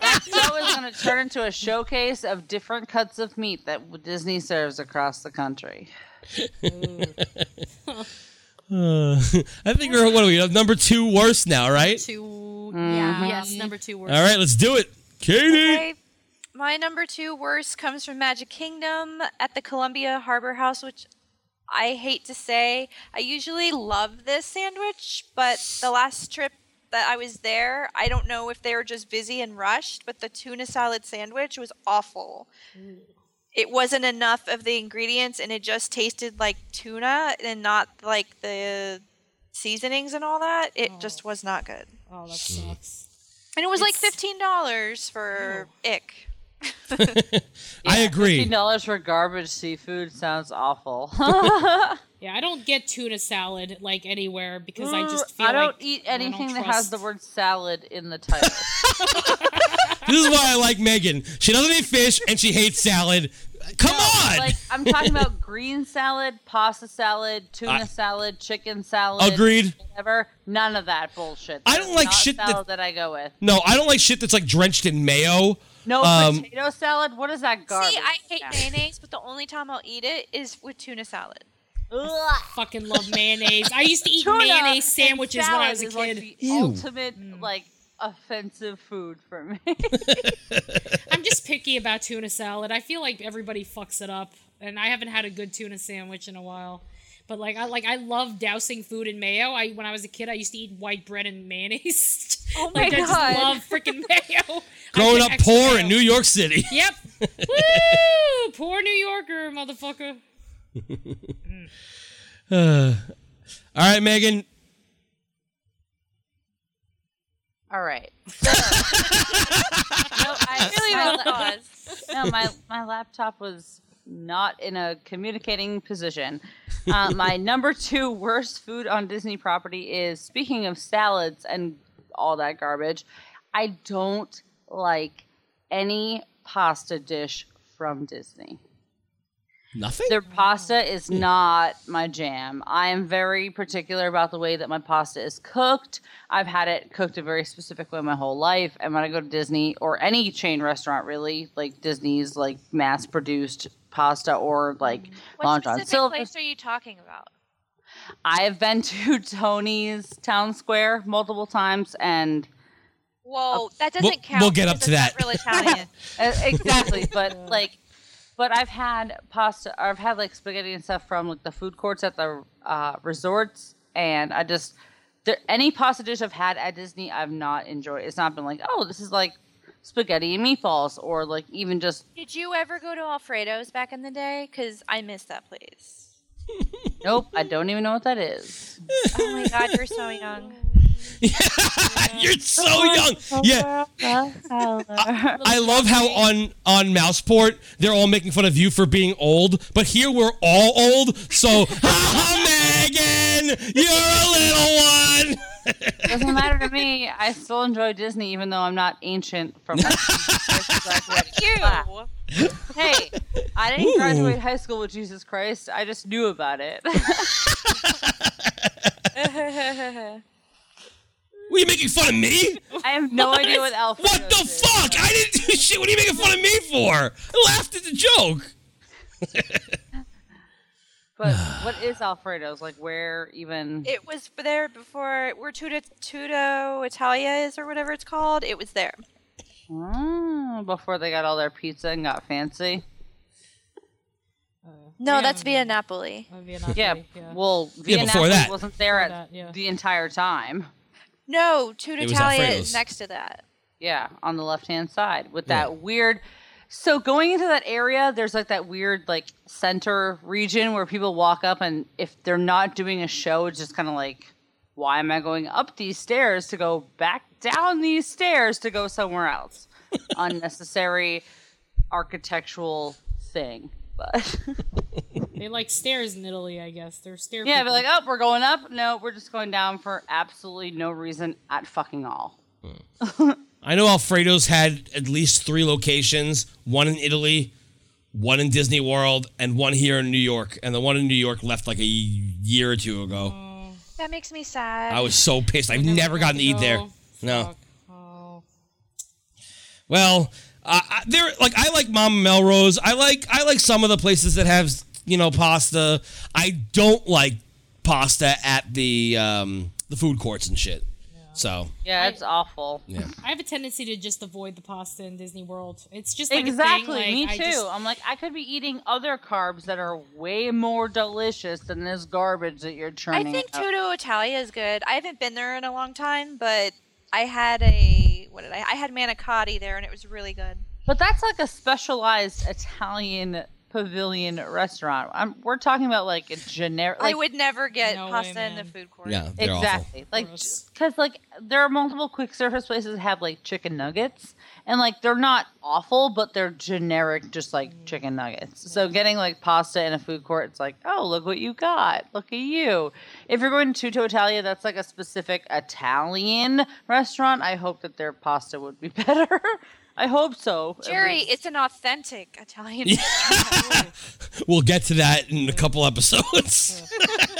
That show is going to turn into a showcase of different cuts of meat that Disney serves across the country. Uh, I think we're what are we number two worst now, right? Two, Mm-hmm. yeah, yes, number two worst. All right, let's do it, Katie. Okay. My number two worst comes from Magic Kingdom at the Columbia Harbor House, which I hate to say. I usually love this sandwich, but the last trip that I was there, I don't know if they were just busy and rushed, but the tuna salad sandwich was awful. It wasn't enough of the ingredients and it just tasted like tuna and not like the seasonings and all that. It oh. just was not good. Oh, that sucks. And it was like $15 for ick. I agree. Fifteen dollars for garbage seafood sounds awful. Yeah, I don't get tuna salad like anywhere because I just mm, feel I don't like eat I don't anything that has the word salad in the title. This is why I like Megan. She doesn't eat fish and she hates salad. Come on. like I'm talking about green salad, pasta salad, tuna I- salad, chicken salad. Agreed. Whatever. None of that bullshit. I don't like not shit that- that I go with. no, I don't like shit that's like drenched in mayo. No Um, potato salad. What is that garbage? See, I hate salad? mayonnaise, but the only time I'll eat it is with tuna salad. Ugh. fucking love mayonnaise. I used to eat Tuna mayonnaise sandwiches when I was a salad is, kid. Like the ultimate like offensive food for me. I'm just picky about tuna salad. I feel like everybody fucks it up, and I haven't had a good tuna sandwich in a while. But like I like I love dousing food in mayo. I when I was a kid, I used to eat white bread and mayonnaise. Oh my like I just love freaking mayo. Growing up poor mayo. in New York City. Yep. Woo! Poor New Yorker, motherfucker. All right, Megan. All right. So, no, I Really my well no, my my laptop was not in a communicating position. Uh, my number two worst food on Disney property is speaking of salads and all that garbage. I don't like any pasta dish from Disney. Nothing. Their pasta is not my jam. I am very particular about the way that my pasta is cooked. I've had it cooked a very specific way my whole life. And when I go to Disney or any chain restaurant, really, like Disney's like mass produced pasta or like What Long John specific Silver. place are you talking about? I have been to Tony's Town Square multiple times and Whoa, that doesn't We'll- count. we'll get up to that. not Real Italian. Uh, exactly, but like, but I've had pasta. Or I've had like spaghetti and stuff from like the food courts at the uh, resorts, and I just there, any pasta dish I've had at Disney, I've not enjoyed. It's not been like, oh, this is like spaghetti and meatballs, or like even just Did you ever go to Alfredo's back in the day? Because I miss that place. nope. I don't even know what that is. Oh my god, you're so young. You're so young. Yeah. Yeah. I love how on on Mouseport they're all making fun of you for being old, but here we're all old. So, Megan, you're a little one. Doesn't matter to me. I still enjoy Disney, even though I'm not ancient from. my You. Hey, I didn't graduate high school with Jesus Christ. I just knew about it. Were you making fun of me? I have no idea what Alfredo What the is. fuck? I didn't do shit. What are you making fun of me for? I laughed at the joke. But what is Alfredo's? Like where even? It was there before where Tutto Tutto Italia is or whatever it's called. It was there. Oh, before they got all their pizza and got fancy. No, Yeah. that's Via Napoli. Yeah. Well, Yeah, Via before Napoli that. wasn't there at that, yeah. the entire time. No, Tutto Italia is next to that. Yeah, on the left hand side with Yeah. that weird. So going into that area, there's like that weird like center region where people walk up, and if they're not doing a show, it's just kind of like, why am I going up these stairs to go back down these stairs to go somewhere else? Unnecessary architectural thing, but They like stairs in Italy, I guess. They're stair. yeah, people. but like, oh, we're going up. No, we're just going down for absolutely no reason at fucking all. Hmm. I know Alfredo's had at least three locations one in Italy, one in Disney World, and one here in New York. And the one in New York left like a year or two ago. That makes me sad. I was so pissed. I've never gotten to eat there. Oh, No. Oh. Well, uh, I- there like I like Mama Melrose. I like I like some of the places that have you know pasta. I don't like pasta at the um, the food courts and shit. So Yeah, it's awful. yeah. I have a tendency to just avoid the pasta in Disney World. It's just like exactly, A thing. me like, too. I just- I'm like, I could be eating other carbs that are way more delicious than this garbage that you're turning. I think out. Tutto Italia is good. I haven't been there in a long time, but I had a what did I? I had manicotti there, and it was really good. But that's like a specialized Italian pavilion restaurant. I'm, we're talking about like a generic. Like, I would never get No way, pasta in the food court. Yeah, they're awful. exactly like because like there are multiple quick service places that have like chicken nuggets and like they're not awful but they're generic just like mm. chicken nuggets so getting like pasta in a food court it's like oh look what you got look at you if you're going to Tutto Italia that's like a specific Italian restaurant I hope that their pasta would be better I hope so Jerry, it's an authentic Italian. We'll get to that in a couple episodes.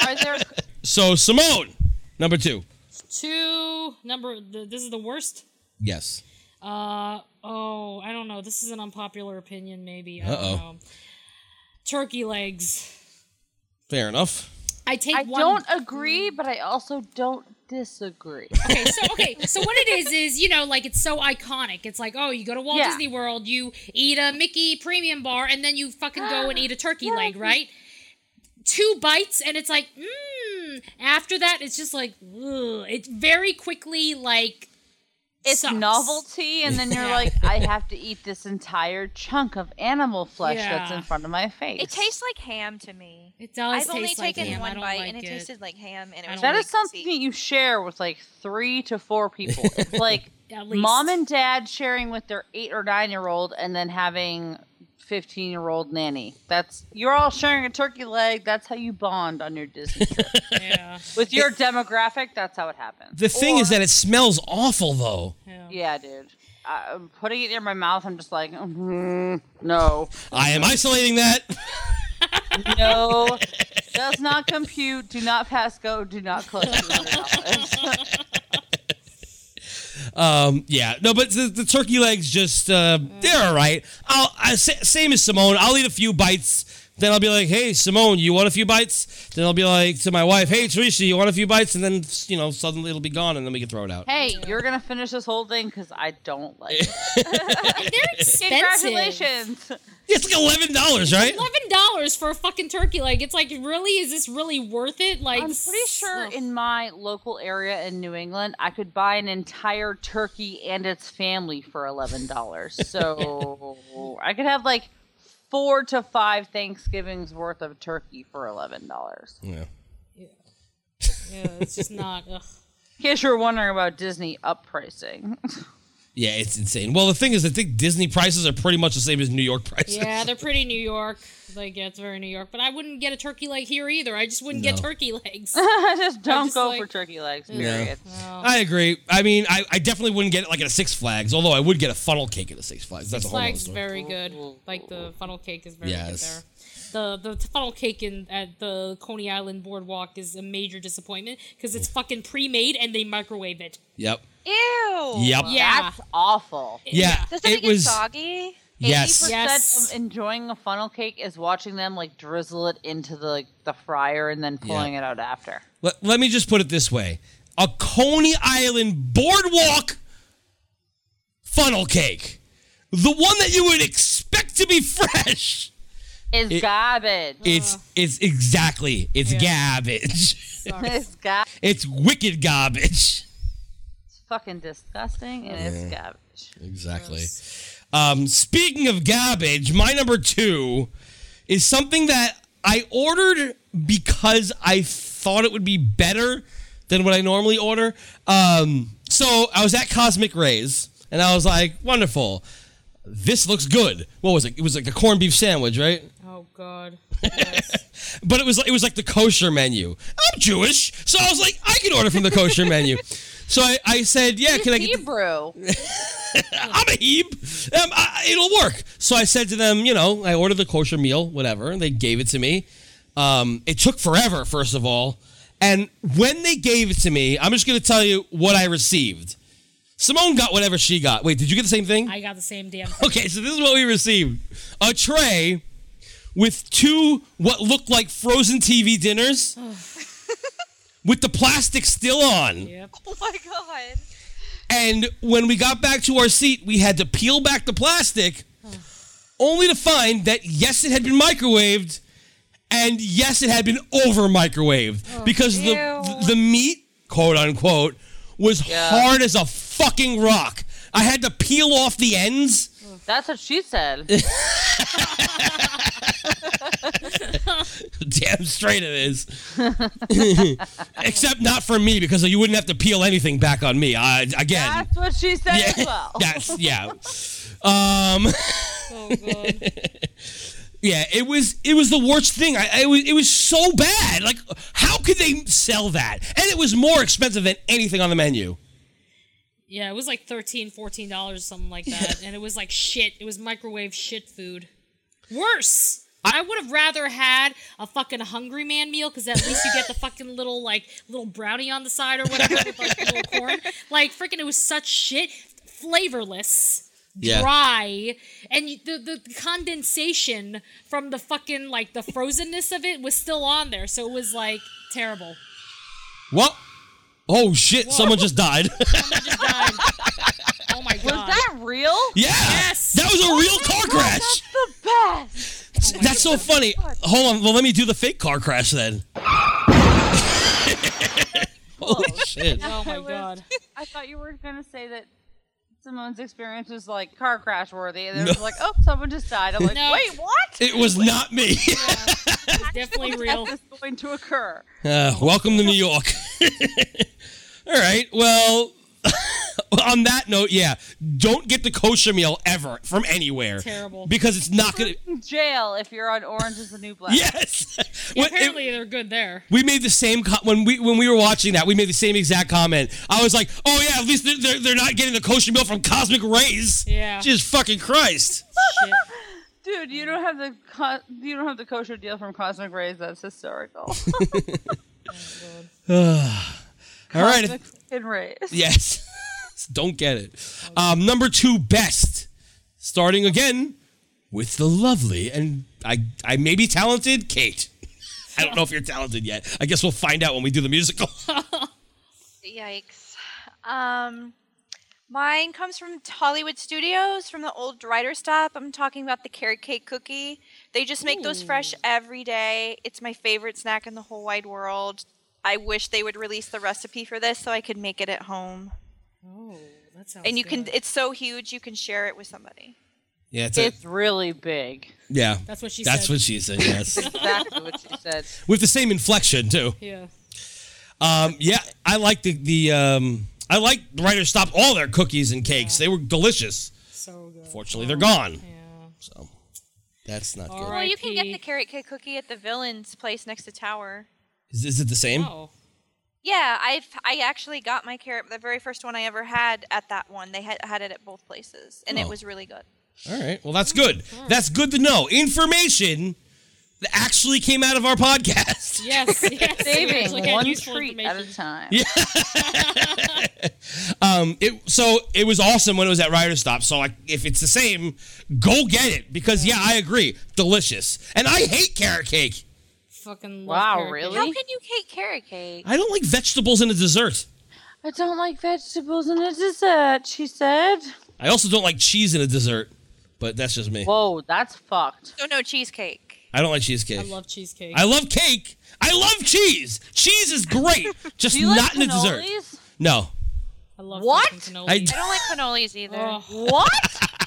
are there so Simone, number two. two number. The, this is the worst. Yes. Uh oh, I don't know. This is an unpopular opinion, maybe. I Uh-oh. don't know. Turkey legs. Fair enough. I take I one. don't agree mm. but I also don't disagree okay, so okay, so what it is is you know like it's so iconic. It's like oh, you go to Walt Yeah. Disney World, you eat a Mickey premium bar, and then you fucking go and eat a turkey leg, right? two bites and it's like, mmm. After that, it's just like, ugh. It very quickly like. It's sucks. novelty, and then you're like, I have to eat this entire chunk of animal flesh that's in front of my face. It tastes like ham to me. It does I've only taste like taken one bite like and it, it. tasted like ham, and it was don't That really is something that you share with like three to four people. It's like mom and dad sharing with their eight or nine year old, and then having fifteen year old nanny. That's you're all sharing a turkey leg. That's how you bond on your Disney trip. Yeah. with your demographic. That's how it happens. The thing is that it smells awful, though. yeah. yeah, dude. Uh, putting it near my mouth, I'm just like, mm, no, I am isolating that. no, does not compute. Do not pass go. Do not collect $200. Um, yeah, no, but the, the turkey legs just uh, they're all right. I'll I, same as Simone. I'll eat a few bites. Then I'll be like, "Hey, Simone, you want a few bites?" Then I'll be like to my wife, "Hey, Teresa, you want a few bites?" And then you know suddenly it'll be gone, and then we can throw it out. hey, you're gonna finish this whole thing because I don't like it. They're expensive. Congratulations. It's like eleven dollars, right? Eleven dollars for a fucking turkey leg. It's like, really? Is this really worth it? Like, I'm pretty sure ugh. in my local area in New England, I could buy an entire turkey and its family for eleven dollars. So I could have like four to five Thanksgivings worth of turkey for eleven dollars. Yeah. yeah, it's just not. Ugh. In case you're wondering about Disney up pricing. Yeah, it's insane. Well, the thing is, I think Disney prices are pretty much the same as New York prices. Yeah, they're pretty New York. Like, yeah, it's very New York. But I wouldn't get a turkey leg here either. I just wouldn't get turkey legs. just don't just go like- for turkey legs, Yeah. period. I agree. I mean, I, I definitely wouldn't get it like at a Six Flags, although I would get a funnel cake at a Six Flags. That's Six a whole Flags is story. very good. Like the funnel cake is very Yes. good there. The the funnel cake in at the Coney Island Boardwalk is a major disappointment because it's oh. fucking pre-made and they microwave it. Yep. Ew. Yep. Yeah. That's awful. Yeah. Doesn't it, it get was. soggy? Yes. 80% Yes. of enjoying a funnel cake is watching them like drizzle it into the like, the fryer and then pulling Yeah. it out after. Let, let me just put it this way: a Coney Island boardwalk funnel cake, the one that you would expect to be fresh. Is It- garbage. It's it's exactly it's garbage. It's ga- it's wicked garbage. It's fucking disgusting and it's garbage. Exactly. Um, speaking of garbage, my number two is something that I ordered because I thought it would be better than what I normally order. Um, so I was at Cosmic Ray's and I was like, wonderful. This looks good. What was it? It was like a corned beef sandwich, right? Oh God. Yes. But it was it was like the kosher menu. I'm Jewish, so I was like, I can order from the kosher menu. So I, I said, yeah, can I get the- Hebrew. I'm a heap. Um, I, it'll work. So I said to them, you know, I ordered the kosher meal, whatever, and they gave it to me. Um, it took forever, first of all. And when they gave it to me, I'm just going to tell you what I received. Simone got whatever she got. Wait, did you get the same thing? I got the same damn. Thing. Okay, so this is what we received a tray with two what looked like frozen TV dinners with the plastic still on. Yep. Oh my god. And when we got back to our seat, we had to peel back the plastic, only to find that yes, it had been microwaved, and yes, it had been over microwaved oh, because the the meat, quote unquote, was Yeah. hard as a fucking rock. I had to peel off the ends. That's what she said. Damn straight it is. Except not for me because you wouldn't have to peel anything back on me. I, again. That's what she said yeah, as well. that's yeah. Um, Oh God. yeah, it was it was the worst thing. I, it was it was so bad. Like, how could they sell that? And it was more expensive than anything on the menu. Yeah, it was like 13 dollars, something like that, and it was like shit. It was microwave shit food. Worse. I would have rather had a fucking Hungry Man meal because at least you get the fucking little like little brownie on the side or whatever with like little corn. Like freaking, it was such shit, flavorless, Yeah. dry, and the the condensation from the fucking like the frozenness of it was still on there, so it was like terrible. What? Oh shit! Someone just died. Someone just died. Oh my god. Was that real? yeah. Yes. That was a real car crash. That's the best. That's so funny. Hold on. Well, let me do the fake car crash then. Holy shit. Oh my I was- god. I thought you were gonna say that Simone's experience was like car crash worthy, and it was like, oh, someone just died. I'm like, No. wait, what? It was not me. It's definitely real. This is going to occur. Uh, welcome to New York. All right. Well, on that note, yeah, don't get the kosher meal ever from anywhere. Terrible. Because it's not going to. Jail if you're on Orange is the New Black. Yes. When- it- Apparently they're good there. we made the same co- when we when we were watching that. We made the same exact comment. I was like, "Oh yeah, at least they're they're, they're not getting the kosher meal from Cosmic Ray's." Yeah. Jesus fucking Christ. Shit. Dude, you don't have the co- you don't have the kosher deal from Cosmic Ray's. That's historical. All right. Cosmic Ray's. Yes. Don't get it. Um, number two, best. Starting again with the lovely and I, I may be talented, Kate. I don't know if you're talented yet. I guess we'll find out when we do the musical. Yikes. Um, mine comes from Hollywood Studios, from the old Writer's Stop. I'm talking about the carrot cake cookie. They just make those fresh every day. It's my favorite snack in the whole wide world. I wish they would release the recipe for this so I could make it at home. Oh, that sounds. And you can. It's so huge, you can share it with somebody. yeah, it's a, really big. yeah. That's what she said. That's said. what she said. Yes, Exactly what she said. with the same inflection too. Yeah. Um, yeah, I like the the um, I like the Writer's Stop all their cookies and cakes. They were delicious. So good. Fortunately, they're gone. Yeah. So that's not All good. right. Well, you can get the carrot cake cookie at the villain's place next to Tower. Is, is it the same? Oh. Yeah, I've I actually got my carrot the very first one I ever had at that one. They had had it at both places, and Oh. it was really good. All right. Well, that's good. That's good to know. Information that actually came out of our podcast. Yes. Yes. we actually Saving had one useful treat at a information. time. Um, it so it was awesome when it was at Writer's Stop. So like, if it's the same, go get it because yeah, I agree, delicious. And I hate carrot cake. Fucking love Wow, carrot really? cake. How can you hate carrot cake? I don't like vegetables in a dessert. I don't like vegetables in a dessert, she said. I also don't like cheese in a dessert, but that's just me. Whoa, that's fucked. Oh no, cheesecake. I don't like cheesecake. I love cheesecake. I love cake. I love cheese. Cheese is great, just Do you like not in a dessert. cannolis? No. I love What? fucking I, cannolis. I don't like cannolis either. Oh, What?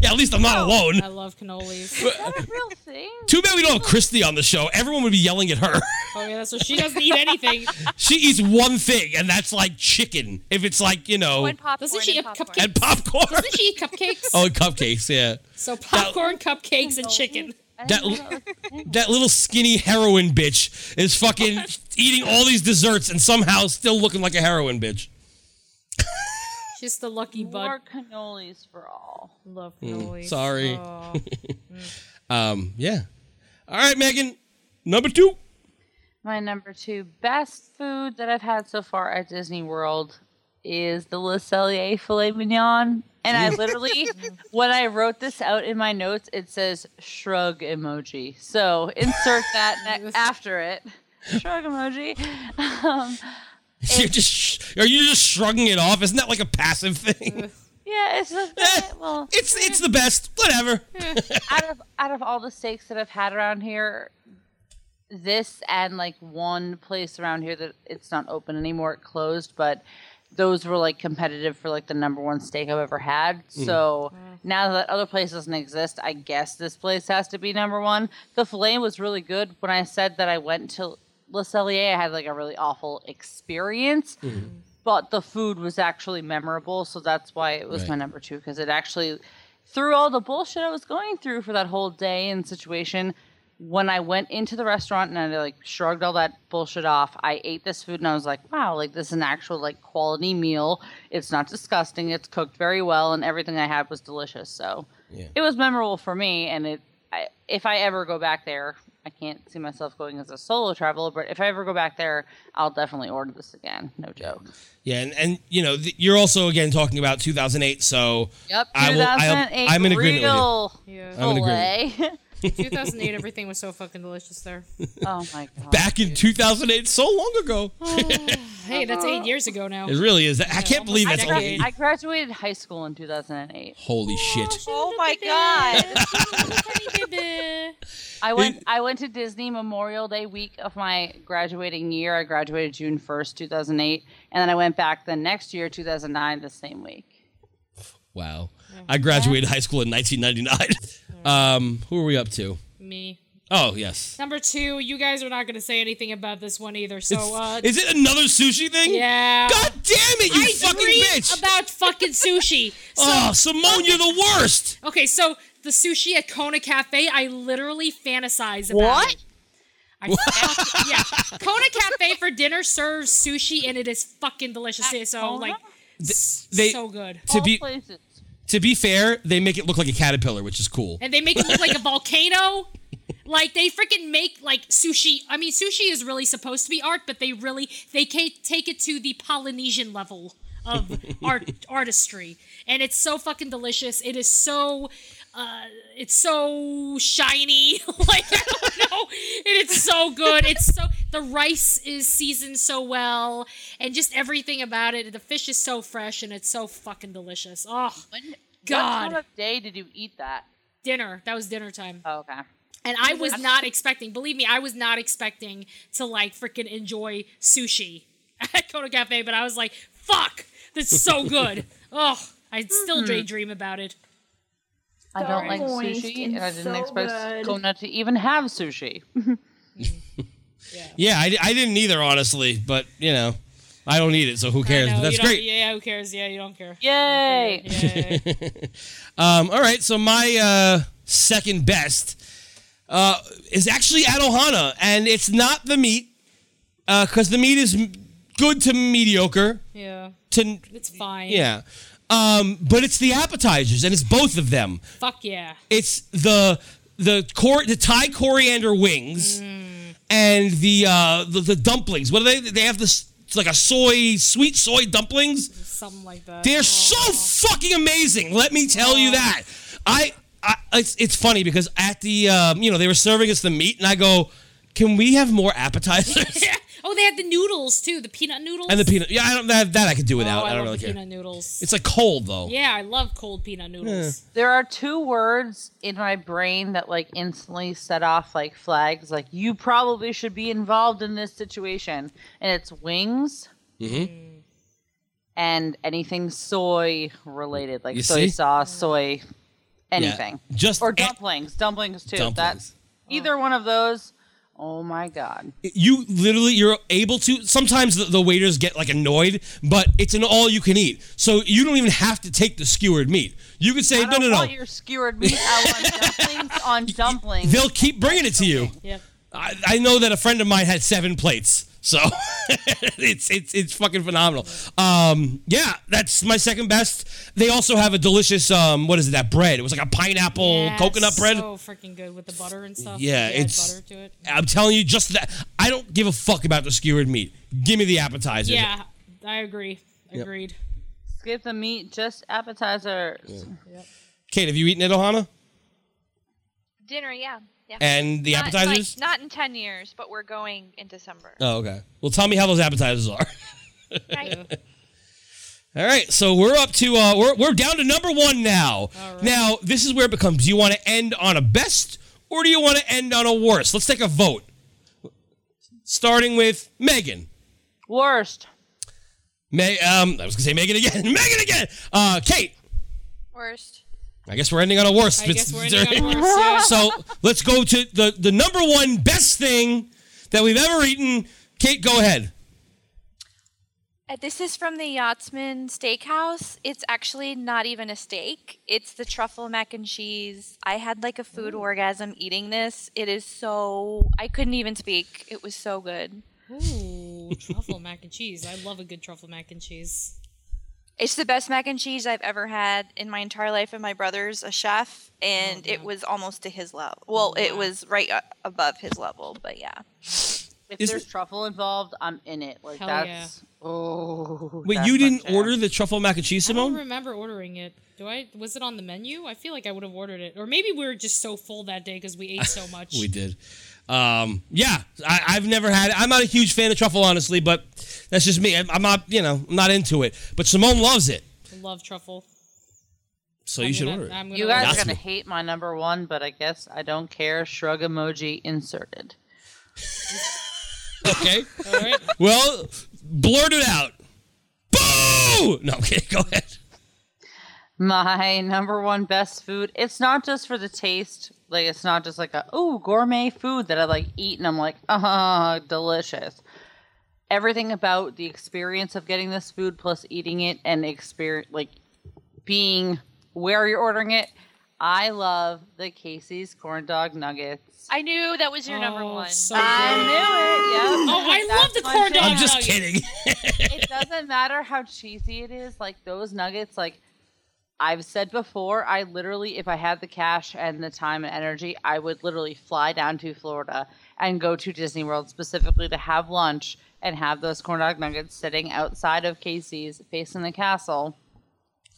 yeah, at least I'm not oh, alone. I love cannolis. Is that a real thing? Too bad we don't have Christy on the show. Everyone would be yelling at her. Oh yeah, that's what she doesn't eat anything. she eats one thing, and that's like chicken. If it's like you know, One popcorn Doesn't she and have popcorn. cupcakes? and popcorn. Doesn't she eat cupcakes? oh, and cupcakes. Yeah, So popcorn, cupcakes, and chicken. I That didn't know that was a thing. that little skinny heroin bitch is fucking eating all these desserts and somehow still looking like a heroin bitch. She's the lucky bug. More cannolis for all. Love cannolis. sorry. Oh. Um, yeah. All right, Megan. Number two. My number two best food that I've had so far at Disney World is the Le Cellier filet mignon. And I literally, when I wrote this out in my notes, it says shrug emoji. So insert that ne- after it. Shrug emoji. Um, You're just sh- are you just shrugging it off? Isn't that like a passive thing? yeah, it's just Eh, well. it's it's eh. the best. Whatever. Hmm. out of out of all the steaks that I've had around here, this and like one place around here that it's not open anymore, it closed, but those were like competitive for like the number one steak I've ever had. Hmm. So now that other place doesn't exist, I guess this place has to be number one. The filet was really good. When I said that I went to Le Cellier, I had like a really awful experience. Mm-hmm. But the food was actually memorable, so that's why it was Right. my number two because it actually through all the bullshit I was going through for that whole day and situation, when I went into the restaurant and I like shrugged all that bullshit off, I ate this food and I was like, wow, like this is an actual like quality meal. It's not disgusting. It's cooked very well and everything I had was delicious. So Yeah. it was memorable for me. And it, I, if I ever go back there, I can't see myself going as a solo traveler, but if I ever go back there, I'll definitely order this again. No joke. Yeah, and, and you know th- you're also again talking about 2008. So Yep. I will- I'll- 2008 I'm in agreement with you. Yeah. I'm in agreement. 2008, everything was so fucking delicious there. oh my god. back in 2008, so long ago. Oh, hey, that's eight years ago now. It really is. I can't believe almost that's a only. decade. I graduated high school in 2008. Holy oh, shit. Oh my god. I went. I went to Disney Memorial Day week of my graduating year. I graduated June first, two thousand eight, and then I went back the next year, two thousand nine, the same week. Wow. I graduated high school in 1999. Um, who are we up to? Me. Oh, yes. Number two, you guys are not going to say anything about this one either. So, uh, Is it another sushi thing? yeah. God damn it, you I fucking bitch! about fucking sushi. So, oh, Simone, you're the worst. okay, so the sushi at Kona Cafe, I literally fantasize about What? it. I fuck, yeah. Kona Cafe for dinner serves sushi and it is fucking delicious. At so Kona? like s- they- so good. To All be places. to be fair, they make it look like a caterpillar, which is cool. And they make it look like a volcano. Like they freaking make like sushi. I mean, sushi is really supposed to be art, but they really they ca- take it to the Polynesian level of art artistry, and it's so fucking delicious. It is so. Uh, it's so shiny, like I don't know, and it's so good. It's so the rice is seasoned so well, and just everything about it. The fish is so fresh, and it's so fucking delicious. Oh, When, What time of day did you eat that? dinner. That was dinner time. Oh, okay. And I was not expecting, believe me, I was not expecting to like freaking enjoy sushi at Kona Cafe, but I was like, fuck, this is so good. oh, I still daydream about it. I don't like sushi, and and I didn't so expect good. Kona to even have sushi. Yeah, I, I didn't either, honestly, but you know, I don't eat it, so who cares? Know, But that's great. Yeah, who cares? Yeah, you don't care. Yay! Yeah. Um, all right, so my uh, second best uh, is actually at Ohana, and it's not the meat, because the meat is good to mediocre yeah. to It's fine. yeah, um, but it's the appetizers, and it's both of them. Fuck yeah. It's the the cor- the Thai coriander wings and the, uh, the the dumplings. What are they? They have this. It's like a soy, sweet soy dumplings. Something like that. They're Oh. so fucking amazing. Let me tell you that. I, I it's, it's funny because at the um, you know they were serving us the meat and I go, can we have more appetizers? oh, they had the noodles too, the peanut noodles. and the peanut. Yeah, I don't that, that I could do Oh, without. I, I, don't love really the care. peanut noodles. It's like cold though. yeah, I love cold peanut noodles. There are two words in my brain that like instantly set off like flags. Like you probably should be involved in this situation, and it's wings Mm-hmm. and anything soy related, like You soy see? sauce, soy, anything, Just or a- dumplings. dumplings too. Dumplings. That's either one of those. Oh my god! you literally you're able to sometimes the, the waiters get like annoyed but it's an all you can eat so you don't even have to take the skewered meat you could say I no no no want your skewered meat. I want dumplings on dumplings. they'll keep bringing it to you Yep. I, I know that a friend of mine had seven plates so it's it's it's fucking phenomenal um yeah that's my second best they also have a delicious um what is it that bread it was like a pineapple Yeah, coconut it's bread So freaking good with the butter and stuff. Yeah, They it's- butter to it. i'm telling you just that i don't give a fuck about the skewered meat give me the appetizer. Yeah, I agree. Agreed. Skip the meat, just appetizers. kate have you eaten at ohana Dinner, yeah. Yeah. and the Not- like, appetizers not in 10 years, but we're going in December. Oh, okay. Well, tell me how those appetizers are. Right? All right, so we're up to uh, we're we're down to number one now. Now this is where it becomes: Do you want to end on a best or do you want to end on a worst? Let's take a vote. Starting with Megan. Worst. May um, I was gonna say Megan again. Megan again. Uh, Kate. Worst. I guess we're ending on a worse. I guess we're ending on worst, yeah. so let's go to the the number one best thing that we've ever eaten. Kate, go ahead. Uh, This is from the Yachtsman Steakhouse. It's actually not even a steak. It's the truffle mac and cheese. I had like a food orgasm eating this. It is so I couldn't even speak. It was so good. Ooh, truffle mac and cheese. I love a good truffle mac and cheese. It's the best mac and cheese I've ever had in my entire life. And my brother's a chef, and it was almost to his level. Well, it was right uh, above his level, but yeah. If Is there's it- truffle involved, I'm in it. Like Hell that's oh. Wait, that's you didn't jam. order the truffle mac and cheese, Simone? I don't remember ordering it. Do I? Was it on the menu? I feel like I would have ordered it, or maybe we were just so full that day because we ate so much. We did. Um, yeah, I, I've never had it. I'm not a huge fan of truffle, honestly, but that's just me. I'm, I'm not, you know, I'm not into it. But Simone loves it. I love truffle. So I'm you should gonna- order it. I'm gonna You guys That's are gonna hate my number one, but I guess I don't care. Shrug emoji inserted. Okay. All right. Well, blurt it out. Boo! No, okay, go ahead. My number one best food. It's not just for the taste. Like it's not just like a oh gourmet food that I like eat and I'm like ah delicious. Everything about the experience of getting this food plus eating it and experience like being where you're ordering it. I love the Casey's corn dog nuggets. I knew that was your number one. so I knew it. Yep. Oh, I love the corn dog I'm just nugget. kidding. it doesn't matter how cheesy it is. Like those nuggets, like I've said before, I literally, if I had the cash and the time and energy, I would literally fly down to Florida and go to Disney World specifically to have lunch and have those corn dog nuggets sitting outside of Casey's facing the castle.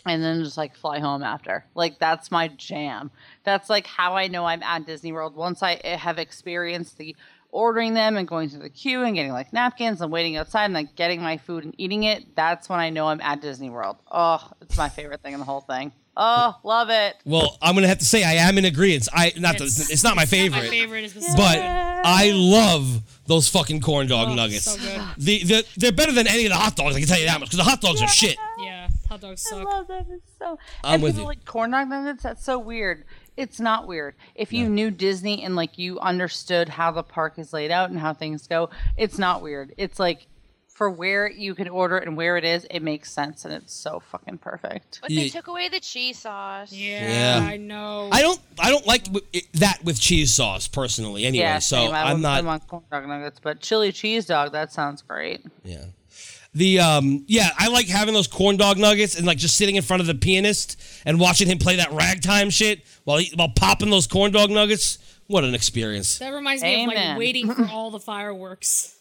And then just like fly home after. Like that's my jam. That's like how I know I'm at Disney World. Once I eh, have experienced the ordering them and going through the queue and getting like napkins and waiting outside and like getting my food and eating it, that's when I know I'm at Disney World. Oh, it's my favorite thing in the whole thing. Oh, love it. well, I'm gonna have to say I am in agreement. I not It's- that it's not my favorite, My favorite is the but I love those fucking corn dog Oh, nuggets. so good. The, the they're better than any of the hot dogs. I can tell you that much because the hot dogs are shit. Yeah, hot dogs suck. I suck. love that. It's so. I'm and with people you. like corn dog nuggets. That's so weird. It's not weird. If you knew Disney and like you understood how the park is laid out and how things go, it's not weird. It's like for where you can order it and where it is, it makes sense and it's so fucking perfect. But Yeah. they took away the cheese sauce. Yeah, Yeah. I know. I don't I don't like it- that with cheese sauce personally. Anyway, yeah, so same. I I'm wouldn't not. put 'em on corn dog nuggets, but chili cheese dog. That sounds great. Yeah. The um yeah, I like having those corn dog nuggets and like just sitting in front of the pianist and watching him play that ragtime shit while he, while popping those corn dog nuggets. What an experience. that reminds me of like waiting for all the fireworks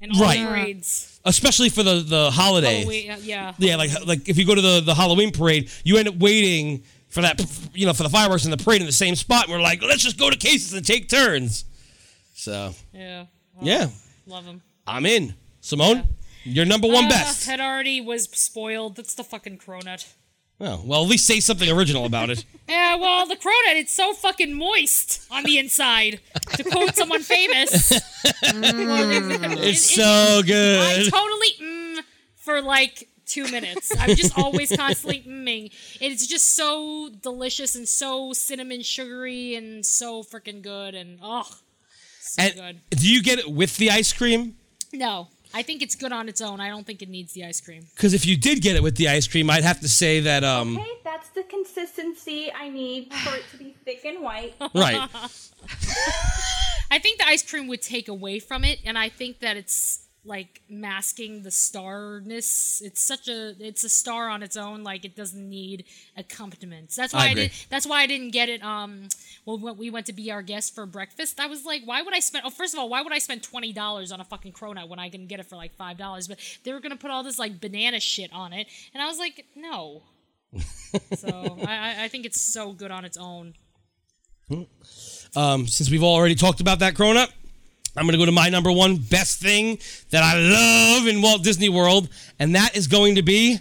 and all Right. the parades. Especially for the the holiday. Halloween, yeah. Yeah, like like if you go to the the Halloween parade, you end up waiting for that you know for the fireworks and the parade in the same spot. And we're like, let's just go to Casey's and take turns. So Yeah. yeah, Love them. I'm in. Simone, your number one best. It already was spoiled. That's the fucking cronut. Oh, well, at least say something original about it. Yeah, well, the cronut, it's so fucking moist on the inside. to quote someone famous. Well, It's it- so good. I totally mm for like two minutes. I'm just always constantly mming. It's just so delicious and so cinnamon sugary and so freaking good and oh, so And good. do you get it with the ice cream? No, I think it's good on its own. I don't think it needs the ice cream. Because if you did get it with the ice cream, I'd have to say that um Okay, that's the consistency I need for it to be thick and white. right. I think the ice cream would take away from it, and I think that it's like masking the starness. It's such a it's a star on its own. Like it doesn't need accompaniments. That's why I, agree. did. That's why I didn't get it. Um, well, when we went to be our guest for breakfast, I was like, why would I spend? Oh, first of all, why would I spend twenty dollars on a fucking cronut when I can get it for like five dollars? But they were gonna put all this like banana shit on it, and I was like, no. so I, I- I think it's so good on its own. Um, since we've already talked about that cronut, I'm gonna go to my number one best thing that I love in Walt Disney World, and that is going to be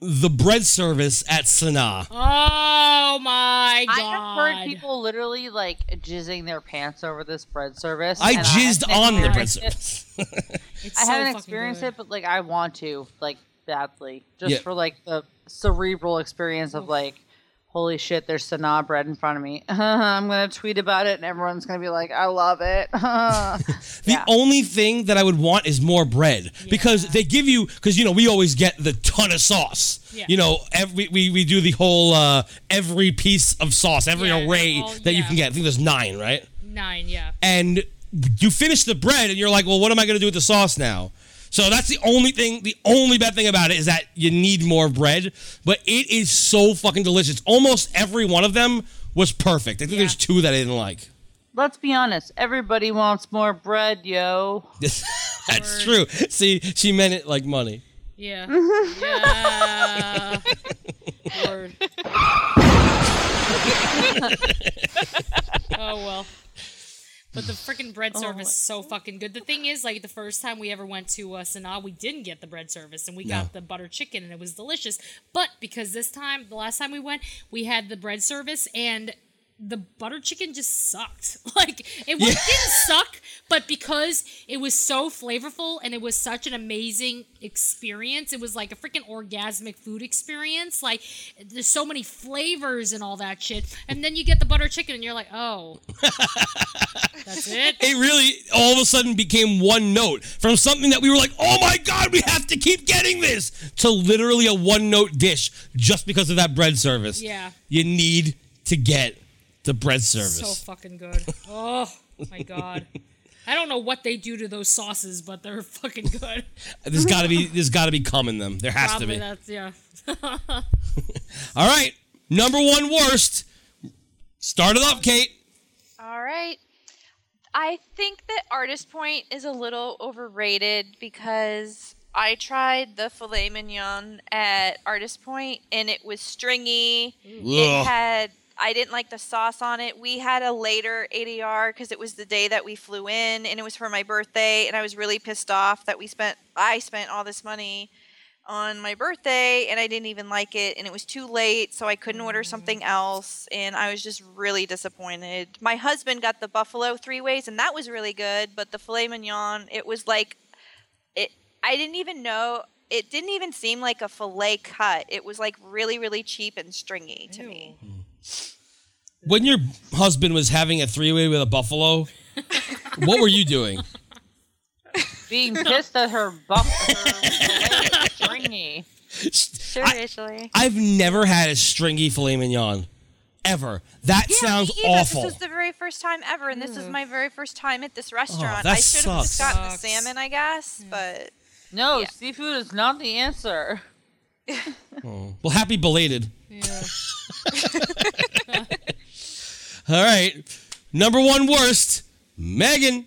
the bread service at Sanaa. Oh my god! I have heard people literally like jizzing their pants over this bread service. I jizzed haven't on the bread service. It's I so haven't experienced good. it, but like I want to, like badly, just Yeah. for like the cerebral experience of like, holy shit, there's Sanaa bread in front of me. I'm gonna tweet about it, and everyone's gonna be like, I love it. The Yeah. only thing that I would want is more bread because they give you because you know we always get the ton of sauce. Yeah. You know, every we, we do the whole uh, every piece of sauce, every Yeah, array all- that you can get. I think there's nine, right? Nine, yeah. and you finish the bread and you're like, well, what am I going to do with the sauce now? So that's the only thing, the only bad thing about it is that you need more bread, but it is so fucking delicious. Almost every one of them was perfect. I think Yeah. there's two that I didn't like. Let's be honest, everybody wants more bread, yo. that's true. See, she meant it like money. Yeah. yeah. Word. oh well. But the freaking bread service is so fucking good. The thing is, like the first time we ever went to uh, Sanaa, we didn't get the bread service, and we No. got the butter chicken, and it was delicious. But because this time, the last time we went, we had the bread service, and the butter chicken just sucked. Like it was, didn't suck, but because it was so flavorful and it was such an amazing experience, it was like a freaking orgasmic food experience. Like there's so many flavors and all that shit, and then you get the butter chicken, and you're like, oh, that's it. It really all of a sudden became one note from something that we were like, oh my god, we have to keep getting this to literally a one note dish just because of that bread service. Yeah. You need to get the bread service. So fucking good. Oh my god. I don't know what they do to those sauces, but they're fucking good. there's gotta be there's gotta be cum in them. There has Probably to be. that's yeah. All right. Number one worst. Start it up, Kate. All right. I think that Artist Point is a little overrated because I tried the filet mignon at Artist Point and it was stringy. Ugh. It had I didn't like the sauce on it. We had a later ADR because it was the day that we flew in and it was for my birthday and I was really pissed off that we spent I spent all this money on my birthday and I didn't even like it and it was too late so I couldn't order something else and I was just really disappointed. My husband got the buffalo three ways and that was really good, but the filet mignon it was like it I didn't even know it didn't even seem like a filet cut. It was like really really cheap and stringy to me. When your husband was having a three way with a buffalo, what were you doing? Being pissed at her buff, her filet stringy. Seriously. I've never had a stringy filet mignon. Ever. That Yeah, sounds me awful. This was the very first time ever, and this is my very first time at this restaurant. that I should have just sucks. gotten the salmon, I guess, but No, Yeah. seafood is not the answer. Oh. Well, happy belated. Yeah. All right. Number one worst, Megan.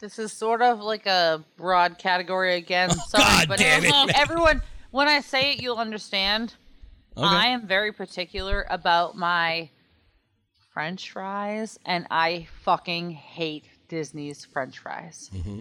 This is sort of like a broad category again. Oh, Sorry, Oh, God but damn it, man. everyone, when I say it, you'll understand. Okay. I am very particular about my French fries, and I fucking hate Disney's French fries. Mm-hmm.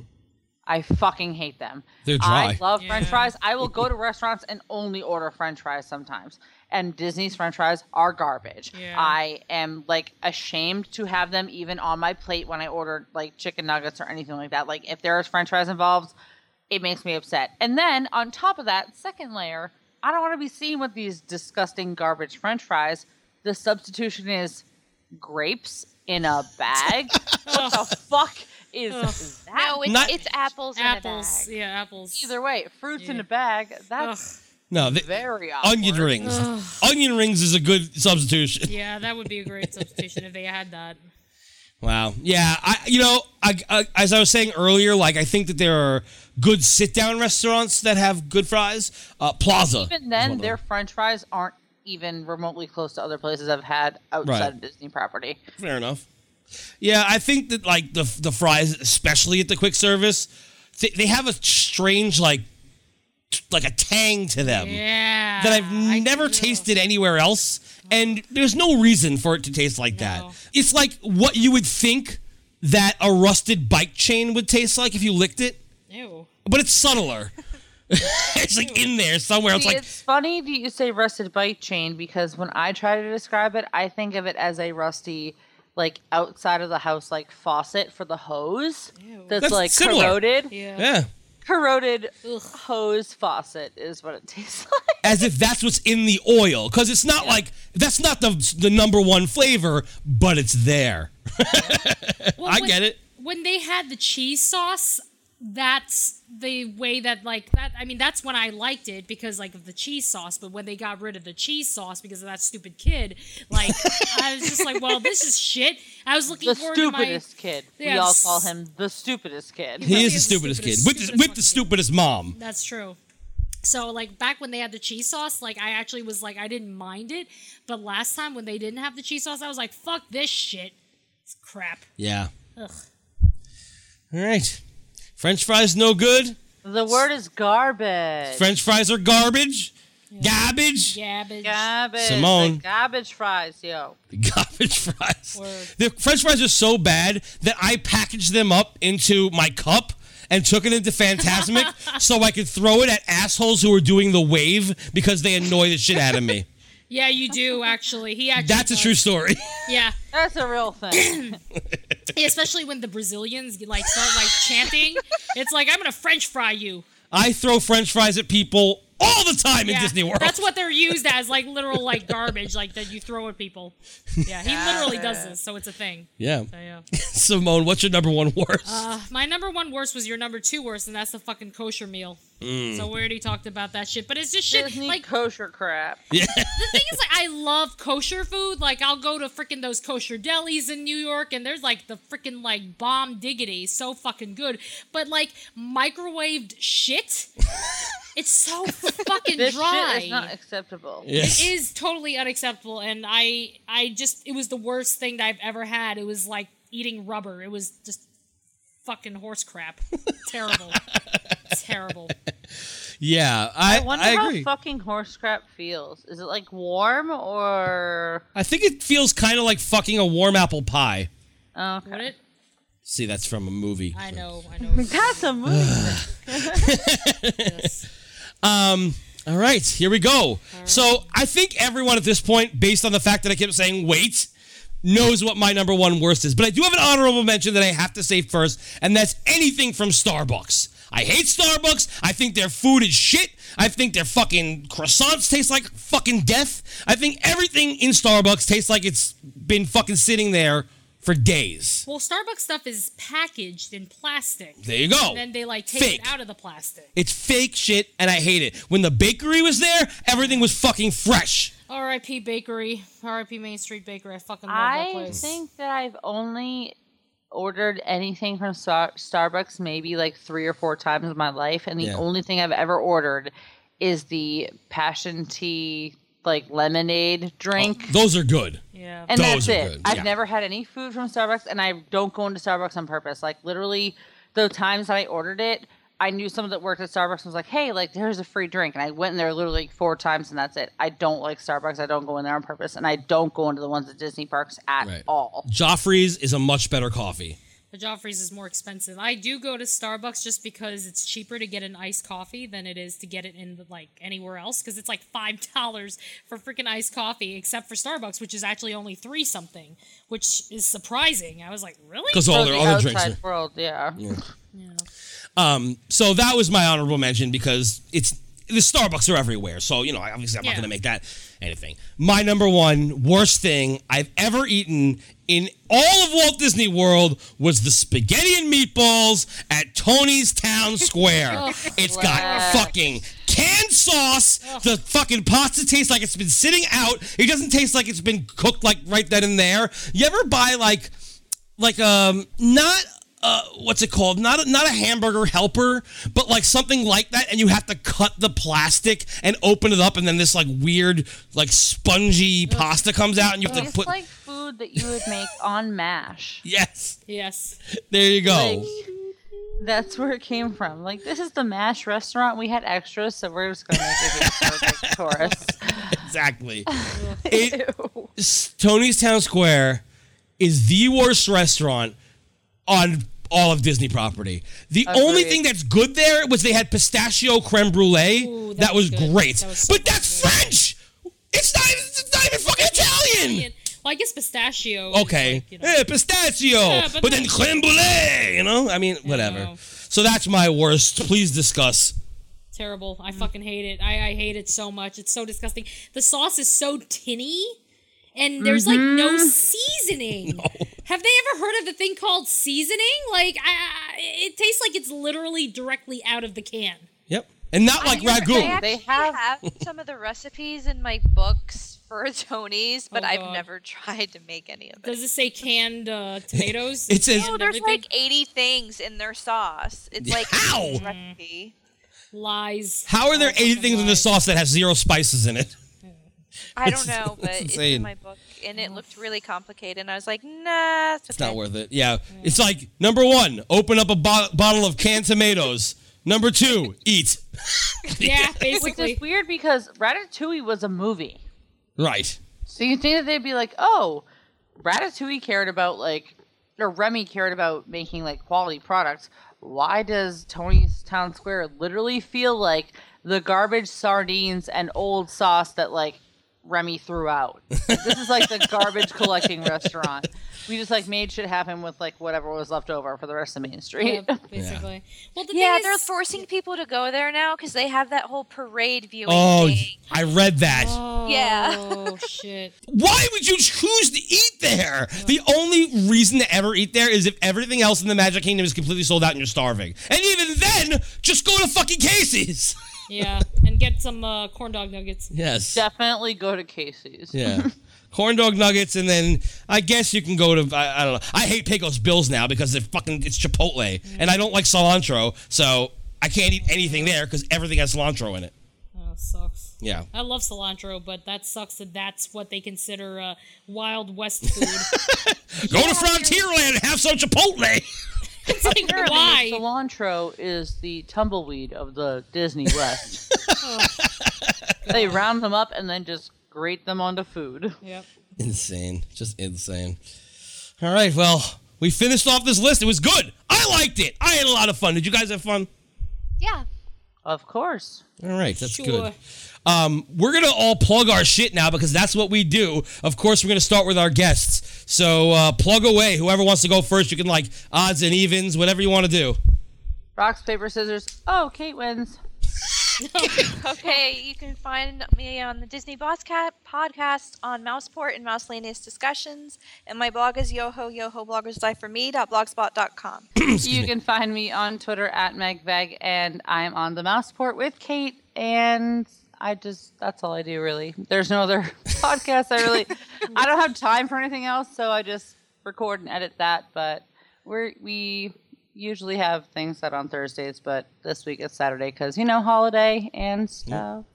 I fucking hate them. They're dry. I love French fries. I will go to restaurants and only order French fries sometimes. And Disney's French fries are garbage. Yeah. I am like ashamed to have them even on my plate when I order like chicken nuggets or anything like that. Like if there's French fries involved, it makes me upset. And then on top of that, second layer, I don't want to be seen with these disgusting garbage French fries. The substitution is grapes in a bag. what the fuck is that? no, it's, Not- it's apples. apples. In a bag. Yeah, apples. Either way, fruits in a bag. That's No, the, very onion awkward. rings. onion rings is a good substitution. Yeah, that would be a great substitution if they had that. Wow. Yeah. I. You know. I, I. As I was saying earlier, like I think that there are good sit-down restaurants that have good fries. Uh, Plaza. is Even one then, of their them. French fries aren't even remotely close to other places I've had outside Right. of Disney property. Fair enough. Yeah, I think that like the the fries, especially at the quick service, they, they have a strange like t- like a tang to them Yeah. that I've never tasted anywhere else, and there's no reason for it to taste like No. that. It's like what you would think that a rusted bike chain would taste like if you licked it, Ew. but it's subtler. it's like in there somewhere. It's See, like it's funny that you say rusted bike chain because when I try to describe it, I think of it as a rusty, like outside of the house, like faucet for the hose. That's, That's like similar. corroded. Yeah. yeah, Corroded Ugh. hose faucet is what it tastes like. as if that's what's in the oil, because it's not like that's not the the number one flavor, but it's there. Well, I when- get it. When they had the cheese sauce, that's the way that like that. I mean, that's when I liked it because like of the cheese sauce. But when they got rid of the cheese sauce because of that stupid kid, like I was just like, well, this is shit. I was looking for The forward to my. stupidest kid. We all s- call him the stupidest kid. He He is the is stupidest kid stupidest- with the, stupidest with the fucking kid. stupidest mom. That's true. So like back when they had the cheese sauce, like I actually was like I didn't mind it, but last time when they didn't have the cheese sauce, I was like, fuck this shit. It's crap. Yeah. Ugh. All right. French fries no good. The word is garbage. French fries are garbage. Garbage. Gabbage. Garbage. Simone. like garbage fries, yo. The Garbage fries. Word. The French fries are so bad that I packaged them up into my cup and took it into Fantasmic so I could throw it at assholes who were doing the wave because they annoy the shit out of me. Yeah, you do actually. He actually. That's a true story. Yeah. That's a real thing. Especially when the Brazilians like start like chanting. It's like I'm gonna French fry you. I throw French fries at people all the time in Disney World. that's what they're used as, like literal like garbage, like that you throw at people. Yeah, he literally does this, so it's a thing. Yeah. So, yeah. Simone, what's your number one worst? Uh, my number one worst was your number two worst, and that's the fucking kosher meal. Mm. So we already talked about that shit, but it's just shit. Disney like kosher crap. Yeah. the thing is, like, I love kosher food. Like, I'll go to freaking those kosher delis in New York, and there's like the freaking like bomb diggity, so fucking good. But like microwaved shit, it's so fucking This dry. shit is not acceptable. yes. It is totally unacceptable, and I, I just, it was the worst thing that I've ever had. It was like eating rubber. It was just fucking horse crap. Terrible. Terrible. Yeah, I, I wonder I how agree. fucking horse crap feels. Is it like warm or? I think it feels kind of like fucking a warm apple pie. Oh, Would okay. it? See, that's from a movie. I know. I know. That's a movie. Yes. Um, all right, here we go. So I think everyone at this point, based on the fact that I kept saying wait, knows what my number one worst is. But I do have an honorable mention that I have to say first, and that's anything from Starbucks. I hate Starbucks. I think their food is shit. I think their fucking croissants taste like fucking death. I think everything in Starbucks tastes like it's been fucking sitting there for days. Well, Starbucks stuff is packaged in plastic. There you go. And then they like take Fake. it out of the plastic. It's fake shit, and I hate it. When the bakery was there, everything was fucking fresh. R.I.P. Bakery. R.I.P. Main Street Bakery. I fucking love that place. I think that I've only ordered anything from Star- Starbucks maybe like three or four times in my life, and the Yeah. only thing I've ever ordered is the passion tea like lemonade drink. Oh, those are good. yeah. and those that's are it. good, I've yeah. never had any food from Starbucks, and I don't go into Starbucks on purpose. Like literally, the times that I ordered it, I knew someone that worked at Starbucks and was like, "Hey, like there's a free drink," and I went in there literally like four times, and that's it. I don't like Starbucks. I don't go in there on purpose, and I don't go into the ones at Disney parks at Right. all. Joffrey's is a much better coffee. The Joffrey's is more expensive. I do go to Starbucks just because it's cheaper to get an iced coffee than it is to get it in like anywhere else because it's like five dollars for freaking iced coffee, except for Starbucks, which is actually only three something, which is surprising. I was like, really? Because all their the other drinks are. world, yeah. Um, so that was my honorable mention because it's the Starbucks are everywhere. So you know, obviously, I'm not going to make that anything. My number one worst thing I've ever eaten in all of Walt Disney World was the spaghetti and meatballs at Tony's Town Square. it's got fucking canned sauce. The fucking pasta tastes like it's been sitting out. It doesn't taste like it's been cooked like right then and there. You ever buy like like um not uh what's it called not a, not a hamburger helper but like something like that and you have to cut the plastic and open it up and then this like weird like spongy pasta comes out and you have to It's put like food that you would make on MASH. yes yes. there you go That's where it came from. Like, this is the MASH restaurant. We had extras, so we're just going to make it here for the tourists. exactly it, Tony's Town Square is the worst restaurant on all of Disney property. The only thing that's good there was they had pistachio creme brulee. Ooh, that, that was, was great. That was so but that's good. French. It's not. It's not even fucking Italian. Well, I guess pistachio. Okay. like, you know, Yeah, pistachio. Yeah, but but then creme brulee. You know. I mean, whatever. know. So that's my worst. Please discuss. terrible. I fucking hate it. I, I hate it so much. It's so disgusting. The sauce is so tinny, and there's like no seasoning. Have they ever heard of the thing called seasoning? Like, I, I, it tastes like it's literally directly out of the can. Yep. And not like I, ragu. I They have- have some of the recipes in my books for Tony's, but Oh, I've never tried to make any of it. Does it say canned uh, tomatoes? It says- No, there's everything? like 80 things in their sauce. It's like How? recipe. lies. How are there 80 fucking things in the sauce that has zero spices in it? I don't know, but It's it's, in my book, and it looked really complicated. And I was like, nah, it's, It's not worth it. Yeah. Mm. It's like number one, open up a bo- bottle of canned tomatoes. Number two, eat. Yeah, basically. Which is weird because Ratatouille was a movie. Right. So you think that they'd be like, oh, Ratatouille cared about like, or Remy cared about making like quality products. Why does Tony's Town Square literally feel like the garbage sardines and old sauce that like Remy threw out? this is like the garbage collecting restaurant. We just like made shit happen with like whatever was left over for the rest of Main Street. Yeah, basically. Well, the Yeah, thing they're forcing people to go there now because they have that whole parade viewing Oh, thing. I read that. Oh, Yeah. Oh shit. Why would you choose to eat there? The only reason to ever eat there is if everything else in the Magic Kingdom is completely sold out and you're starving. And even then, just go to fucking Casey's. Yeah, and get some uh, corn dog nuggets. Yes. Definitely go to Casey's. Yeah. Corn dog nuggets, and then I guess you can go to I, I don't know. I hate Pecos Bills now because they're fucking it's Chipotle, and I don't like cilantro, so I can't eat anything there because everything has cilantro in it. Oh, sucks. Yeah. I love cilantro, but that sucks that that's what they consider uh, Wild West food. Go to Frontierland and have some Chipotle. it's like, Apparently, why? cilantro is the tumbleweed of the Disney West. Oh. they round them up and then just grate them onto food. Yep. insane, just insane. All right, well, we finished off this list. It was good. I liked it. I had a lot of fun. Did you guys have fun? Yeah. Of course. All right, that's Sure. good. Um, we're gonna all plug our shit now because that's what we do. Of course, we're gonna start with our guests. So uh, plug away. Whoever wants to go first, you can like odds and evens, whatever you want to do. Rocks, paper, scissors. Oh, Kate wins. Okay, you can find me on the Disney Boss Cat podcast on Mouseport and Mouselaneous Discussions, and my blog is yoho yoho bloggers die for me.blogspot.com. you can find me on Twitter at MegVeg, and I'm on the Mouseport with Kate. And I just, that's all I do really. There's no other podcast. I really, I don't have time for anything else, so I just record and edit that. But we're, we usually have things set on Thursdays, but this week it's Saturday because, you know, holiday and stuff.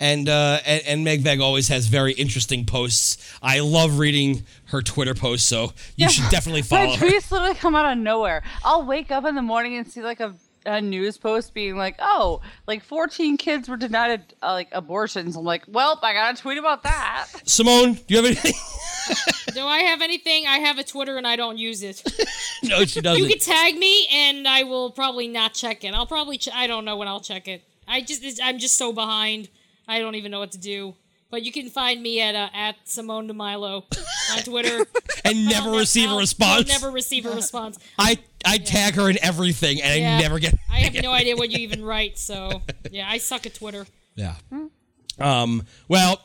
And uh, and, and Meg Veg always has very interesting posts. I love reading her Twitter posts, so you should definitely follow her. tweets literally come out of nowhere. I'll wake up in the morning and see like a, a news post being like, "Oh, like 14 kids were denied uh, like abortions." I'm like, "Well, I got to tweet about that." Simone, do you have anything? Do I have anything? I have a Twitter and I don't use it. no, she doesn't. You can tag me and I will probably not check it. I'll probably ch- I don't know when I'll check it. I just I'm just so behind. I don't even know what to do. But you can find me at uh, at Simone DeMilo on Twitter. and never I'll- receive a response. Never receive a response. I I tag her in everything, and Yeah. I never get. I have no idea what you even write. So yeah, I suck at Twitter. Yeah. Um, well,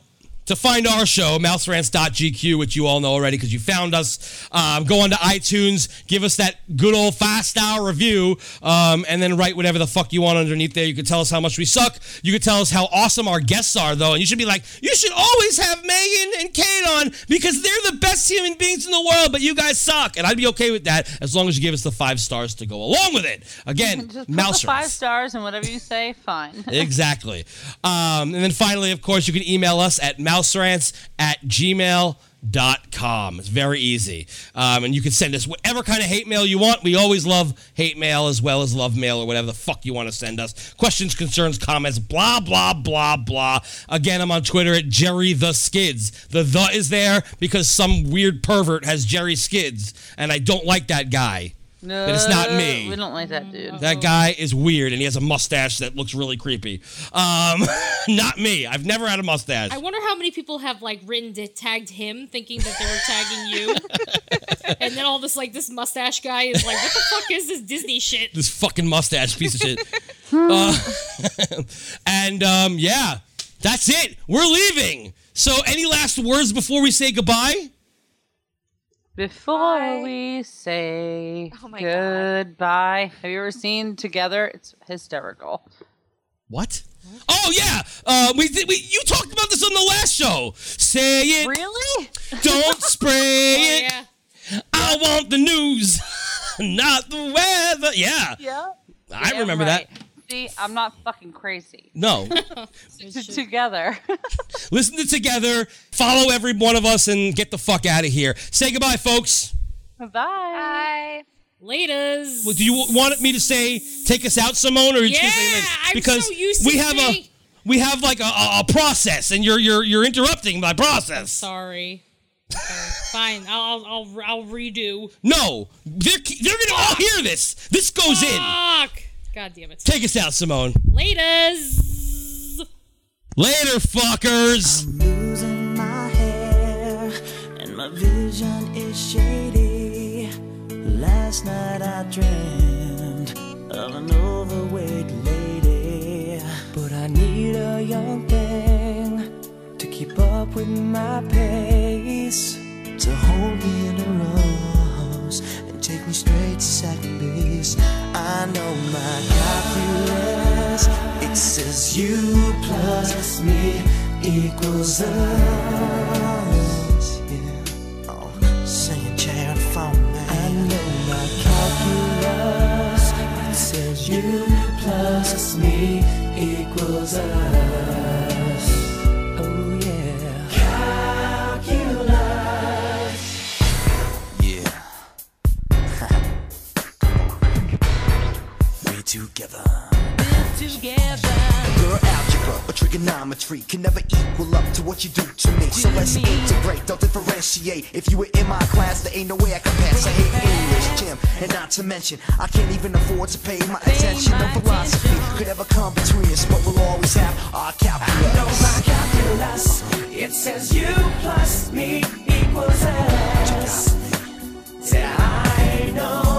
to find our show, mouserants.gq, which you all know already because you found us, um, go onto iTunes, give us that good old five star review, um, and then write whatever the fuck you want underneath there. You could tell us how much we suck. You could tell us how awesome our guests are, though. And you should be like, you should always have Megan and Kate on because they're the best human beings in the world, but you guys suck. And I'd be okay with that as long as you give us the five stars to go along with it. Again, Just Mouse five stars and whatever you say, fine. exactly. Um, and then finally, of course, you can email us at mouserants at gmail.com. It's very easy. Um, and you can send us whatever kind of hate mail you want. We always love hate mail as well as love mail or whatever the fuck you want to send us. Questions, concerns, comments, blah, blah, blah, blah. Again, I'm on Twitter at Jerry the Skids. The the is there because some weird pervert has Jerry Skids, and I don't like that guy. No, But it's not me. We don't like that dude. That guy is weird, and he has a mustache that looks really creepy. Um, not me. I've never had a mustache. I wonder how many people have like written to tagged him thinking that they were tagging you. and then all this like this mustache guy is like, what the fuck is this Disney shit? this fucking mustache piece of shit. uh, and um, yeah, that's it. We're leaving. So, any last words before we say goodbye? Before Bye. we say Oh my God. goodbye, have you ever seen Together? It's hysterical. What? Oh yeah, uh, we, did- we you talked about this on the last show. Say it, Really? don't spray Oh, it. yeah. I want the news, not the weather. Yeah, Yeah. I Yeah, remember right. that. See, I'm not fucking crazy. No, Together. listen to together. Follow every one of us and get the fuck out of here. Say goodbye, folks. Bye. Bye. Laters. Well, do you want me to say take us out, Simone, or are you just say Yeah. I'm because so used to we have saying- a we have like a, a, a process, and you're you're you're interrupting my process. Sorry. Sorry. Fine. I'll, I'll I'll I'll redo. No, they're they're gonna all hear this. This goes in. Fuck. God damn it. Take us out, Simone. Laters. Later, fuckers. I'm losing my hair and my vision is shady. Last night I dreamed of an overweight lady, but I need a young thing to keep up with my pace, to hold me in her arms and take me straight to second base. I know my calculus. It says you plus me equals us. Yeah. Oh, singing chair and phone man. I know my calculus. It says you plus me equals us. We together. Girl, algebra or trigonometry can never equal up to what you do to me. So let's integrate, don't differentiate. If you were in my class, there ain't no way I can pass. I hate English, gym, and not to mention, I can't even afford to pay my attention. No philosophy could ever come between us, but we'll always have our calculus. calculus. It says you plus me equals us. Say I know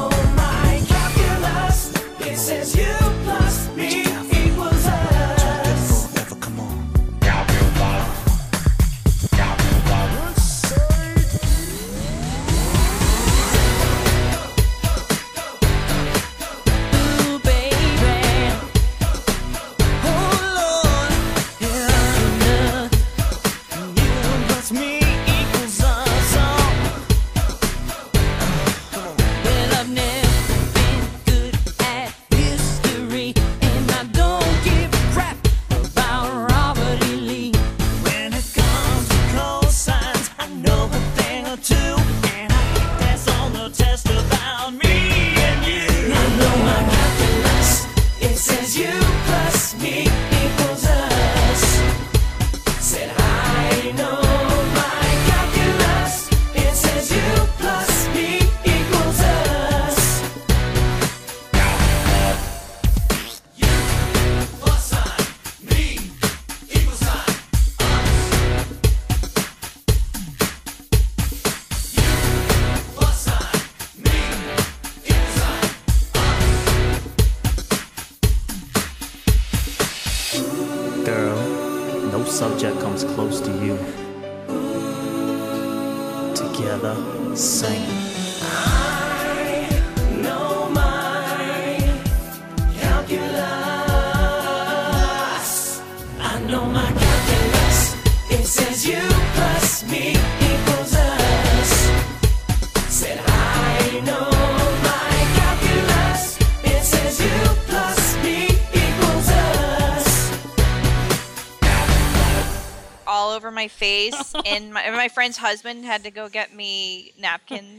friend's husband had to go get me napkins